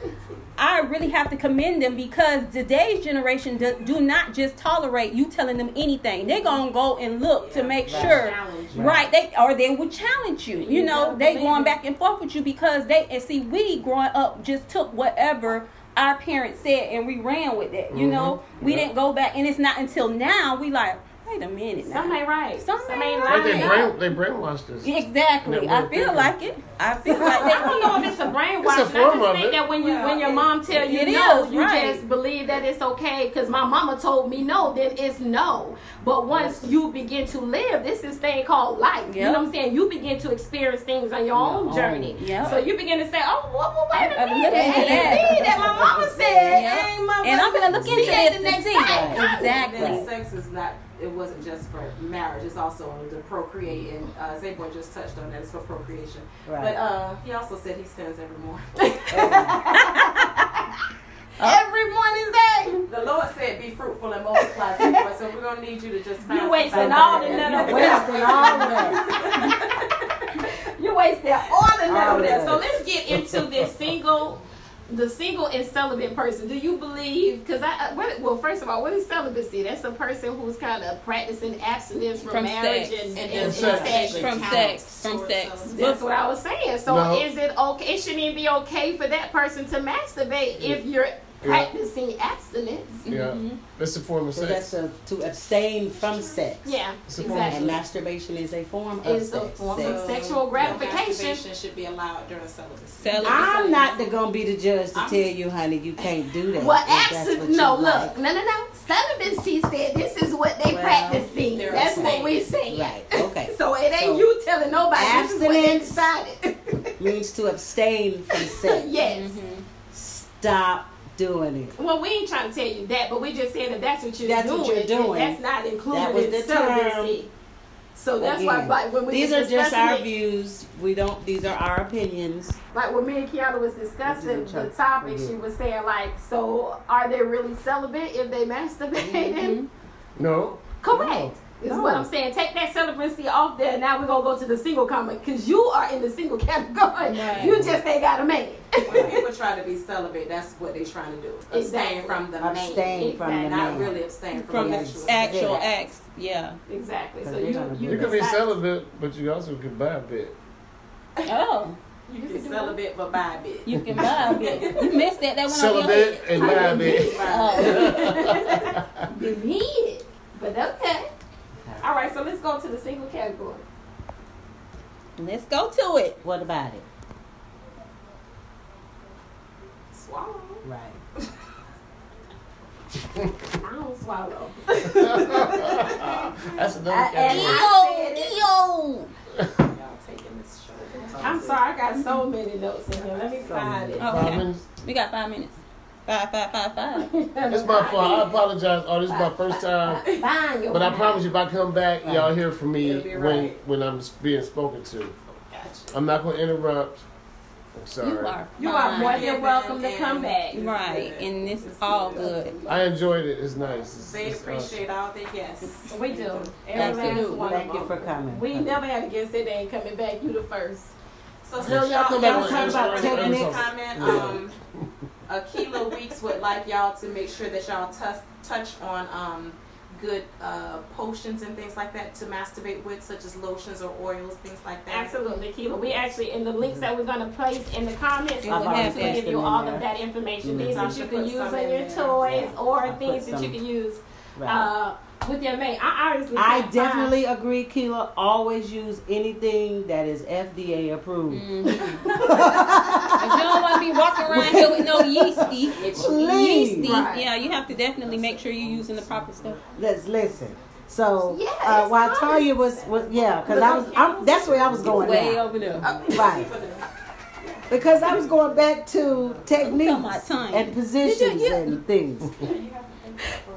I really have to commend them because today's generation do, do not just tolerate you telling them anything. They're gonna go and look to make Right. sure. Challenge. Right, they or they would challenge you. You You know, they going it. back and forth with you because they and see we growing up just took whatever our parents said and we ran with it. You Mhm. know, we Yeah. didn't go back, and it's not until now we like, wait a minute now. Some ain't right. Some Some ain't ain't right. They lying. brain, they brainwashed us. Exactly. I feel thinking. like it. I feel like I don't know if it's a brainwash. It's a I form just of think it. that when you Well, when your it- mom tell you it no, is, you right. just believe that it's okay because my mama told me no. Then it's no. But once you begin to live, this is thing called life. You know what I'm saying? You begin to experience things on your own own. journey. Yep. So you begin to say, oh, well, well wait a I've minute, been looking it ain't that. me that my mama said. Yep. ain't my And I'm gonna look see into it this the next see. time. Exactly. Sex is not. It wasn't just for marriage. It's also to procreate, and uh, Zabor just touched on that. It's for procreation. Right. But uh, he also said he sins every morning. Every morning day. the Lord said, "Be fruitful and multiply." Zabor. So we're gonna need you to just. find You wasting all the nut of Wasting all of that. You wasted all the nut of that. So let's get into this single, the single and celibate person. Do you believe? Because I, I- what, well, first of all, what is celibacy? That's a person who's kind of practicing abstinence from, From marriage sex. and, and, And and, sex. sex. From sex. From sex. celibacy. That's what I was saying. So No. is it okay? It shouldn't even be okay for that person to masturbate if you're practicing abstinence. Yeah, mm-hmm. that's a form of So that's sex. a, to abstain from sex. Yeah, It's a form of And masturbation is a form of It's a form Sex. of sexual gratification. Masturbation should be allowed during celibacy. Celibacy. I'm not the, gonna be the judge to I'm- tell you, honey, you can't do that. Well, if absolutely. No, like. look, no, no, no. Celibacy said this is what they Well, practicing. That's what we're saying. Right. Okay. So it ain't So, you telling nobody this is what they abstinence- decided. Means to abstain from sex. yes. Stop doing it. Well, we ain't trying to tell you that, but we're just saying that that's what you're That's doing. what you're doing. That's not included That was in the celibacy. So that's why, Again, like when we These are just our it, views. We don't. These are our opinions. like when me and Kiana was discussing the topic, she mm-hmm. was saying like, so are they really celibate if they masturbating? Mm-hmm. No, Correct. Is No. what I'm saying. Take that celibacy off there. Now we're gonna go to the single comment because you are in the single category. Right. You just ain't got a man. When people try to be celibate, that's what they're trying to do. Abstain Exactly. from the man. Abstain from the Exactly. Not man. really abstain from, From the the actual actual Yeah. acts. Yeah. exactly. So you you, do you can be decide- celibate, but you also can buy a bit. Oh, You can celibate but buy a bit. you can buy a bit. You missed that. That one on your Celibate head. and buy a bit. Oh. Give me it. But okay. All right. So let's go to the single category. Let's go to it. What about it? Swallow. Right. I don't swallow. That's another uh, I- category. I said it. Yo. Y'all taking this show. I'm I'm sorry, I got so many notes in here. Let me find it. Okay. We got five minutes. Five, five, five, five. It's my fault. I apologize. Oh, this is my first time. But I promise you, if I come back, y'all hear from me It'll when when I'm being spoken to. Gotcha. I'm not going to interrupt. I'm sorry. You are. You are more than welcome to come back. Right, and this is all good. I enjoyed it. It's nice. It's, They it's appreciate all the yes. We do. Every Thank last you. one Thank you for coming. We never had a guest that they ain't coming back. You the first. So Yeah, since y'all y'all, come back y'all with talk answer- about answer techniques, something. comment, Yeah. Akila Weeks would like y'all to make sure that y'all touch touch on um, good uh, potions and things like that to masturbate with, such as lotions or oils, things like that. Absolutely, Keila. We actually in the links that we're gonna place in the comments. It We're will going have to give you all there. of that information. Mhm. Things that you can use some on your there. toys Yeah. or I'll things that you can use Right. uh, with your mate. I honestly I can't find- definitely agree, Keela. Always use anything that is FDA approved. Mhm. if you don't want to be walking around here with no yeasty, Please. yeasty, Right. yeah, you have to definitely make sure you're using the proper stuff. Let's listen. So Yeah, uh, it's while honest. Talia was, was yeah, because I was I'm, that's where I was going. Way now. over there. Right. Because I was going back to techniques and positions you- and things.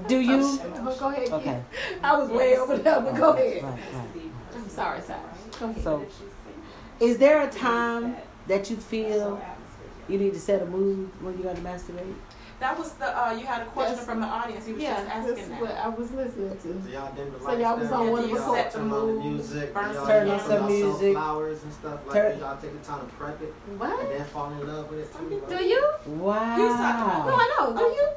Do you? Oh, go ahead. Okay. I was way over there, but go ahead. Right, right. I'm sorry, sorry. So, is there a time that you feel you need to set a mood when you're gonna masturbate? That was the uh, you had a question Yes. from the audience. He was Yeah, just asking that. what I was listening to. So y'all dim the So y'all was on one of the Y'all set turn the mood, music. burn y'all, Turn on y'all some music. flowers and stuff like Turn- that. Y'all take the time to prep it What? and then fall in love with it too. Do like, you? Wow. He's talking No, I know. Do you?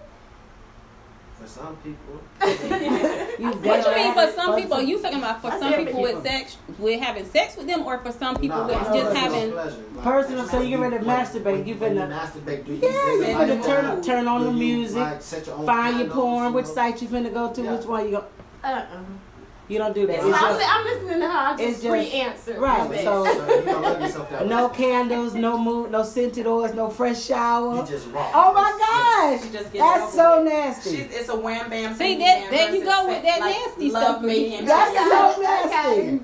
For some people. You What you mean for some for people? Are you talking about for I some said people with sex, with having sex with them, or for some people Nah, with nah, just personal having? Like, Personal, so you ready to masturbate, when- you when finna- masturbate. Do you Yeah, you the finna light turn on? turn on the music, like, your find your porn, which site you finna go to, Yeah. which one you go. Uh-uh. You don't do that. So It's I'm, just- I'm listening to her. I it's just just- pre-answered. right, so- So you don't love yourself that no candles, no mood, no scented oils, no fresh shower. You shower. just raw. Oh my gosh, She just get it that's so with. nasty. She's, it's a wham bam. See, that- there you go with that like nasty love stuff making. again. That's Okay. so Okay. nasty.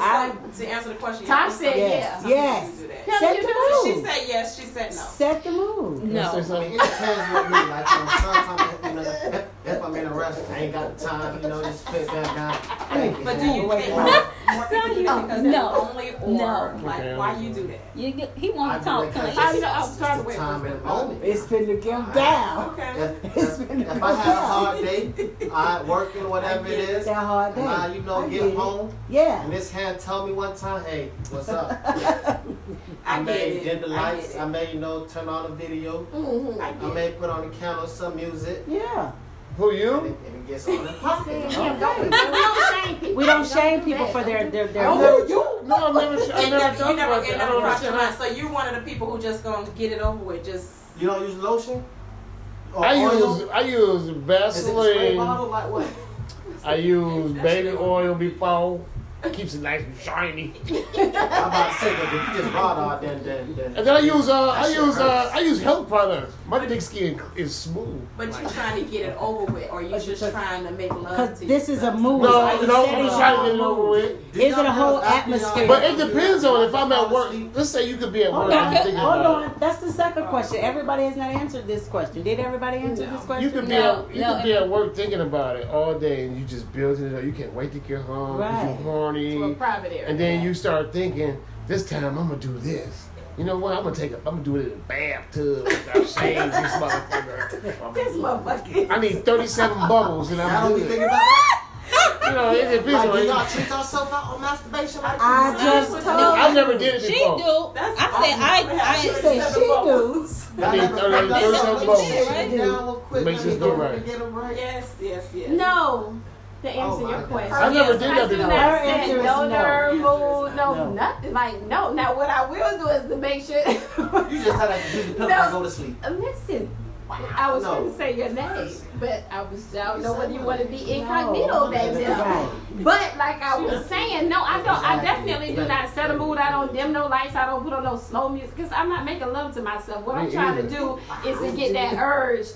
I- so, to answer the question, Tom said some- yeah. Yes. People. Yeah, Set you the do. She said yes. She said no. Set the mood. No. say I mean, something? it depends with me. Like, you know, sometimes you know, if, if I'm in a rush, I ain't got the time, you know, just put that down. Thank you. But do you Wait, think wait. more people do because No. they're or No. like Okay. why you do that? You, get- he I wants to do talk it to 'cause. I it's- know, I was it's trying to the wait time for and some moment. It's finna come down. Okay. If, It's if, been if I had a hard day, I working whatever it is, It's a hard and I, you know, get get home, Yeah. and this hand tell me one time, hey, what's up? I I get may it. dim the I lights, get I it. may, you know, turn on the video, Mhm. I I get may put on the candle some music, Yeah. Who and it, you? and it gets on and I popping. said, we don't shame people. We don't shame people for their their their. Oh, who you? No, I've never. I've never never, you never, about it that. I don't crossed your mind. understand. So you one of the people who just gonna get it over with. Just You don't use lotion? I oil? use I use Is it a spray Vaseline. bottle? Like what? I use baby oil before. Keeps it nice and shiny. I'm about to say, 'cause if you just raw dog, then, then, then. And then I use uh I That use uh. I use health products. My dick skin is smooth. but you're trying to get it over with, or you're just trying to make love Because this is a yourself? mood. No, Are no, I'm it trying to get it over with. Did Is it a whole atmosphere? But it depends on if I'm at work. Let's say you could be at Hold work on, and hold about on. That's the second question. Everybody has not answered this question. Did everybody answer this question? You could be No, at, you no, could be at work thinking about it all day, and you just building it up. You can't wait to get home. Right. You're. To a private area. And then you start thinking, this time I'm gonna do this. You know what? I'm gonna take a, I'm gonna do it in a bathtub. I'll shave this motherfucker. This motherfucker. I need 37 bubbles and Y'all I'm don't be good. thinking about that? You know, it depends Like, do on y'all it. treat yourself out on masturbation like I this? just told. what I never did it before. She do. That's I said I She I. said she do. Y'all I need never- 30 y'all 37 bubbles. Right. down real Makes let this go right. let me right. Yes, yes, yes. No. To answer Oh your question. I never Yes, did I that do before. not Her say answer is no no. nerve mood, no, No. nothing. Like, no. Now, what I will do is to make sure. You just had to do the pill No. and go to sleep. Listen, I was No. going to say your name, but I was I don't know whether you want to be No. incognito that day. Right. But like I was saying, no, I don't. I definitely do not set a mood. I don't dim no lights. I don't put on no slow music because I'm not making love to myself. What I'm trying to do is to get that urge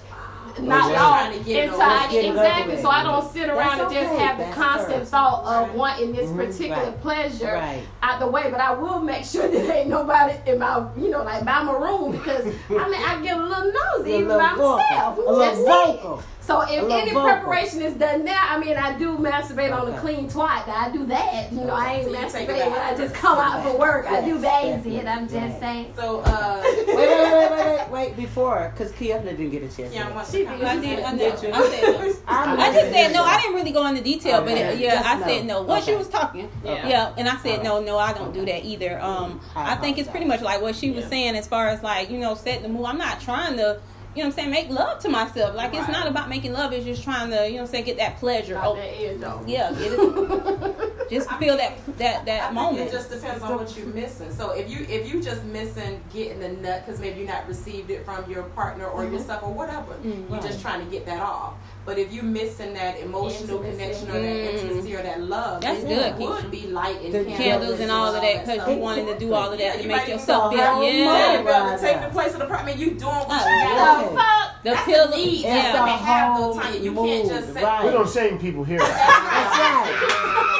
not yeah. all Trying to get it into over. I, Let's get it exactly. So I don't sit around That's and just okay. have the That's constant first. thought of Right. wanting this Mhm. particular Right. pleasure Right. out the way. But I will make sure that ain't nobody in my, you know, like by my room because I mean I get a little nosy A even by myself. A little Just vocal. So if any vocal. preparation is done now, I mean I do masturbate on a clean twat. Now, I do that. You know, I ain't So you take it masturbating when I just come out for work. I do that Yes. and I'm just Right. saying. So, uh, Wait, wait, wait, wait, wait, wait, before, because Kiana didn't get a chance. yeah, I to- want She to did. I did. I Did did. I said no. I'm just said no. I didn't really go into detail, but it, yeah, I said no. What she was talking, Yeah. yeah. and I said no, no, I don't do that either. Um, I I think it's pretty much like what she was saying as far as like you know setting the mood. I'm not trying to. You know what I'm saying? Make love to myself. Like it's not about making love. It's just trying to, you know what I'm saying, get that pleasure. Out Oh, that edge, though. yeah, get it. just feel that that that I moment. it just depends on what you're missing. So if you if you just missing getting the nut because maybe you not received it from your partner or yourself or whatever, Mhm. you're just trying to get that off. But if you're missing that emotional Intimacy. connection or that Mm. intimacy or that love, That's good, it would be light and The candles, Candles and all of that because stuff. you wanted to do all of Yeah, that to you make yourself even feel. go Yeah. home. Yeah, Right. take the place of the part. I mean, you doing what you yeah. got to Okay. do. The That's pill, a need. It's That's yeah. a I have whole time. You mood, can't just say. right. We don't shame people here. That's right.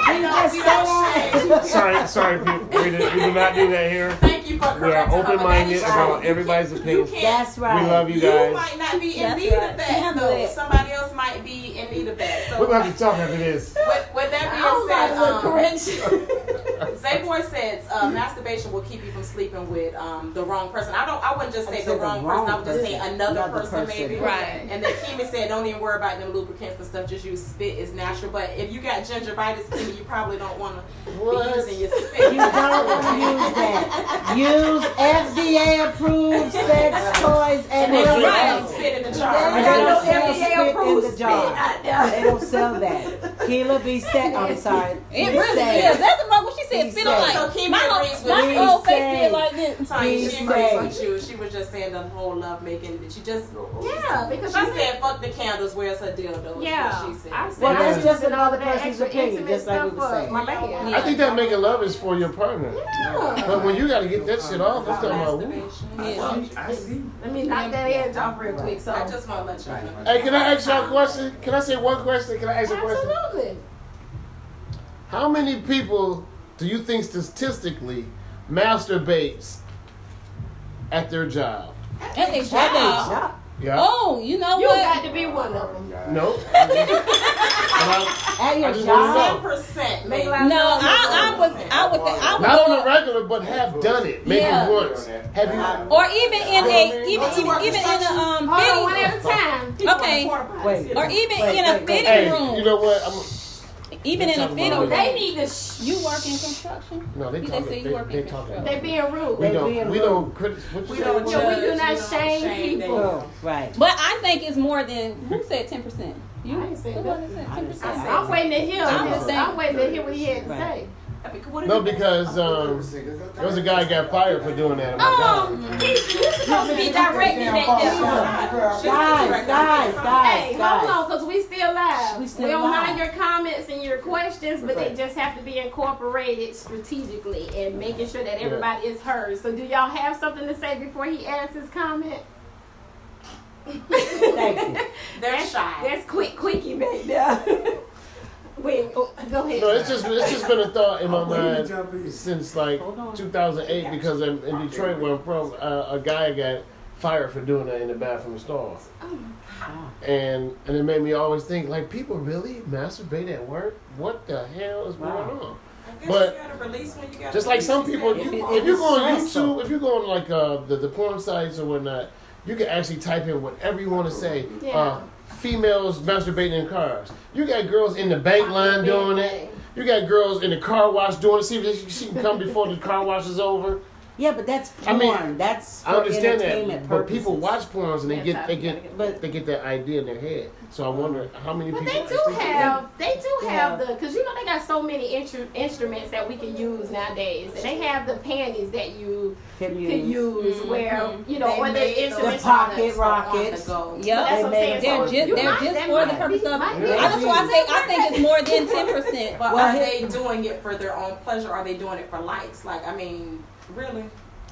We don't, we say don't that. shame. sorry, sorry, people. We, do, we do not do that here. Thank you for We are correcting her, but that open-minded about true. everybody's You opinions. That's right. We love you guys. You might not be in That's need right. of that, though. Somebody else might be in need of that. So, We're gonna have to talk after this. with, with that I don't being like said, the um. Zayboy says uh, masturbation will keep you from sleeping with um, the wrong person. I don't. I wouldn't just say said the the wrong, wrong person. I would just say another, Another person, person. maybe. Right. And then Kimi said, don't even worry about them lubricants and stuff. Just use spit. It's natural. But if you got gingivitis, Kimi, you probably don't want to What? be using your spit. You don't want to use that. Use FDA approved sex toys and And they don't Right. right. spit in the And jar. they Got don't no sell FDA spit in the spit jar. out there. They don't sell that. Keela be set. I'm sorry. It Be really safe. is. That's about what she said. Be on like So Kimi my, agrees whole- with my whole face Be feel like this. Tanya, Be she agrees safe. with you. She was just saying the whole love making. She just Yeah, because she I mean- said, "Fuck the candles. Where's her dildo?" Yeah, what she said. I said Well, that's just using all another person's opinion, just like stuff we were saying. My man. I think that making love is for your partner. Yeah. But when you gotta get that shit off, it's talking about. woo. Yeah. I see. Let me knock that edge off real quick. So I just want to let you know. Hey, can I ask y'all a question? Can I say one question? Can I ask a question? absolutely. How many people do you think statistically masturbates at their job? At their At their job. Job. Yeah. Oh, you know You what? You got to be one of them. No. And I- At your job. Ten percent, Make maybe. like- No, I, I would, I would, think, I would not on the regular, but have done it maybe Yeah. once. Have you? or even in a, even, even, even in a construction? um Hold on, one fitting, at a time. okay, Wait. or even Wait, in a wait, wait. fitting Hey, you know what? I'm, even in a Talking fitting about room. They need to. Sh- You work in construction? no, they You talking. say They, they talking. they being rude. We don't. being We rude. don't. Criti- what you We don't Yeah, we judge. do not we don't shame people. them. Oh, right. But I think it's more than who hmm. said ten percent. You I ain't said somebody that. said I ten didn't say percent. that. I'm waiting to hear. I'm I'm waiting to hear what he had to Right. say. What No, because um, there was a guy who got fired for doing that. at my job. Um, he's you supposed to be directing back there. Guys, guys, guys, Hey, hold on, cause we still live. We still don't live. mind your comments and your questions, but they just have to be incorporated strategically and making sure that everybody is heard. So, do y'all have something to say before he adds his comment? Thank you. They're that's, shy. That's quick, quickie back there. Wait, oh, go ahead. No, it's just it's just been a thought in my I'm waiting to mind since like 2008 because in, in Detroit where I'm from, uh, a guy got fired for doing that in the bathroom stall, Ah. and and it made me always think like people really masturbate at work. What the hell is going on? But- you gotta release when you gotta Just like some people, If you if you go on. YouTube, if you go on like uh, the the porn sites or whatnot, you can actually type in whatever you want to say. Yeah. Uh, females masturbating in cars. You got girls in the bank line doing it. You got girls in the car wash doing it. See if she can come before the car wash is over. Yeah, but that's I porn. mean, that's for I understand entertainment that, but people watch porns and they Yeah, get they get get- But they get that idea in their head. So I wonder how many But people. they do actually do that. have, they do have Yeah. the, cause you know they got so many instru- instruments that we can use nowadays, and they have the panties that you Can can you? use Mhm. where you know, They or the instruments. The pocket products for on the rockets. go. Yep. That's what I'm They saying. made They're So those. just they're might- just for the purpose be- of. might be- I that's why I say I think it's more than ten percent. But Well, are they doing it for their own pleasure? Or are they doing it for likes? Like, I mean, really?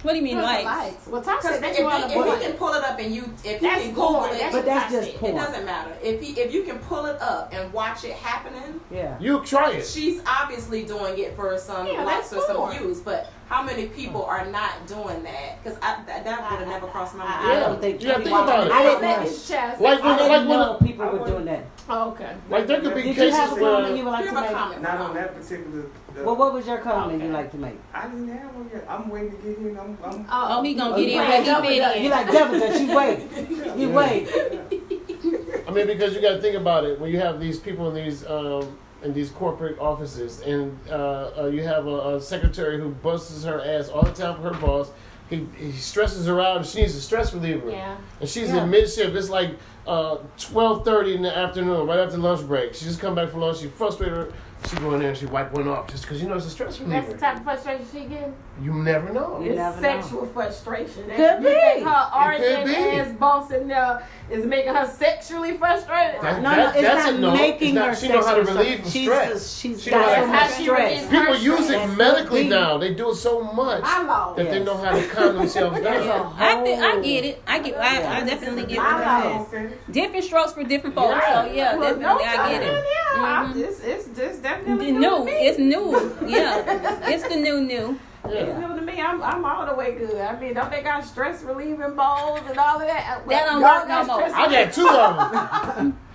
What do you mean Turn the lights? lights. Well, Tasha Because said if, that you want you- to if put you can pull it up and you if you can Google porn. it, That's But that's just Tasha porn. it doesn't matter. If he, if you can pull it up and watch it happening, Yeah. You try it. she's obviously doing it for some Yeah, likes or some views. But how many people are not doing that? Because that, that would have never crossed my I, mind. I don't think. Yeah, think about it. I didn't Let know. his chest. Like I when, didn't like when, know people were doing that. Oh, okay. like there could be Did you have cases a comment where you would like You to have a make? comment. Not on that particular. The, Well, what was your comment Okay. you like to make? I didn't have one yet. I'm waiting to get in. I'm. I'm Oh, he gonna Oh, get you in like where he fit You in. like devil that you wait. You Yeah. wait. I mean, because you got to think about it. When you have these people in these um, in these corporate offices, and uh, uh, you have a, a secretary who busts her ass all the time for her boss. He, he stresses her out, and she needs a stress reliever. Yeah. And she's Yeah. in mid shift. It's like uh, twelve thirty in the afternoon, right after lunch break. She just come back from lunch. She frustrated. She go in there and she wipe one off just because you know it's a stress reliever. That's the type of frustration she getting. You never know. You It's never know. sexual frustration. Could That- you think be. Her It arguing could be. ass boss in there is making her sexually frustrated. That- No, that- no, it's that's not a no. making It's not- her she know how to relieve from stress. Just, she's She got know how so to- much That's how she stress. People use it medically deep. now. They do it so much My lord. that they know how to calm themselves There's down. a I think I get it. I get. I, I definitely get My what life. you're I'm saying. finished. Different strokes for different folks. Yeah. So yeah, Well, definitely I get it. Yeah, I'm- Mhm. it's, it's just definitely new. new. It's new. Yeah, it's the new new. It's new to me. I'm, I'm all the way good. I mean, don't they got stress relieving bowls and all of that? That don't work no more. I got two of them.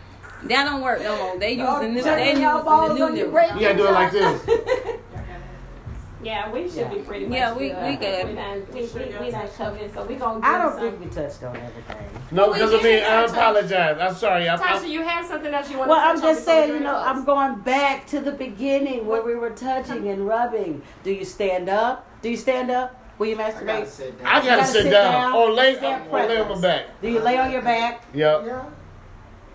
That don't work no more. They Y'all using new. juggling They y'all using balls the new on your new. You gotta do it like this. Yeah, we should be pretty much Yeah, we- good. we good. We done, we, we, we done covered so we gonna I don't some. think we touched on everything. No, we because of did me. I apologize. I'm sorry. I'm, Tasha, I'm, you have something else you want to do. Well, to I'm touch on just saying, you know, close? I'm going back to the beginning where we were touching and rubbing. Do you stand up? Do you stand up? Will you masturbate? I gotta masturbate? sit down. I gotta, gotta sit, sit down. down. Or lay, Is that or lay on my back. Do you lay on your back? Yep. Yeah.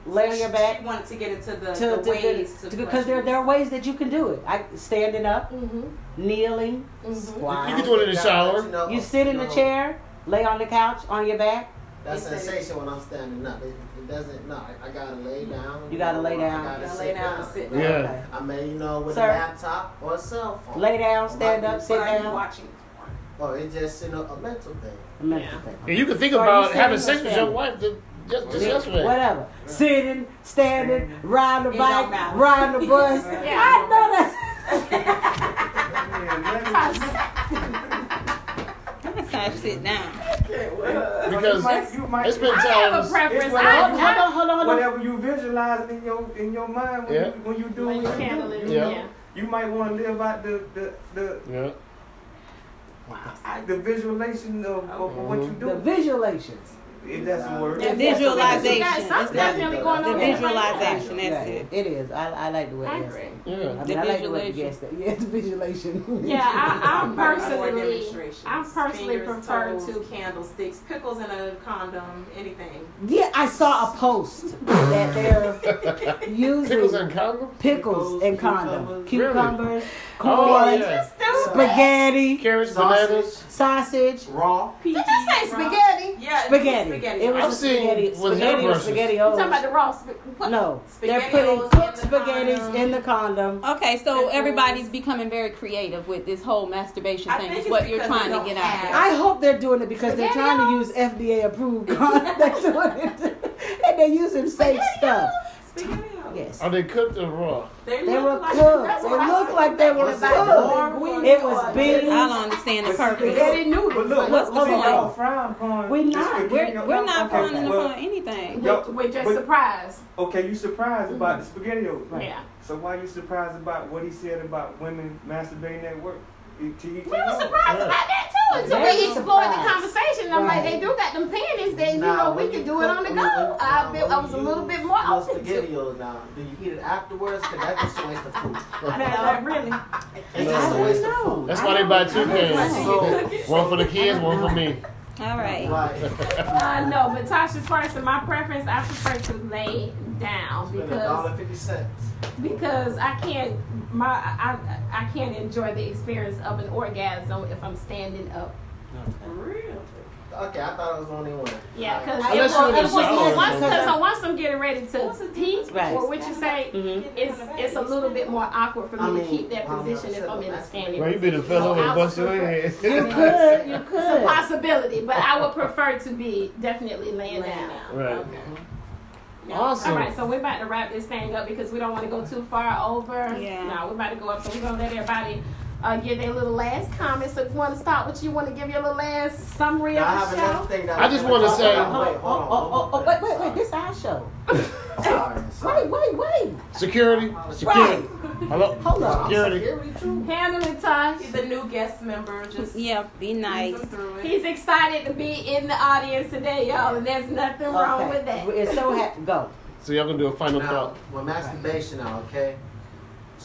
Lay on your back? She wanted to get into the, To, the to, ways to, because there, there are ways that you can do it. I standing up, Mm-hmm. kneeling, Mm-hmm. squat. You can do it in the shower. but know, You sit in the know, chair, lay on the couch, on your back. That sensation when I'm standing up, it, it doesn't. No, I, I gotta lay down. You gotta lay down. I gotta You gotta lay down down. and sit down. Yeah. Okay. I may, you know, with Sir? a laptop or a cell phone. Lay down, stand up, sit What are you down. watching? Oh, it's just you know a mental thing. A mental Yeah. thing. And you can think So about having sex with your wife just, just, just yesterday. Whatever. Sitting, standing, riding the bike, riding the bus. Yeah. I know that's. That's how I sit down. Because might- you might- it's been times. I have a preference. It's I, whatever- Hold on, I, hold on, hold on, hold on. Whatever you visualize in your in your mind when Yeah. you when you do when what you you do. Yeah. yeah. You might want to live out the the the, Yeah. the visualization of, of what you mm-hmm. do. The visualizations. If that's a word. The visualization. got It's not definitely going the on. there. visualization. That's it. It is. I, I like the way I it is. Agree. Yeah. I mean, The I like the way visualization. yes, the, yeah, the visualization. Yeah, I, I More personally, demonstrations. I personally Fingers, prefer toes, to. candlesticks, pickles in a condom, anything. yeah, I saw a post that they're using Pickles and condom? pickles and condom, Cucumbers. cucumbers, Oh, corn, yeah. spaghetti, Carrots, Sausage. bananas. sausage. Raw. Did you say spaghetti? Yeah, Spaghetti. spaghetti. It was I've a seen spaghetti. with spaghetti hair or spaghetti You talking about the raw? Sp- what? No, they're putting in cooked the spaghettis in the condom. Okay, so everybody's becoming very creative with this whole masturbation I thing. Is what you're trying to get out have- there. I hope they're doing it because they're trying to use FDA approved condom. they're doing it, and they're using safe stuff. Spaghettios. Yes, Are they cooked or raw? They, they were like cooked. That's They looked like they were thinking cooked. about. It was beans. I don't understand the purpose. Spaghetti noodles. But look, What's the see, point? y'all frown upon We're not. We're, we're not okay, frowning well, upon anything. Yo, We're, we're just but- surprised. Okay, you surprised about the mm-hmm. spaghettios. Yeah. So why are you surprised about what he said about women masturbating at work? To each We were own. surprised about that too until Very we explored the surprised. conversation. I'm like, they do got them panties that you Now, know we can you do it on the go. you- I, now, been, I was a little bit more those open to. spaghettios now. Do you heat it afterwards? Cause that's just a waste of food. That, that really. It's just a waste of food. That's why they buy two pans. So, One for the kids, one for me. All right. like, Uh, no, but Tasha's first and my preference, I prefer to lay down spend a because dollar fifty cents. because I can't my I I can't enjoy the experience of an orgasm if I'm standing up. For real. Okay, I thought it was only one. Yeah, because Unless you're in the once, cause, so once I'm getting ready to pee, Right. or what you say, Mhm. it's it's a little bit more awkward for me I to keep that I'm position if I'm in a standing Bro, you position. better fell So over I and would bust your prefer- You could. You It's a possibility, but I would prefer to be definitely laying Laying down. down. Right. Okay. Awesome. All right, so we're about to wrap this thing up because we don't want to go too far over. Yeah. No, we're about to go up, so we're gonna let everybody uh, give their little last comments. So, if you want to start with you, want to give your little last summary Now, of have the another show? thing that I just wanna wanna say- about. Wait, Oh, oh, oh, oh, wait, wait, wait. This our show. Sorry, sorry. Wait, wait, wait. Security. Security. Hello. Hold on. Security. Handle it, Tosh. He's a new guest member. Just Yeah, be nice. ease him through it. He's excited to be in the audience today, y'all, and there's nothing wrong with that. It's so happy. Go. So y'all gonna do a final Now, thought. with masturbation now, okay?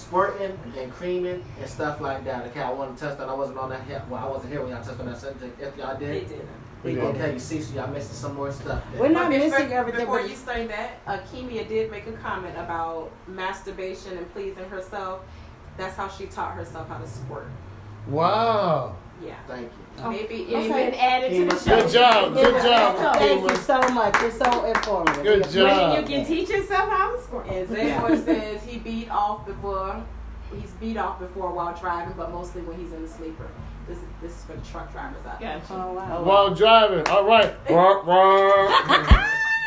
Squirting and creaming and stuff like that. Okay, I want to touch that. I wasn't on that here. Well, I wasn't here when y'all touched on that subject. If y'all They did, didn't. We did. okay, you see, so y'all missing some more stuff. there. We're not But before- missing everything. Before but- you say that, uh, Kimia did make a comment about masturbation and pleasing herself. That's how she taught herself how to squirt. Wow. Yeah. Thank you. Oh. Maybe Okay. it's been added to the show. Good job. Good It- job. Thank you so much. You're so informative. Good We job. When you can teach yourself how to squirt. And Zayboy says he beat off before. He's beat off before while driving, but mostly when he's in the sleeper. This is this is for the truck drivers out there. Gotcha. Oh, wow. While driving. All right. Rock, rock.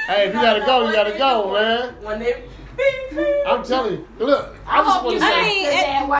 hey, if you gotta go, you gotta go, man. When they I'm telling you. Look, I I just hope want to say. mastered that